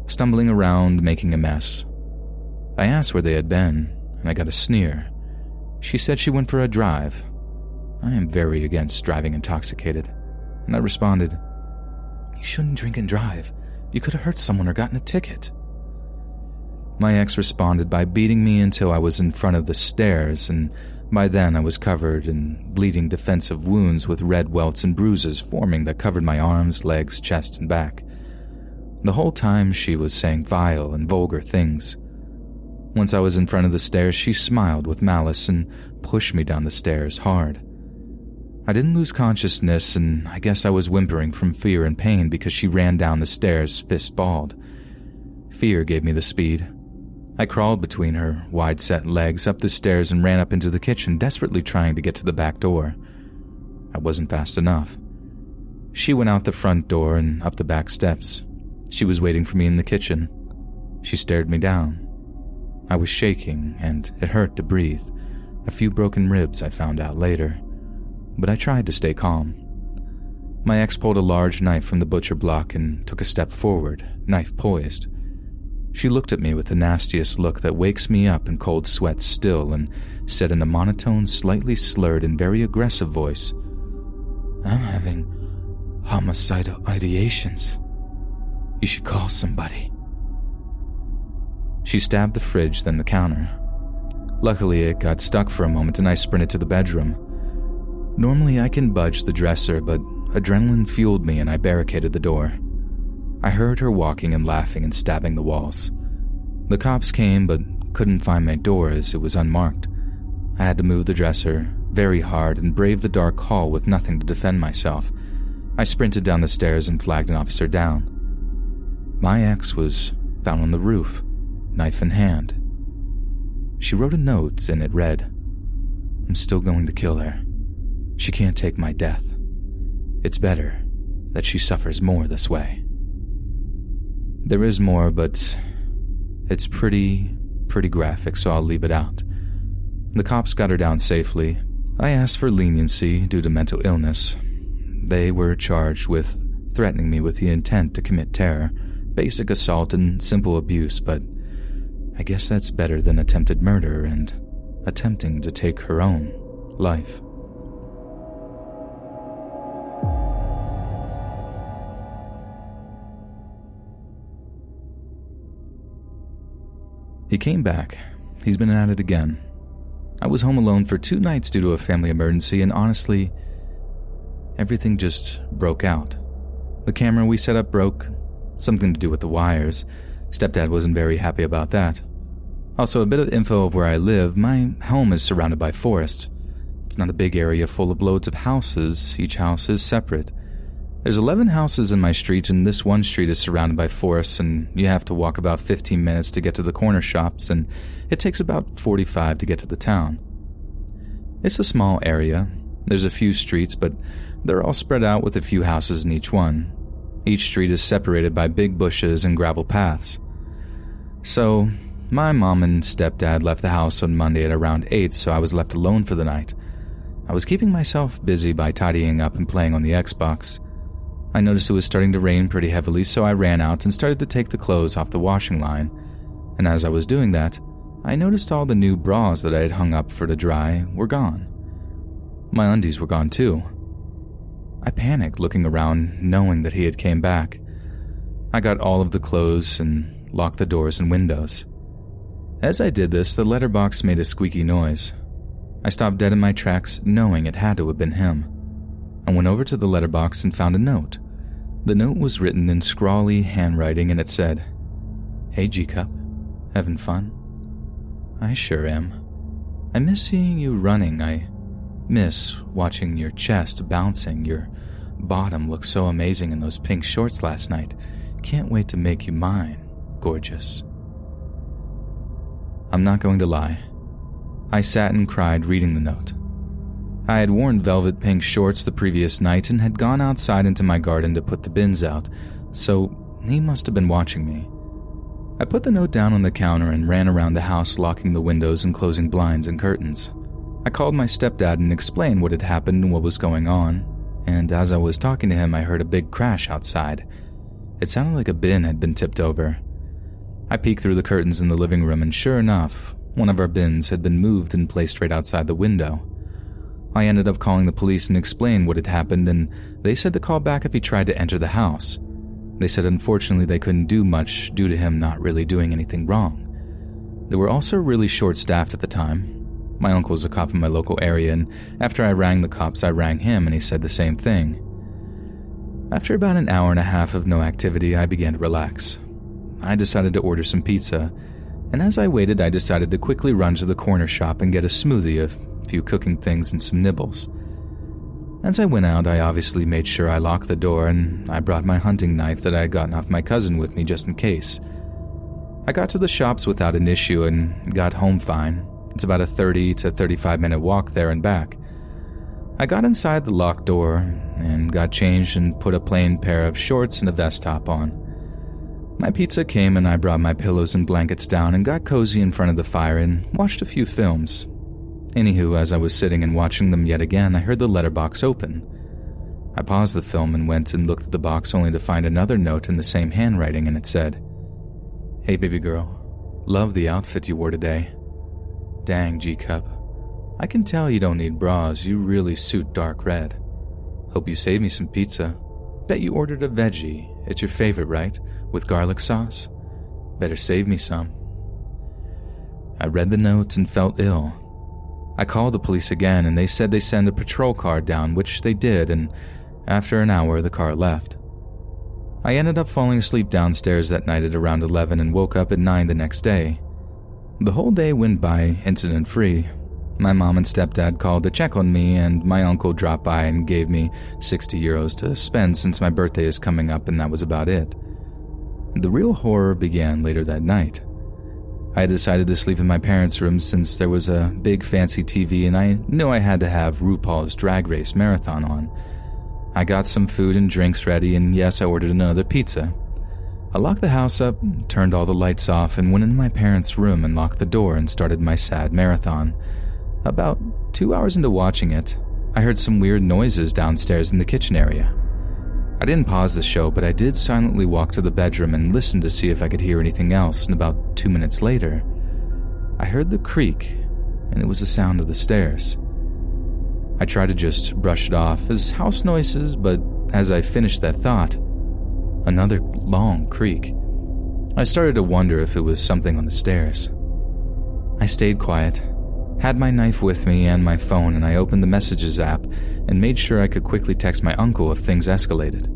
stumbling around, making a mess. I asked where they had been, and I got a sneer. She said she went for a drive. I am very against driving intoxicated, and I responded, You shouldn't drink and drive. You could have hurt someone or gotten a ticket. My ex responded by beating me until I was in front of the stairs, and by then I was covered in bleeding defensive wounds with red welts and bruises forming that covered my arms, legs, chest, and back. The whole time she was saying vile and vulgar things. Once I was in front of the stairs, she smiled with malice and pushed me down the stairs hard. I didn't lose consciousness, and I guess I was whimpering from fear and pain because she ran down the stairs, fist balled. Fear gave me the speed. I crawled between her wide set legs up the stairs and ran up into the kitchen, desperately trying to get to the back door. I wasn't fast enough. She went out the front door and up the back steps. She was waiting for me in the kitchen. She stared me down. I was shaking, and it hurt to breathe. A few broken ribs, I found out later. But I tried to stay calm. My ex pulled a large knife from the butcher block and took a step forward, knife poised. She looked at me with the nastiest look that wakes me up in cold sweats still and said in a monotone, slightly slurred, and very aggressive voice, I'm having homicidal ideations. You should call somebody. She stabbed the fridge, then the counter. Luckily, it got stuck for a moment and I sprinted to the bedroom. Normally, I can budge the dresser, but adrenaline fueled me and I barricaded the door. I heard her walking and laughing and stabbing the walls. The cops came but couldn't find my door as it was unmarked. I had to move the dresser very hard and brave the dark hall with nothing to defend myself. I sprinted down the stairs and flagged an officer down. My ex was found on the roof, knife in hand. She wrote a note and it read, I'm still going to kill her. She can't take my death. It's better that she suffers more this way. There is more, but it's pretty, pretty graphic, so I'll leave it out. The cops got her down safely. I asked for leniency due to mental illness. They were charged with threatening me with the intent to commit terror, basic assault, and simple abuse, but I guess that's better than attempted murder and attempting to take her own life. He came back. He's been at it again. I was home alone for two nights due to a family emergency, and honestly, everything just broke out. The camera we set up broke, something to do with the wires. Stepdad wasn't very happy about that. Also, a bit of info of where I live my home is surrounded by forest. It's not a big area full of loads of houses, each house is separate. There's 11 houses in my street, and this one street is surrounded by forests, and you have to walk about 15 minutes to get to the corner shops, and it takes about 45 to get to the town. It's a small area. There's a few streets, but they're all spread out with a few houses in each one. Each street is separated by big bushes and gravel paths. So, my mom and stepdad left the house on Monday at around 8, so I was left alone for the night. I was keeping myself busy by tidying up and playing on the Xbox. I noticed it was starting to rain pretty heavily, so I ran out and started to take the clothes off the washing line. And as I was doing that, I noticed all the new bras that I had hung up for to dry were gone. My undies were gone too. I panicked looking around, knowing that he had came back. I got all of the clothes and locked the doors and windows. As I did this, the letterbox made a squeaky noise. I stopped dead in my tracks, knowing it had to have been him. I went over to the letterbox and found a note. The note was written in scrawly handwriting and it said, Hey G Cup, having fun? I sure am. I miss seeing you running. I miss watching your chest bouncing. Your bottom looked so amazing in those pink shorts last night. Can't wait to make you mine, gorgeous. I'm not going to lie. I sat and cried reading the note. I had worn velvet pink shorts the previous night and had gone outside into my garden to put the bins out, so he must have been watching me. I put the note down on the counter and ran around the house, locking the windows and closing blinds and curtains. I called my stepdad and explained what had happened and what was going on, and as I was talking to him, I heard a big crash outside. It sounded like a bin had been tipped over. I peeked through the curtains in the living room, and sure enough, one of our bins had been moved and placed right outside the window. I ended up calling the police and explained what had happened, and they said to call back if he tried to enter the house. They said unfortunately they couldn't do much due to him not really doing anything wrong. They were also really short staffed at the time. My uncle was a cop in my local area, and after I rang the cops, I rang him and he said the same thing. After about an hour and a half of no activity, I began to relax. I decided to order some pizza, and as I waited, I decided to quickly run to the corner shop and get a smoothie of few cooking things, and some nibbles. As I went out, I obviously made sure I locked the door and I brought my hunting knife that I had gotten off my cousin with me just in case. I got to the shops without an issue and got home fine. It's about a 30 to 35 minute walk there and back. I got inside the locked door and got changed and put a plain pair of shorts and a vest top on. My pizza came and I brought my pillows and blankets down and got cozy in front of the fire and watched a few films. Anywho, as I was sitting and watching them yet again, I heard the letterbox open. I paused the film and went and looked at the box only to find another note in the same handwriting and it said, Hey baby girl, love the outfit you wore today. Dang, G Cup. I can tell you don't need bras, you really suit dark red. Hope you saved me some pizza. Bet you ordered a veggie. It's your favorite, right? With garlic sauce? Better save me some. I read the note and felt ill. I called the police again and they said they send a patrol car down, which they did, and after an hour the car left. I ended up falling asleep downstairs that night at around 11 and woke up at 9 the next day. The whole day went by incident free. My mom and stepdad called to check on me, and my uncle dropped by and gave me 60 euros to spend since my birthday is coming up, and that was about it. The real horror began later that night. I decided to sleep in my parents' room since there was a big fancy TV and I knew I had to have RuPaul's Drag Race Marathon on. I got some food and drinks ready, and yes, I ordered another pizza. I locked the house up, turned all the lights off, and went into my parents' room and locked the door and started my sad marathon. About two hours into watching it, I heard some weird noises downstairs in the kitchen area. I didn't pause the show, but I did silently walk to the bedroom and listen to see if I could hear anything else, and about two minutes later, I heard the creak, and it was the sound of the stairs. I tried to just brush it off as house noises, but as I finished that thought, another long creak. I started to wonder if it was something on the stairs. I stayed quiet, had my knife with me and my phone, and I opened the messages app and made sure I could quickly text my uncle if things escalated.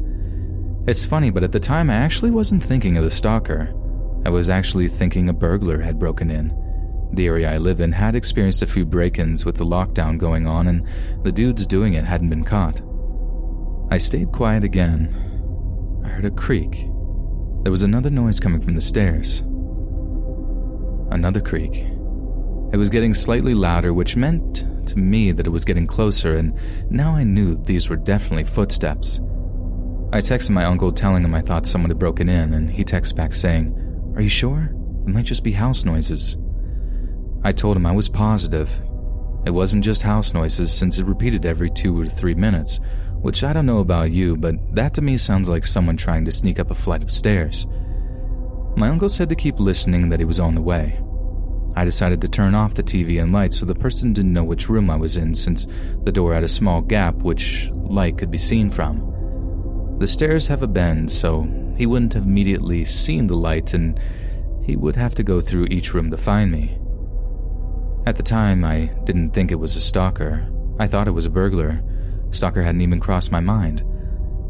It's funny, but at the time I actually wasn't thinking of the stalker. I was actually thinking a burglar had broken in. The area I live in had experienced a few break ins with the lockdown going on, and the dudes doing it hadn't been caught. I stayed quiet again. I heard a creak. There was another noise coming from the stairs. Another creak. It was getting slightly louder, which meant to me that it was getting closer, and now I knew these were definitely footsteps. I texted my uncle telling him I thought someone had broken in, and he texted back saying, Are you sure? It might just be house noises. I told him I was positive. It wasn't just house noises since it repeated every two or three minutes, which I don't know about you, but that to me sounds like someone trying to sneak up a flight of stairs. My uncle said to keep listening that he was on the way. I decided to turn off the TV and lights so the person didn't know which room I was in since the door had a small gap which light could be seen from. The stairs have a bend, so he wouldn't have immediately seen the light and he would have to go through each room to find me. At the time, I didn't think it was a stalker. I thought it was a burglar. Stalker hadn't even crossed my mind.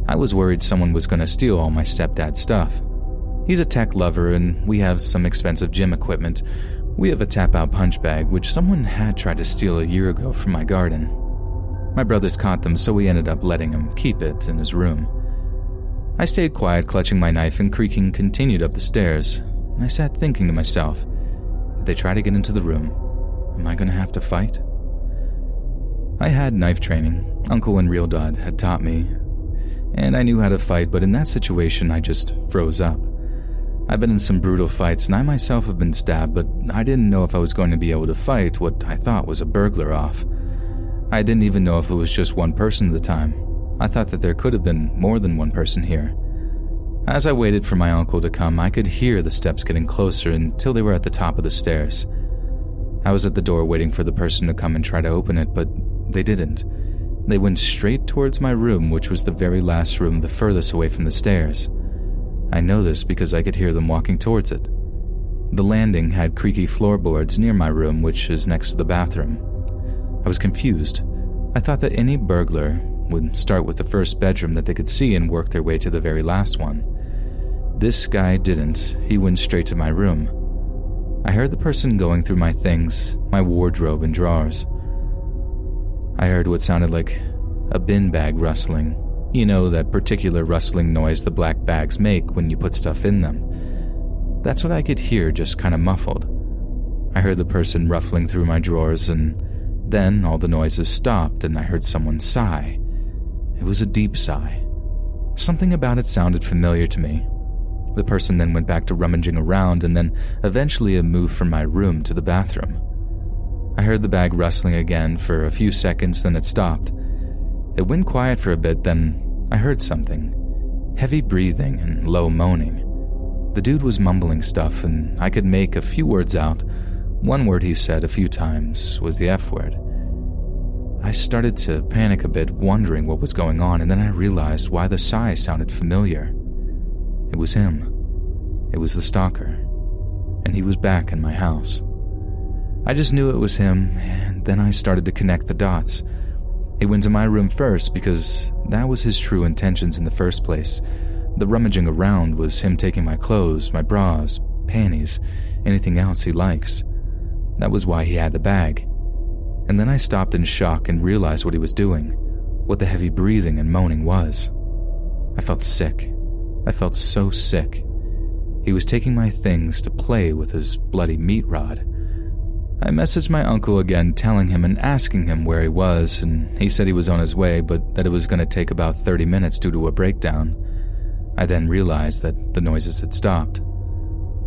I was worried someone was going to steal all my stepdad's stuff. He's a tech lover, and we have some expensive gym equipment, we have a tap out punch bag, which someone had tried to steal a year ago from my garden. My brothers caught them, so we ended up letting him keep it in his room. I stayed quiet, clutching my knife, and creaking continued up the stairs, and I sat thinking to myself if they try to get into the room, am I going to have to fight? I had knife training. Uncle and Real Dad had taught me, and I knew how to fight, but in that situation, I just froze up. I've been in some brutal fights, and I myself have been stabbed, but I didn't know if I was going to be able to fight what I thought was a burglar off. I didn't even know if it was just one person at the time. I thought that there could have been more than one person here. As I waited for my uncle to come, I could hear the steps getting closer until they were at the top of the stairs. I was at the door waiting for the person to come and try to open it, but they didn't. They went straight towards my room, which was the very last room the furthest away from the stairs. I know this because I could hear them walking towards it. The landing had creaky floorboards near my room, which is next to the bathroom. I was confused. I thought that any burglar would start with the first bedroom that they could see and work their way to the very last one. This guy didn't. He went straight to my room. I heard the person going through my things, my wardrobe and drawers. I heard what sounded like a bin bag rustling you know, that particular rustling noise the black bags make when you put stuff in them. That's what I could hear, just kind of muffled. I heard the person ruffling through my drawers, and then all the noises stopped, and I heard someone sigh. It was a deep sigh. Something about it sounded familiar to me. The person then went back to rummaging around, and then eventually it moved from my room to the bathroom. I heard the bag rustling again for a few seconds, then it stopped. It went quiet for a bit, then I heard something heavy breathing and low moaning. The dude was mumbling stuff, and I could make a few words out. One word he said a few times was the F word. I started to panic a bit, wondering what was going on, and then I realized why the sigh sounded familiar. It was him. It was the stalker. And he was back in my house. I just knew it was him, and then I started to connect the dots. He went to my room first because that was his true intentions in the first place. The rummaging around was him taking my clothes, my bras, panties, anything else he likes. That was why he had the bag. And then I stopped in shock and realized what he was doing, what the heavy breathing and moaning was. I felt sick. I felt so sick. He was taking my things to play with his bloody meat rod. I messaged my uncle again, telling him and asking him where he was, and he said he was on his way, but that it was going to take about 30 minutes due to a breakdown. I then realized that the noises had stopped.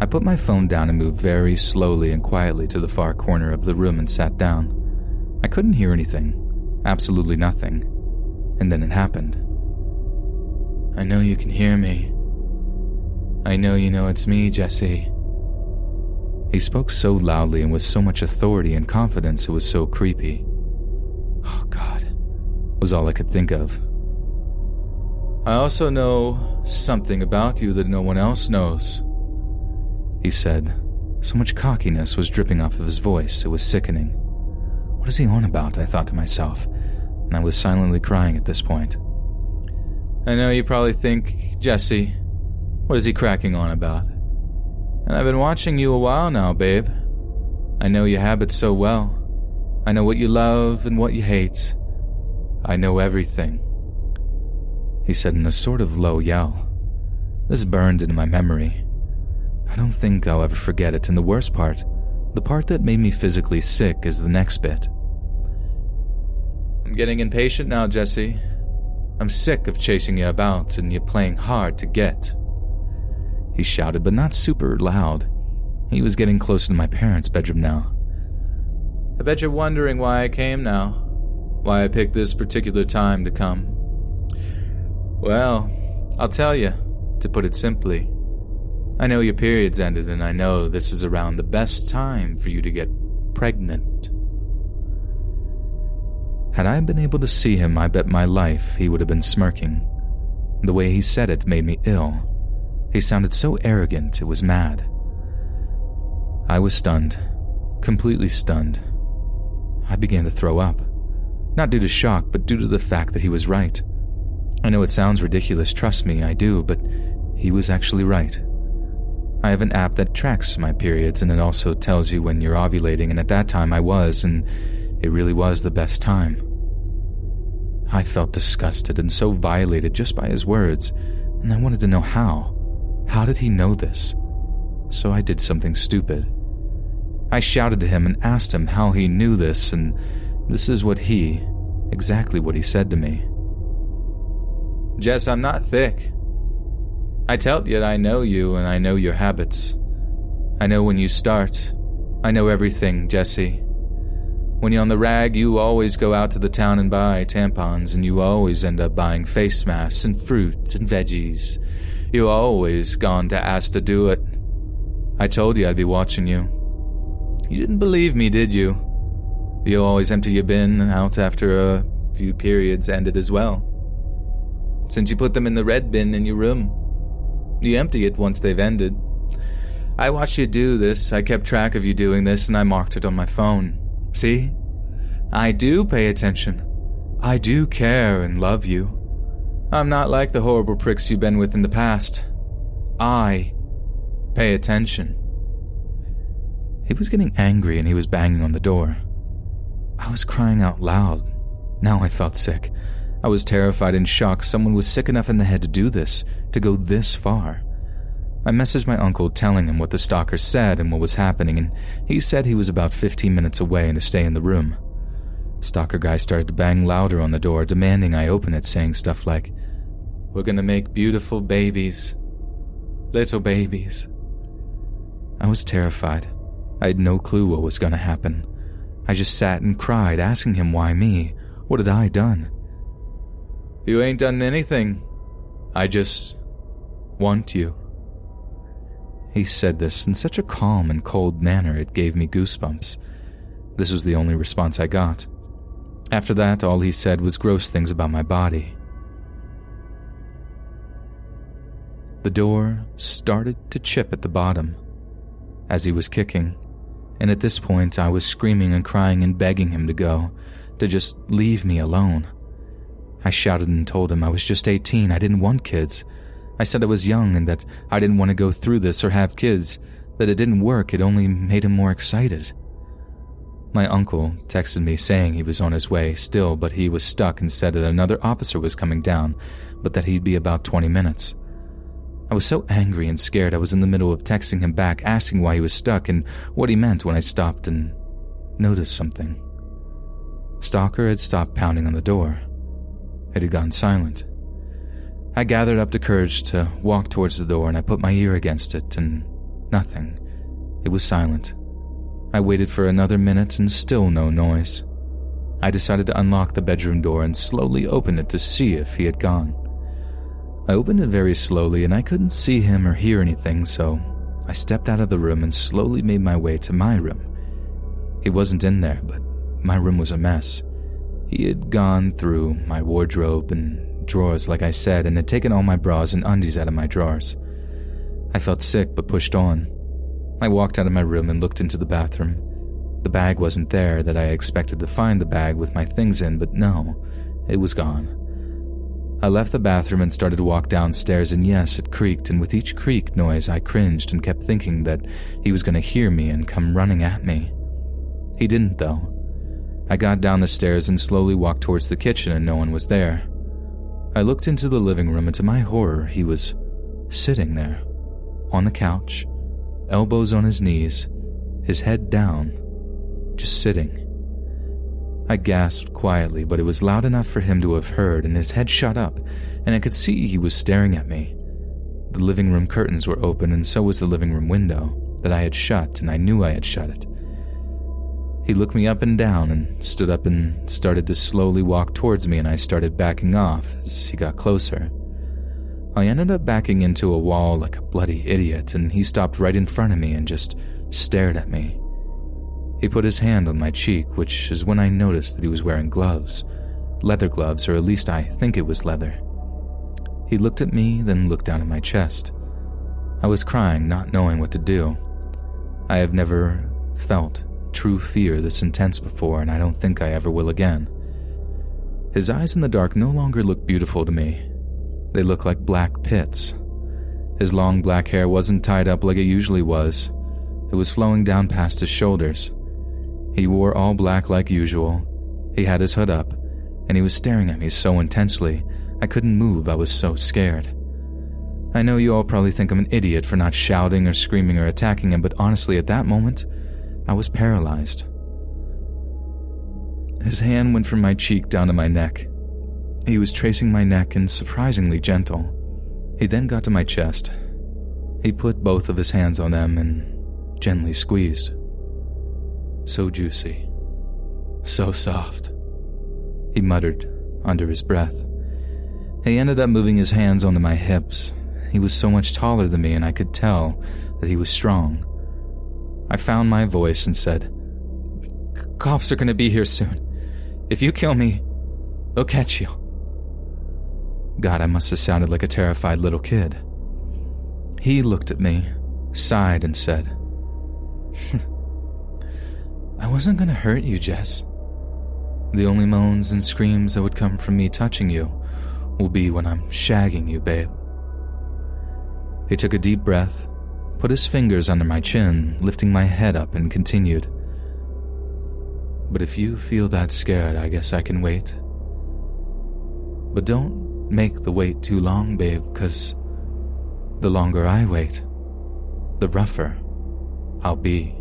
I put my phone down and moved very slowly and quietly to the far corner of the room and sat down. I couldn't hear anything, absolutely nothing. And then it happened. I know you can hear me. I know you know it's me, Jesse. He spoke so loudly and with so much authority and confidence it was so creepy. Oh, God, was all I could think of. I also know something about you that no one else knows, he said. So much cockiness was dripping off of his voice, it was sickening. What is he on about? I thought to myself, and I was silently crying at this point. I know you probably think, Jesse, what is he cracking on about? And I've been watching you a while now, babe. I know your habits so well. I know what you love and what you hate. I know everything. He said in a sort of low yell. This burned into my memory. I don't think I'll ever forget it, and the worst part, the part that made me physically sick, is the next bit. I'm getting impatient now, Jesse. I'm sick of chasing you about and you playing hard to get. He shouted, but not super loud. He was getting closer to my parents' bedroom now. I bet you're wondering why I came now, why I picked this particular time to come. Well, I'll tell you, to put it simply. I know your period's ended, and I know this is around the best time for you to get pregnant. Had I been able to see him, I bet my life he would have been smirking. The way he said it made me ill. He sounded so arrogant, it was mad. I was stunned, completely stunned. I began to throw up. Not due to shock, but due to the fact that he was right. I know it sounds ridiculous, trust me, I do, but he was actually right. I have an app that tracks my periods and it also tells you when you're ovulating, and at that time I was, and it really was the best time. I felt disgusted and so violated just by his words, and I wanted to know how. How did he know this? So I did something stupid. I shouted to him and asked him how he knew this, and this is what he, exactly what he said to me. Jess, I'm not thick. I tell you I know you and I know your habits. I know when you start. I know everything, Jesse. When you're on the rag, you always go out to the town and buy tampons, and you always end up buying face masks and fruit and veggies you always gone to ask to do it. I told you I'd be watching you. You didn't believe me, did you? You always empty your bin out after a few periods ended as well. Since you put them in the red bin in your room. You empty it once they've ended. I watched you do this, I kept track of you doing this, and I marked it on my phone. See? I do pay attention. I do care and love you. I'm not like the horrible pricks you've been with in the past. I pay attention. He was getting angry and he was banging on the door. I was crying out loud. Now I felt sick. I was terrified and shocked someone was sick enough in the head to do this, to go this far. I messaged my uncle telling him what the stalker said and what was happening, and he said he was about 15 minutes away and to stay in the room. Stalker guy started to bang louder on the door, demanding I open it, saying stuff like, we're gonna make beautiful babies. little babies. I was terrified. I had no clue what was to happen. I just sat and cried, asking him why me. What had I done? You ain't done anything. I just want you. He said this in such a calm and cold manner it gave me goosebumps. This was the only response I got. After that, all he said was gross things about my body. The door started to chip at the bottom as he was kicking, and at this point I was screaming and crying and begging him to go, to just leave me alone. I shouted and told him I was just 18, I didn't want kids. I said I was young and that I didn't want to go through this or have kids, that it didn't work, it only made him more excited. My uncle texted me saying he was on his way still, but he was stuck and said that another officer was coming down, but that he'd be about 20 minutes. I was so angry and scared I was in the middle of texting him back, asking why he was stuck and what he meant when I stopped and noticed something. Stalker had stopped pounding on the door. It had gone silent. I gathered up the courage to walk towards the door and I put my ear against it, and nothing. It was silent. I waited for another minute and still no noise. I decided to unlock the bedroom door and slowly open it to see if he had gone. I opened it very slowly and I couldn't see him or hear anything, so I stepped out of the room and slowly made my way to my room. He wasn't in there, but my room was a mess. He had gone through my wardrobe and drawers, like I said, and had taken all my bras and undies out of my drawers. I felt sick but pushed on. I walked out of my room and looked into the bathroom. The bag wasn't there that I expected to find the bag with my things in, but no, it was gone. I left the bathroom and started to walk downstairs, and yes, it creaked, and with each creak noise, I cringed and kept thinking that he was going to hear me and come running at me. He didn't, though. I got down the stairs and slowly walked towards the kitchen, and no one was there. I looked into the living room, and to my horror, he was sitting there, on the couch, elbows on his knees, his head down, just sitting. I gasped quietly, but it was loud enough for him to have heard, and his head shot up, and I could see he was staring at me. The living room curtains were open, and so was the living room window that I had shut, and I knew I had shut it. He looked me up and down and stood up and started to slowly walk towards me, and I started backing off as he got closer. I ended up backing into a wall like a bloody idiot, and he stopped right in front of me and just stared at me. He put his hand on my cheek, which is when I noticed that he was wearing gloves. Leather gloves, or at least I think it was leather. He looked at me, then looked down at my chest. I was crying, not knowing what to do. I have never felt true fear this intense before, and I don't think I ever will again. His eyes in the dark no longer looked beautiful to me. They looked like black pits. His long black hair wasn't tied up like it usually was, it was flowing down past his shoulders. He wore all black like usual. He had his hood up, and he was staring at me so intensely, I couldn't move, I was so scared. I know you all probably think I'm an idiot for not shouting or screaming or attacking him, but honestly, at that moment, I was paralyzed. His hand went from my cheek down to my neck. He was tracing my neck and surprisingly gentle. He then got to my chest. He put both of his hands on them and gently squeezed. So juicy. So soft. He muttered under his breath. He ended up moving his hands onto my hips. He was so much taller than me, and I could tell that he was strong. I found my voice and said, Cops are going to be here soon. If you kill me, they'll catch you. God, I must have sounded like a terrified little kid. He looked at me, sighed, and said, I wasn't going to hurt you, Jess. The only moans and screams that would come from me touching you will be when I'm shagging you, babe. He took a deep breath, put his fingers under my chin, lifting my head up, and continued. But if you feel that scared, I guess I can wait. But don't make the wait too long, babe, because the longer I wait, the rougher I'll be.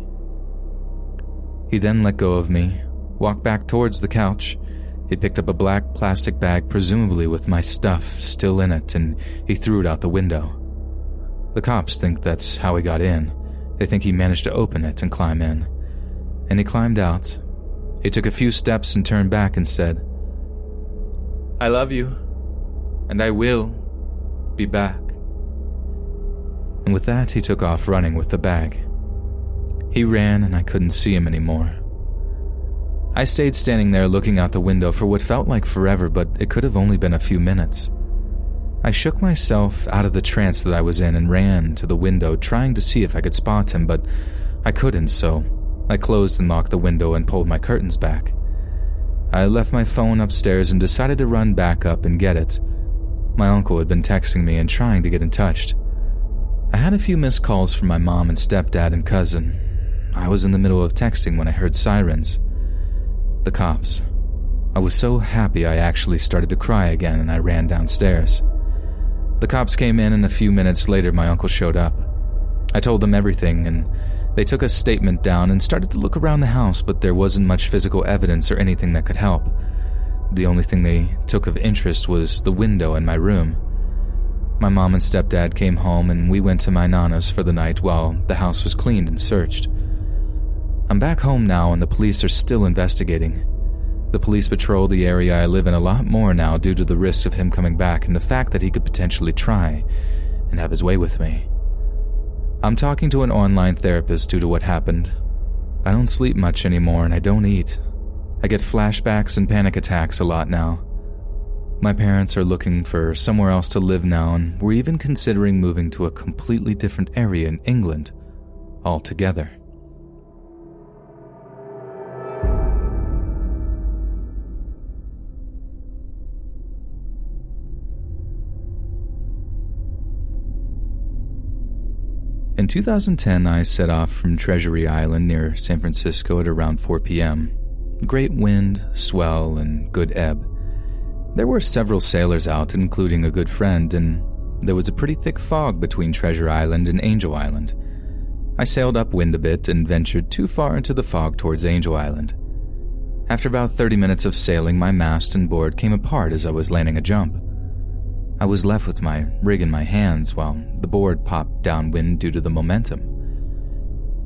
He then let go of me, walked back towards the couch. He picked up a black plastic bag, presumably with my stuff still in it, and he threw it out the window. The cops think that's how he got in. They think he managed to open it and climb in. And he climbed out. He took a few steps and turned back and said, I love you, and I will be back. And with that, he took off running with the bag. He ran, and I couldn't see him anymore. I stayed standing there looking out the window for what felt like forever, but it could have only been a few minutes. I shook myself out of the trance that I was in and ran to the window, trying to see if I could spot him, but I couldn't, so I closed and locked the window and pulled my curtains back. I left my phone upstairs and decided to run back up and get it. My uncle had been texting me and trying to get in touch. I had a few missed calls from my mom and stepdad and cousin. I was in the middle of texting when I heard sirens. The cops. I was so happy I actually started to cry again and I ran downstairs. The cops came in, and a few minutes later, my uncle showed up. I told them everything, and they took a statement down and started to look around the house, but there wasn't much physical evidence or anything that could help. The only thing they took of interest was the window in my room. My mom and stepdad came home, and we went to my nana's for the night while the house was cleaned and searched. I'm back home now, and the police are still investigating. The police patrol the area I live in a lot more now due to the risks of him coming back and the fact that he could potentially try and have his way with me. I'm talking to an online therapist due to what happened. I don't sleep much anymore and I don't eat. I get flashbacks and panic attacks a lot now. My parents are looking for somewhere else to live now, and we're even considering moving to a completely different area in England altogether. In 2010, I set off from Treasure Island near San Francisco at around 4 p.m. Great wind, swell, and good ebb. There were several sailors out, including a good friend, and there was a pretty thick fog between Treasure Island and Angel Island. I sailed upwind a bit and ventured too far into the fog towards Angel Island. After about 30 minutes of sailing, my mast and board came apart as I was landing a jump. I was left with my rig in my hands while the board popped downwind due to the momentum.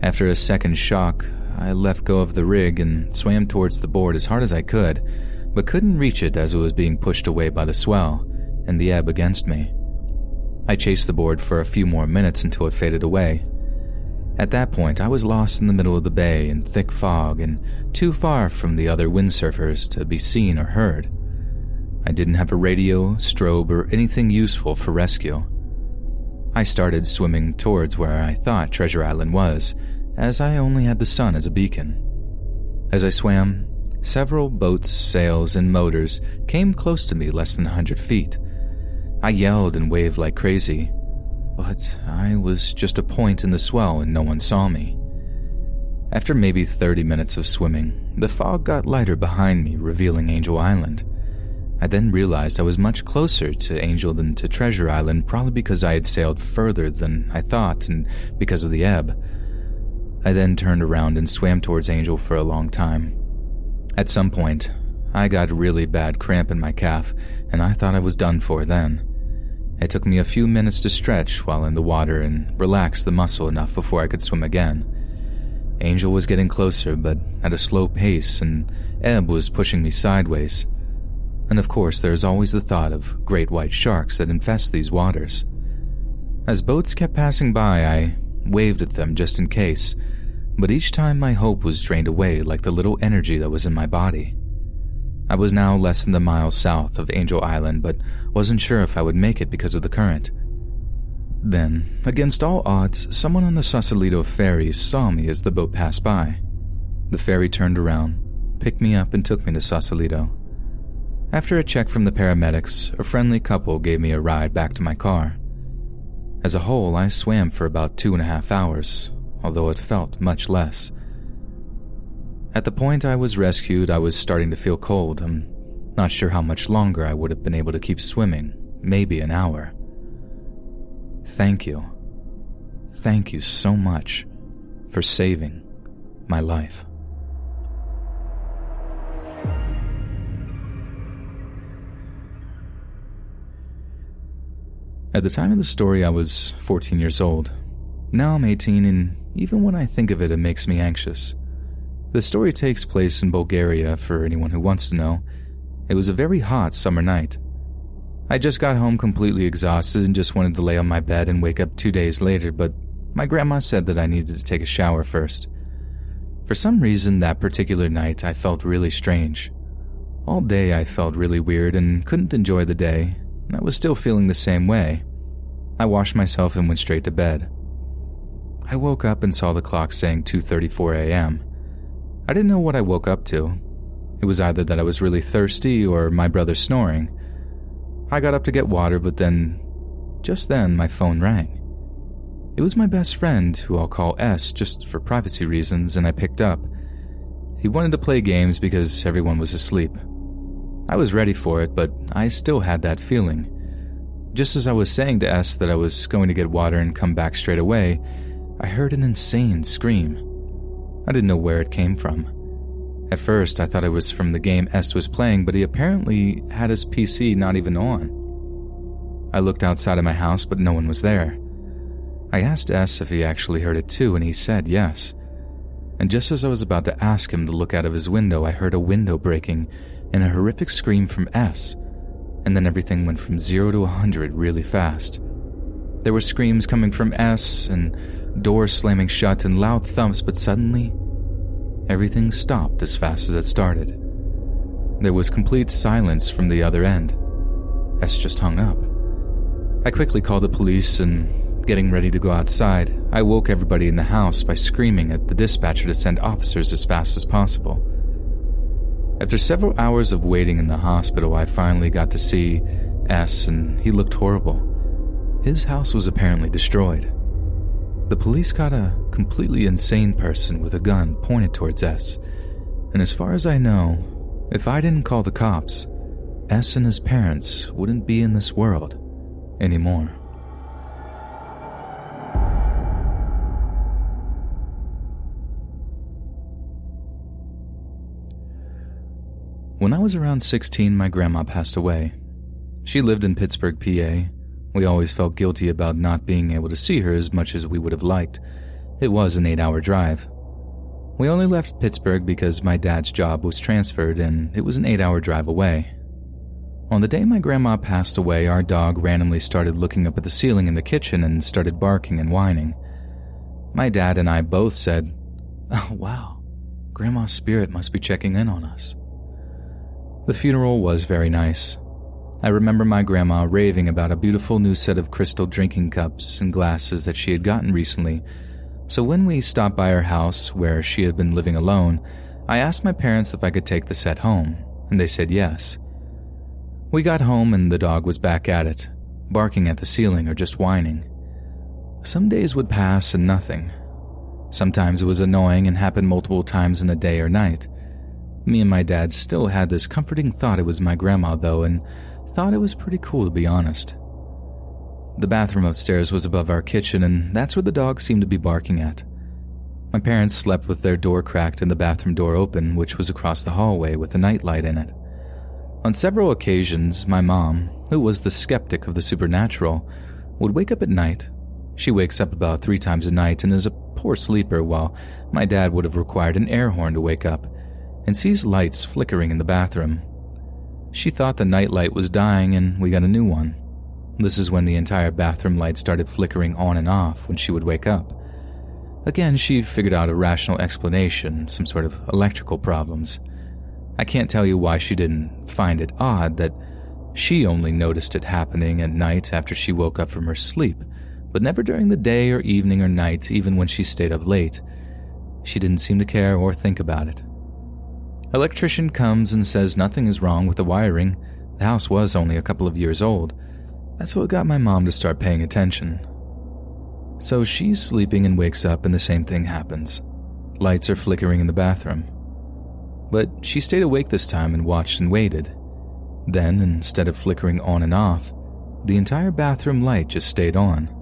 After a second shock, I let go of the rig and swam towards the board as hard as I could, but couldn't reach it as it was being pushed away by the swell and the ebb against me. I chased the board for a few more minutes until it faded away. At that point, I was lost in the middle of the bay in thick fog and too far from the other windsurfers to be seen or heard. I didn't have a radio, strobe, or anything useful for rescue. I started swimming towards where I thought Treasure Island was, as I only had the sun as a beacon. As I swam, several boats, sails, and motors came close to me less than a hundred feet. I yelled and waved like crazy, but I was just a point in the swell and no one saw me. After maybe 30 minutes of swimming, the fog got lighter behind me, revealing Angel Island. I then realized I was much closer to Angel than to Treasure Island, probably because I had sailed further than I thought and because of the ebb. I then turned around and swam towards Angel for a long time. At some point, I got really bad cramp in my calf, and I thought I was done for then. It took me a few minutes to stretch while in the water and relax the muscle enough before I could swim again. Angel was getting closer, but at a slow pace, and ebb was pushing me sideways. And of course, there is always the thought of great white sharks that infest these waters. As boats kept passing by, I waved at them just in case, but each time my hope was drained away like the little energy that was in my body. I was now less than a mile south of Angel Island, but wasn't sure if I would make it because of the current. Then, against all odds, someone on the Sausalito ferry saw me as the boat passed by. The ferry turned around, picked me up, and took me to Sausalito. After a check from the paramedics, a friendly couple gave me a ride back to my car. As a whole, I swam for about two and a half hours, although it felt much less. At the point I was rescued, I was starting to feel cold. I'm not sure how much longer I would have been able to keep swimming, maybe an hour. Thank you. Thank you so much for saving my life. At the time of the story, I was 14 years old. Now I'm 18, and even when I think of it, it makes me anxious. The story takes place in Bulgaria, for anyone who wants to know. It was a very hot summer night. I just got home completely exhausted and just wanted to lay on my bed and wake up two days later, but my grandma said that I needed to take a shower first. For some reason, that particular night, I felt really strange. All day, I felt really weird and couldn't enjoy the day, and I was still feeling the same way. I washed myself and went straight to bed. I woke up and saw the clock saying 2:34 a.m. I didn't know what I woke up to. It was either that I was really thirsty or my brother snoring. I got up to get water, but then just then my phone rang. It was my best friend, who I'll call S just for privacy reasons, and I picked up. He wanted to play games because everyone was asleep. I was ready for it, but I still had that feeling. Just as I was saying to S that I was going to get water and come back straight away, I heard an insane scream. I didn't know where it came from. At first, I thought it was from the game S was playing, but he apparently had his PC not even on. I looked outside of my house, but no one was there. I asked S if he actually heard it too, and he said yes. And just as I was about to ask him to look out of his window, I heard a window breaking and a horrific scream from S, and then everything went from zero to a 100 really fast. There were screams coming from S, and doors slamming shut, and loud thumps, but suddenly, everything stopped as fast as it started. There was complete silence from the other end. S just hung up. I quickly called the police, and getting ready to go outside, I woke everybody in the house by screaming at the dispatcher to send officers as fast as possible. After several hours of waiting in the hospital, I finally got to see S, and he looked horrible. His house was apparently destroyed. The police caught a completely insane person with a gun pointed towards S, and as far as I know, if I didn't call the cops, S and his parents wouldn't be in this world anymore. When I was around 16, my grandma passed away. She lived in Pittsburgh, PA. We always felt guilty about not being able to see her as much as we would have liked. It was an eight hour drive. We only left Pittsburgh because my dad's job was transferred and it was an eight hour drive away. On the day my grandma passed away, our dog randomly started looking up at the ceiling in the kitchen and started barking and whining. My dad and I both said, Oh, wow, Grandma's spirit must be checking in on us. The funeral was very nice. I remember my grandma raving about a beautiful new set of crystal drinking cups and glasses that she had gotten recently. So when we stopped by her house, where she had been living alone, I asked my parents if I could take the set home, and they said yes. We got home and the dog was back at it, barking at the ceiling or just whining. Some days would pass and nothing. Sometimes it was annoying and happened multiple times in a day or night. Me and my dad still had this comforting thought it was my grandma, though, and thought it was pretty cool to be honest. The bathroom upstairs was above our kitchen, and that's where the dog seemed to be barking at. My parents slept with their door cracked and the bathroom door open, which was across the hallway with a nightlight in it. On several occasions, my mom, who was the skeptic of the supernatural, would wake up at night. She wakes up about three times a night and is a poor sleeper, while my dad would have required an air horn to wake up and sees lights flickering in the bathroom. She thought the nightlight was dying and we got a new one. This is when the entire bathroom light started flickering on and off when she would wake up. Again, she figured out a rational explanation, some sort of electrical problems. I can't tell you why she didn't find it odd that she only noticed it happening at night after she woke up from her sleep, but never during the day or evening or night, even when she stayed up late. She didn't seem to care or think about it. Electrician comes and says nothing is wrong with the wiring. The house was only a couple of years old. That's what got my mom to start paying attention. So she's sleeping and wakes up, and the same thing happens. Lights are flickering in the bathroom. But she stayed awake this time and watched and waited. Then, instead of flickering on and off, the entire bathroom light just stayed on.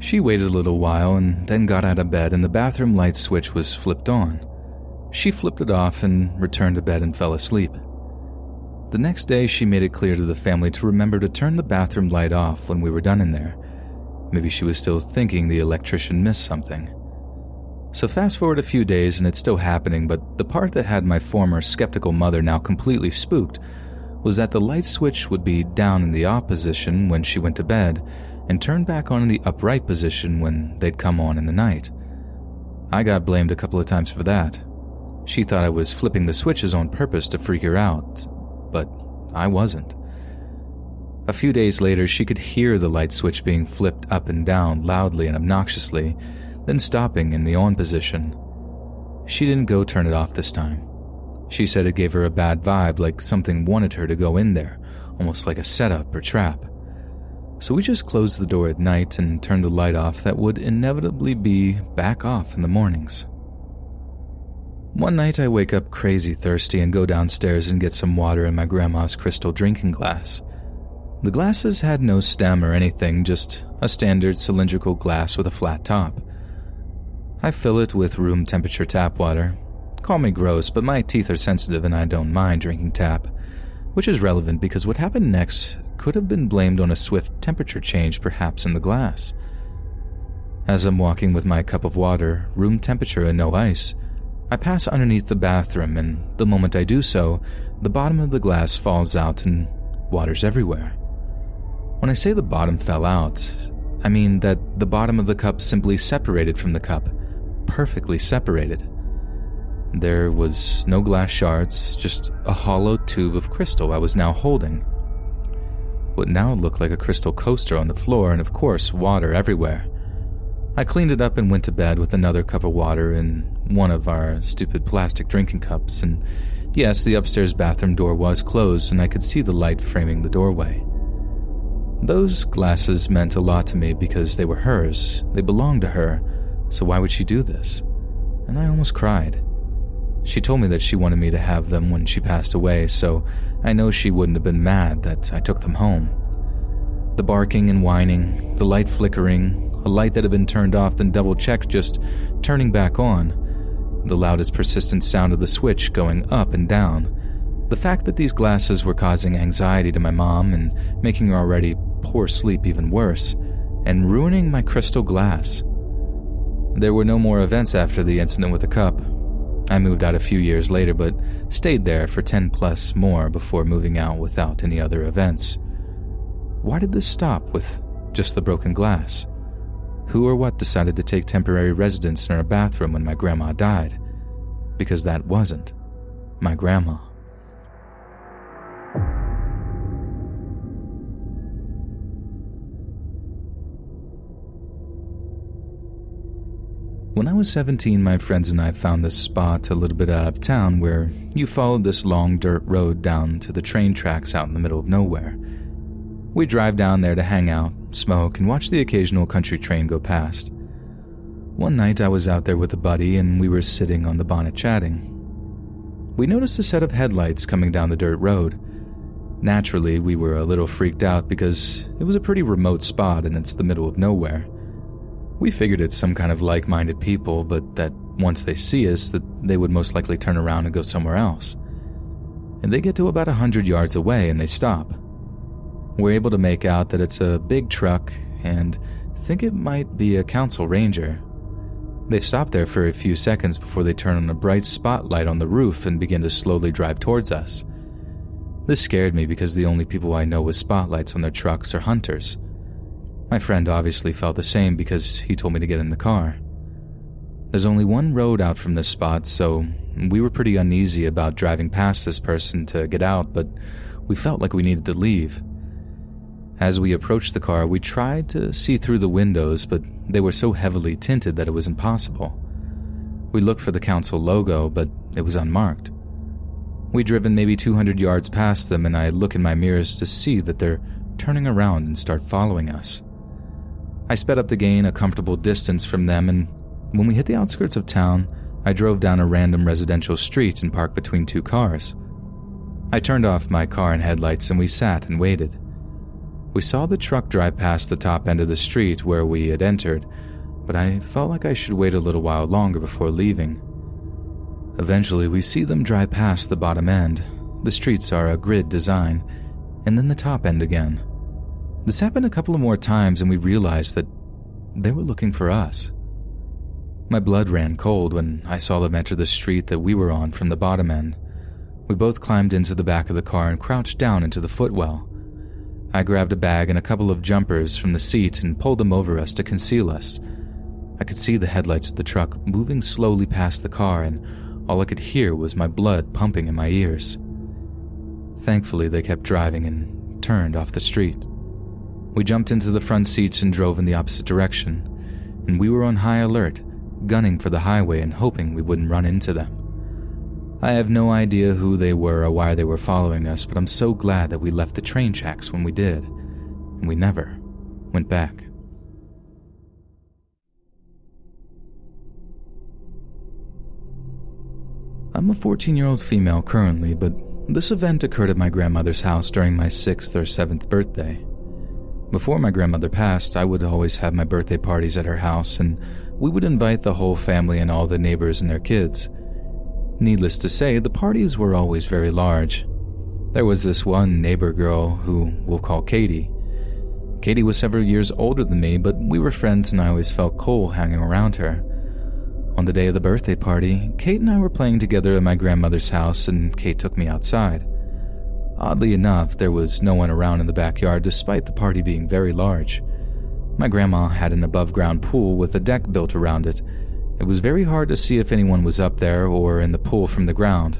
She waited a little while and then got out of bed, and the bathroom light switch was flipped on. She flipped it off and returned to bed and fell asleep. The next day, she made it clear to the family to remember to turn the bathroom light off when we were done in there. Maybe she was still thinking the electrician missed something. So, fast forward a few days and it's still happening, but the part that had my former skeptical mother now completely spooked was that the light switch would be down in the off position when she went to bed and turn back on in the upright position when they'd come on in the night. I got blamed a couple of times for that. She thought I was flipping the switches on purpose to freak her out, but I wasn't. A few days later, she could hear the light switch being flipped up and down loudly and obnoxiously, then stopping in the on position. She didn't go turn it off this time. She said it gave her a bad vibe, like something wanted her to go in there, almost like a setup or trap. So we just closed the door at night and turned the light off that would inevitably be back off in the mornings. One night I wake up crazy thirsty and go downstairs and get some water in my grandma's crystal drinking glass. The glasses had no stem or anything, just a standard cylindrical glass with a flat top. I fill it with room temperature tap water. Call me gross, but my teeth are sensitive and I don't mind drinking tap, which is relevant because what happened next could have been blamed on a swift temperature change, perhaps in the glass. As I'm walking with my cup of water, room temperature and no ice, I pass underneath the bathroom, and the moment I do so, the bottom of the glass falls out and water's everywhere. When I say the bottom fell out, I mean that the bottom of the cup simply separated from the cup, perfectly separated. There was no glass shards, just a hollow tube of crystal I was now holding what now looked like a crystal coaster on the floor, and of course, water everywhere. I cleaned it up and went to bed with another cup of water in one of our stupid plastic drinking cups, and yes, the upstairs bathroom door was closed, and I could see the light framing the doorway. Those glasses meant a lot to me because they were hers, they belonged to her, so why would she do this? And I almost cried. She told me that she wanted me to have them when she passed away, so I know she wouldn't have been mad that I took them home. The barking and whining, the light flickering, a light that had been turned off then double checked just turning back on, the loudest persistent sound of the switch going up and down, the fact that these glasses were causing anxiety to my mom and making her already poor sleep even worse, and ruining my crystal glass. There were no more events after the incident with the cup, I moved out a few years later, but stayed there for 10 plus more before moving out without any other events. Why did this stop with just the broken glass? Who or what decided to take temporary residence in our bathroom when my grandma died? Because that wasn't my grandma. When I was 17, my friends and I found this spot a little bit out of town where you followed this long dirt road down to the train tracks out in the middle of nowhere. We drive down there to hang out, smoke, and watch the occasional country train go past. One night I was out there with a buddy and we were sitting on the bonnet chatting. We noticed a set of headlights coming down the dirt road. Naturally, we were a little freaked out because it was a pretty remote spot and it's the middle of nowhere. We figured it's some kind of like minded people, but that once they see us, that they would most likely turn around and go somewhere else. And they get to about a hundred yards away and they stop. We're able to make out that it's a big truck and think it might be a council ranger. They stop there for a few seconds before they turn on a bright spotlight on the roof and begin to slowly drive towards us. This scared me because the only people I know with spotlights on their trucks are hunters. My friend obviously felt the same because he told me to get in the car. There's only one road out from this spot, so we were pretty uneasy about driving past this person to get out, but we felt like we needed to leave. As we approached the car, we tried to see through the windows, but they were so heavily tinted that it was impossible. We looked for the council logo, but it was unmarked. We'd driven maybe 200 yards past them, and I look in my mirrors to see that they're turning around and start following us. I sped up to gain a comfortable distance from them, and when we hit the outskirts of town, I drove down a random residential street and parked between two cars. I turned off my car and headlights and we sat and waited. We saw the truck drive past the top end of the street where we had entered, but I felt like I should wait a little while longer before leaving. Eventually, we see them drive past the bottom end, The streets are a grid design, and then the top end again. This happened a couple of more times, and we realized that they were looking for us. My blood ran cold when I saw them enter the street that we were on from the bottom end. We both climbed into the back of the car and crouched down into the footwell. I grabbed a bag and a couple of jumpers from the seat and pulled them over us to conceal us. I could see the headlights of the truck moving slowly past the car, and all I could hear was my blood pumping in my ears. Thankfully, they kept driving and turned off the street. We jumped into the front seats and drove in the opposite direction, and we were on high alert, gunning for the highway and hoping we wouldn't run into them. I have no idea who they were or why they were following us, but I'm so glad that we left the train tracks when we did, and we never went back. I'm a 14 year old female currently, but this event occurred at my grandmother's house during my sixth or seventh birthday. Before my grandmother passed, I would always have my birthday parties at her house, and we would invite the whole family and all the neighbors and their kids. Needless to say, the parties were always very large. There was this one neighbor girl who we'll call Katie. Katie was several years older than me, but we were friends and I always felt cool hanging around her. On the day of the birthday party, Kate and I were playing together at my grandmother's house, and Kate took me outside. Oddly enough, there was no one around in the backyard despite the party being very large. My grandma had an above ground pool with a deck built around it. It was very hard to see if anyone was up there or in the pool from the ground.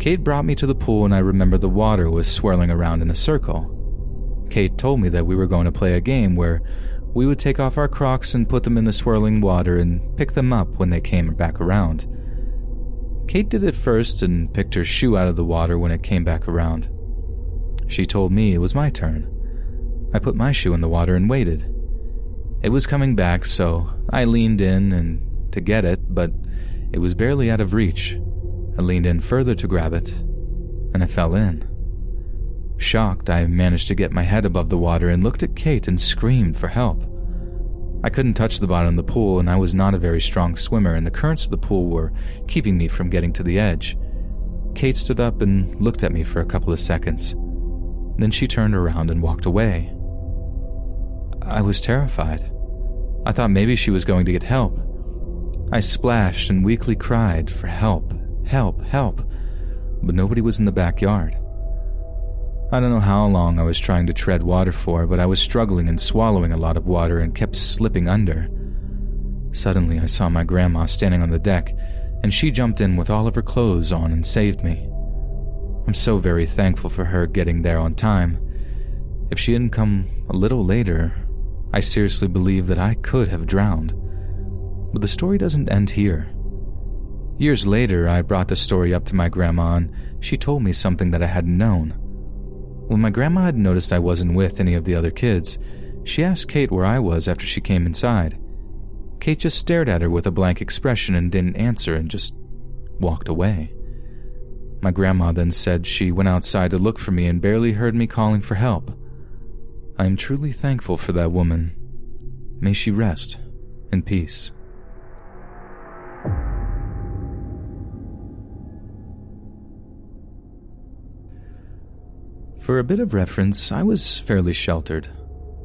Kate brought me to the pool, and I remember the water was swirling around in a circle. Kate told me that we were going to play a game where we would take off our crocs and put them in the swirling water and pick them up when they came back around. Kate did it first and picked her shoe out of the water when it came back around. She told me it was my turn. I put my shoe in the water and waited. It was coming back, so I leaned in and to get it, but it was barely out of reach. I leaned in further to grab it, and I fell in. Shocked, I managed to get my head above the water and looked at Kate and screamed for help. I couldn't touch the bottom of the pool, and I was not a very strong swimmer, and the currents of the pool were keeping me from getting to the edge. Kate stood up and looked at me for a couple of seconds. Then she turned around and walked away. I was terrified. I thought maybe she was going to get help. I splashed and weakly cried for help, help, help, but nobody was in the backyard. I don't know how long I was trying to tread water for, but I was struggling and swallowing a lot of water and kept slipping under. Suddenly, I saw my grandma standing on the deck, and she jumped in with all of her clothes on and saved me. I'm so very thankful for her getting there on time. If she hadn't come a little later, I seriously believe that I could have drowned. But the story doesn't end here. Years later, I brought the story up to my grandma, and she told me something that I hadn't known. When my grandma had noticed I wasn't with any of the other kids, she asked Kate where I was after she came inside. Kate just stared at her with a blank expression and didn't answer and just walked away. My grandma then said she went outside to look for me and barely heard me calling for help. I am truly thankful for that woman. May she rest in peace. For a bit of reference, I was fairly sheltered.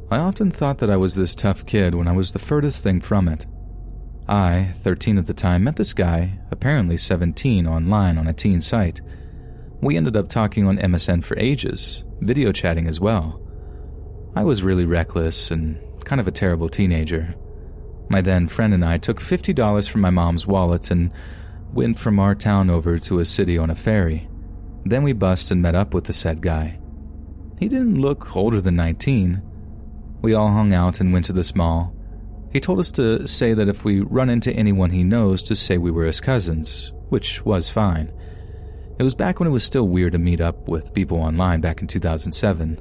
I often thought that I was this tough kid when I was the furthest thing from it. I, 13 at the time, met this guy, apparently 17, online on a teen site. We ended up talking on MSN for ages, video chatting as well. I was really reckless and kind of a terrible teenager. My then friend and I took $50 from my mom's wallet and went from our town over to a city on a ferry. Then we bussed and met up with the said guy. He didn't look older than 19. We all hung out and went to this mall. He told us to say that if we run into anyone he knows, to say we were his cousins, which was fine. It was back when it was still weird to meet up with people online back in 2007.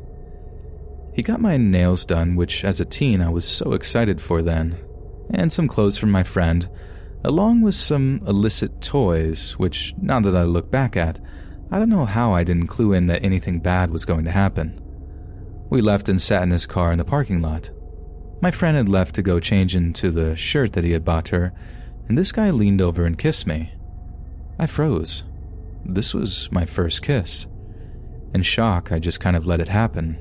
He got my nails done, which as a teen I was so excited for then, and some clothes from my friend, along with some illicit toys, which, now that I look back at, I don't know how I didn't clue in that anything bad was going to happen. We left and sat in his car in the parking lot. My friend had left to go change into the shirt that he had bought her, and this guy leaned over and kissed me. I froze. this was my first kiss. In shock, I just kind of let it happen.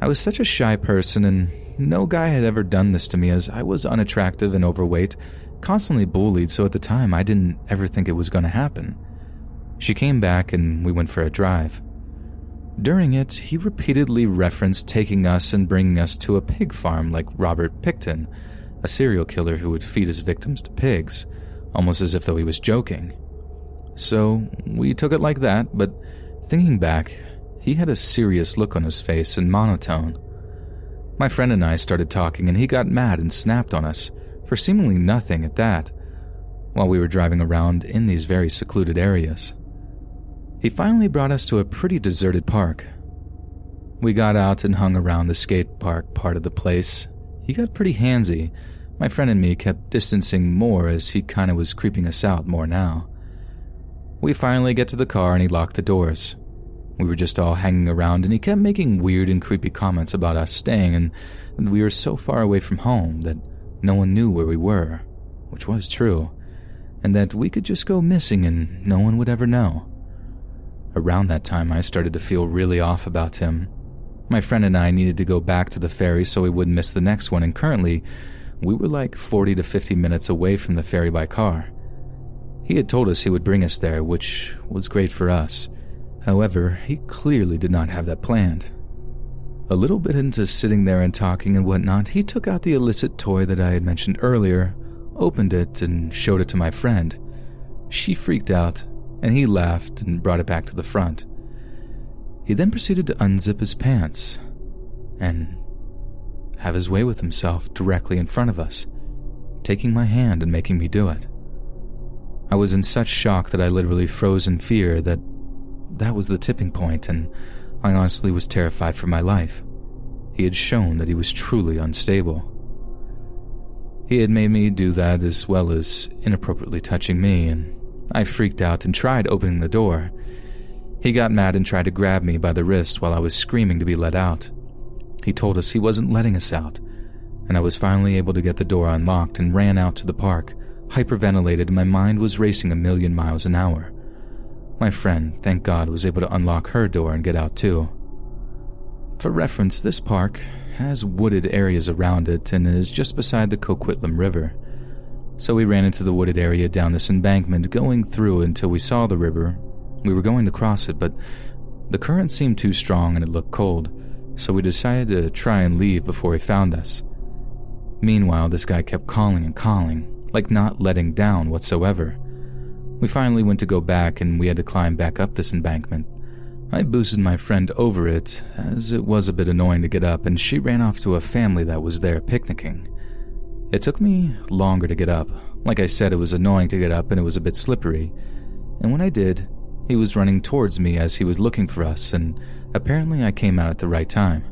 I was such a shy person, and no guy had ever done this to me as I was unattractive and overweight, constantly bullied, so at the time I didn't ever think it was going to happen. She came back and we went for a drive. During it, he repeatedly referenced taking us and bringing us to a pig farm like Robert Pickton, a serial killer who would feed his victims to pigs, almost as if though he was joking. So we took it like that, but thinking back, he had a serious look on his face and monotone. My friend and I started talking, and he got mad and snapped on us for seemingly nothing at that, while we were driving around in these very secluded areas. He finally brought us to a pretty deserted park. We got out and hung around the skate park part of the place. He got pretty handsy. My friend and me kept distancing more as he kinda was creeping us out more now. We finally get to the car and he locked the doors. We were just all hanging around, and he kept making weird and creepy comments about us staying, and, we were so far away from home that no one knew where we were, which was true, and that we could just go missing and no one would ever know. Around that time, I started to feel really off about him. My friend and I needed to go back to the ferry so we wouldn't miss the next one, and currently, we were like 40 to 50 minutes away from the ferry by car. He had told us he would bring us there, which was great for us. However, he clearly did not have that planned. A little bit into sitting there and talking and whatnot, he took out the illicit toy that I had mentioned earlier, opened it, and showed it to my friend. She freaked out, and he laughed and brought it back to the front. He then proceeded to unzip his pants and have his way with himself directly in front of us, taking my hand and making me do it. I was in such shock that I literally froze in fear that that was the tipping point, and I honestly was terrified for my life. He had shown that he was truly unstable. He had made me do that as well as inappropriately touching me, and I freaked out and tried opening the door. He got mad and tried to grab me by the wrist while I was screaming to be let out. He told us he wasn't letting us out, and I was finally able to get the door unlocked and ran out to the park, hyperventilated, and my mind was racing a million miles an hour. My friend, thank God, was able to unlock her door and get out too. For reference, this park has wooded areas around it and is just beside the Coquitlam River. So we ran into the wooded area down this embankment, going through until we saw the river. We were going to cross it, but the current seemed too strong and it looked cold, so we decided to try and leave before he found us. Meanwhile, this guy kept calling and calling, like not letting down whatsoever. We finally went to go back and we had to climb back up this embankment. I boosted my friend over it, as it was a bit annoying to get up, and she ran off to a family that was there picnicking. It took me longer to get up. Like I said, it was annoying to get up and it was a bit slippery. And when I did, he was running towards me as he was looking for us, and apparently I came out at the right time.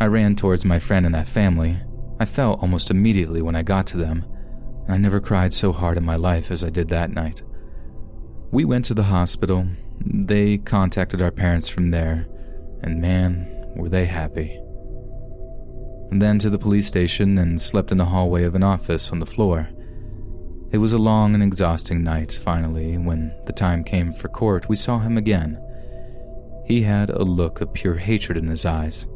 I ran towards my friend and that family. I fell almost immediately when I got to them. I never cried so hard in my life as I did that night. We went to the hospital. They contacted our parents from there, and man, were they happy. Then to the police station and slept in the hallway of an office on the floor. It was a long and exhausting night, finally, when the time came for court, we saw him again. He had a look of pure hatred in his eyes.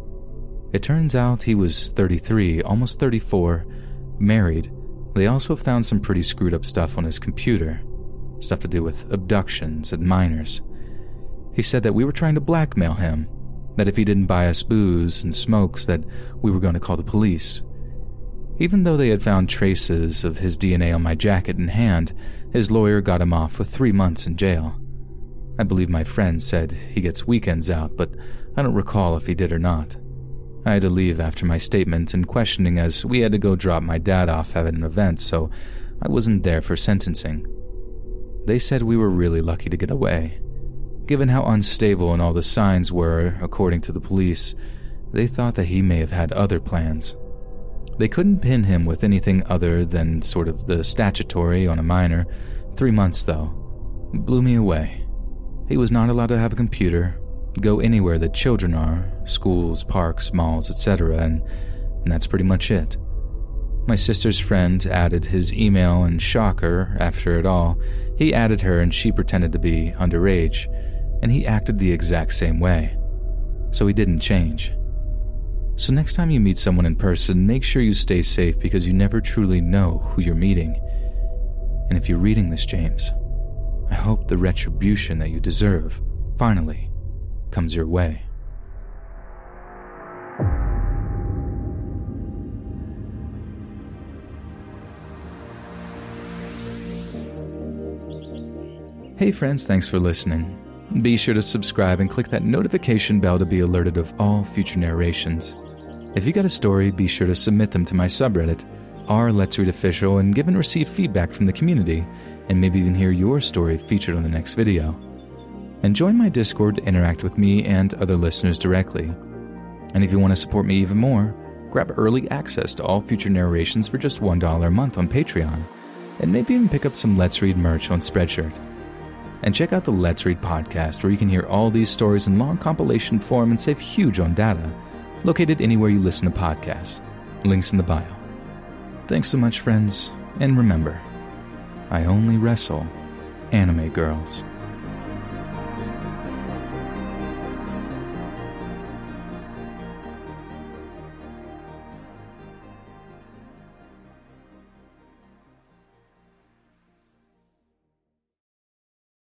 It turns out he was 33, almost 34, married. They also found some pretty screwed up stuff on his computer stuff to do with abductions and minors. He said that we were trying to blackmail him, that if he didn't buy us booze and smokes, that we were going to call the police. Even though they had found traces of his DNA on my jacket and hand, his lawyer got him off with three months in jail. I believe my friend said he gets weekends out, but I don't recall if he did or not. I had to leave after my statement and questioning as we had to go drop my dad off at an event, so I wasn't there for sentencing. They said we were really lucky to get away. Given how unstable and all the signs were, according to the police, they thought that he may have had other plans. They couldn't pin him with anything other than sort of the statutory on a minor. Three months, though. Blew me away. He was not allowed to have a computer, go anywhere that children are schools, parks, malls, etc., and, and that's pretty much it. My sister's friend added his email, and shocker, after it all, he added her and she pretended to be underage, and he acted the exact same way. So he didn't change. So next time you meet someone in person, make sure you stay safe because you never truly know who you're meeting. And if you're reading this, James, I hope the retribution that you deserve finally comes your way. Hey friends, thanks for listening. Be sure to subscribe and click that notification bell to be alerted of all future narrations. If you got a story, be sure to submit them to my subreddit, r Let's Read Official, and give and receive feedback from the community, and maybe even hear your story featured on the next video. And join my Discord to interact with me and other listeners directly. And if you want to support me even more, grab early access to all future narrations for just $1 a month on Patreon, and maybe even pick up some Let's Read merch on Spreadshirt. And check out the Let's Read podcast, where you can hear all these stories in long compilation form and save huge on data, located anywhere you listen to podcasts. Links in the bio. Thanks so much, friends, and remember, I only wrestle anime girls.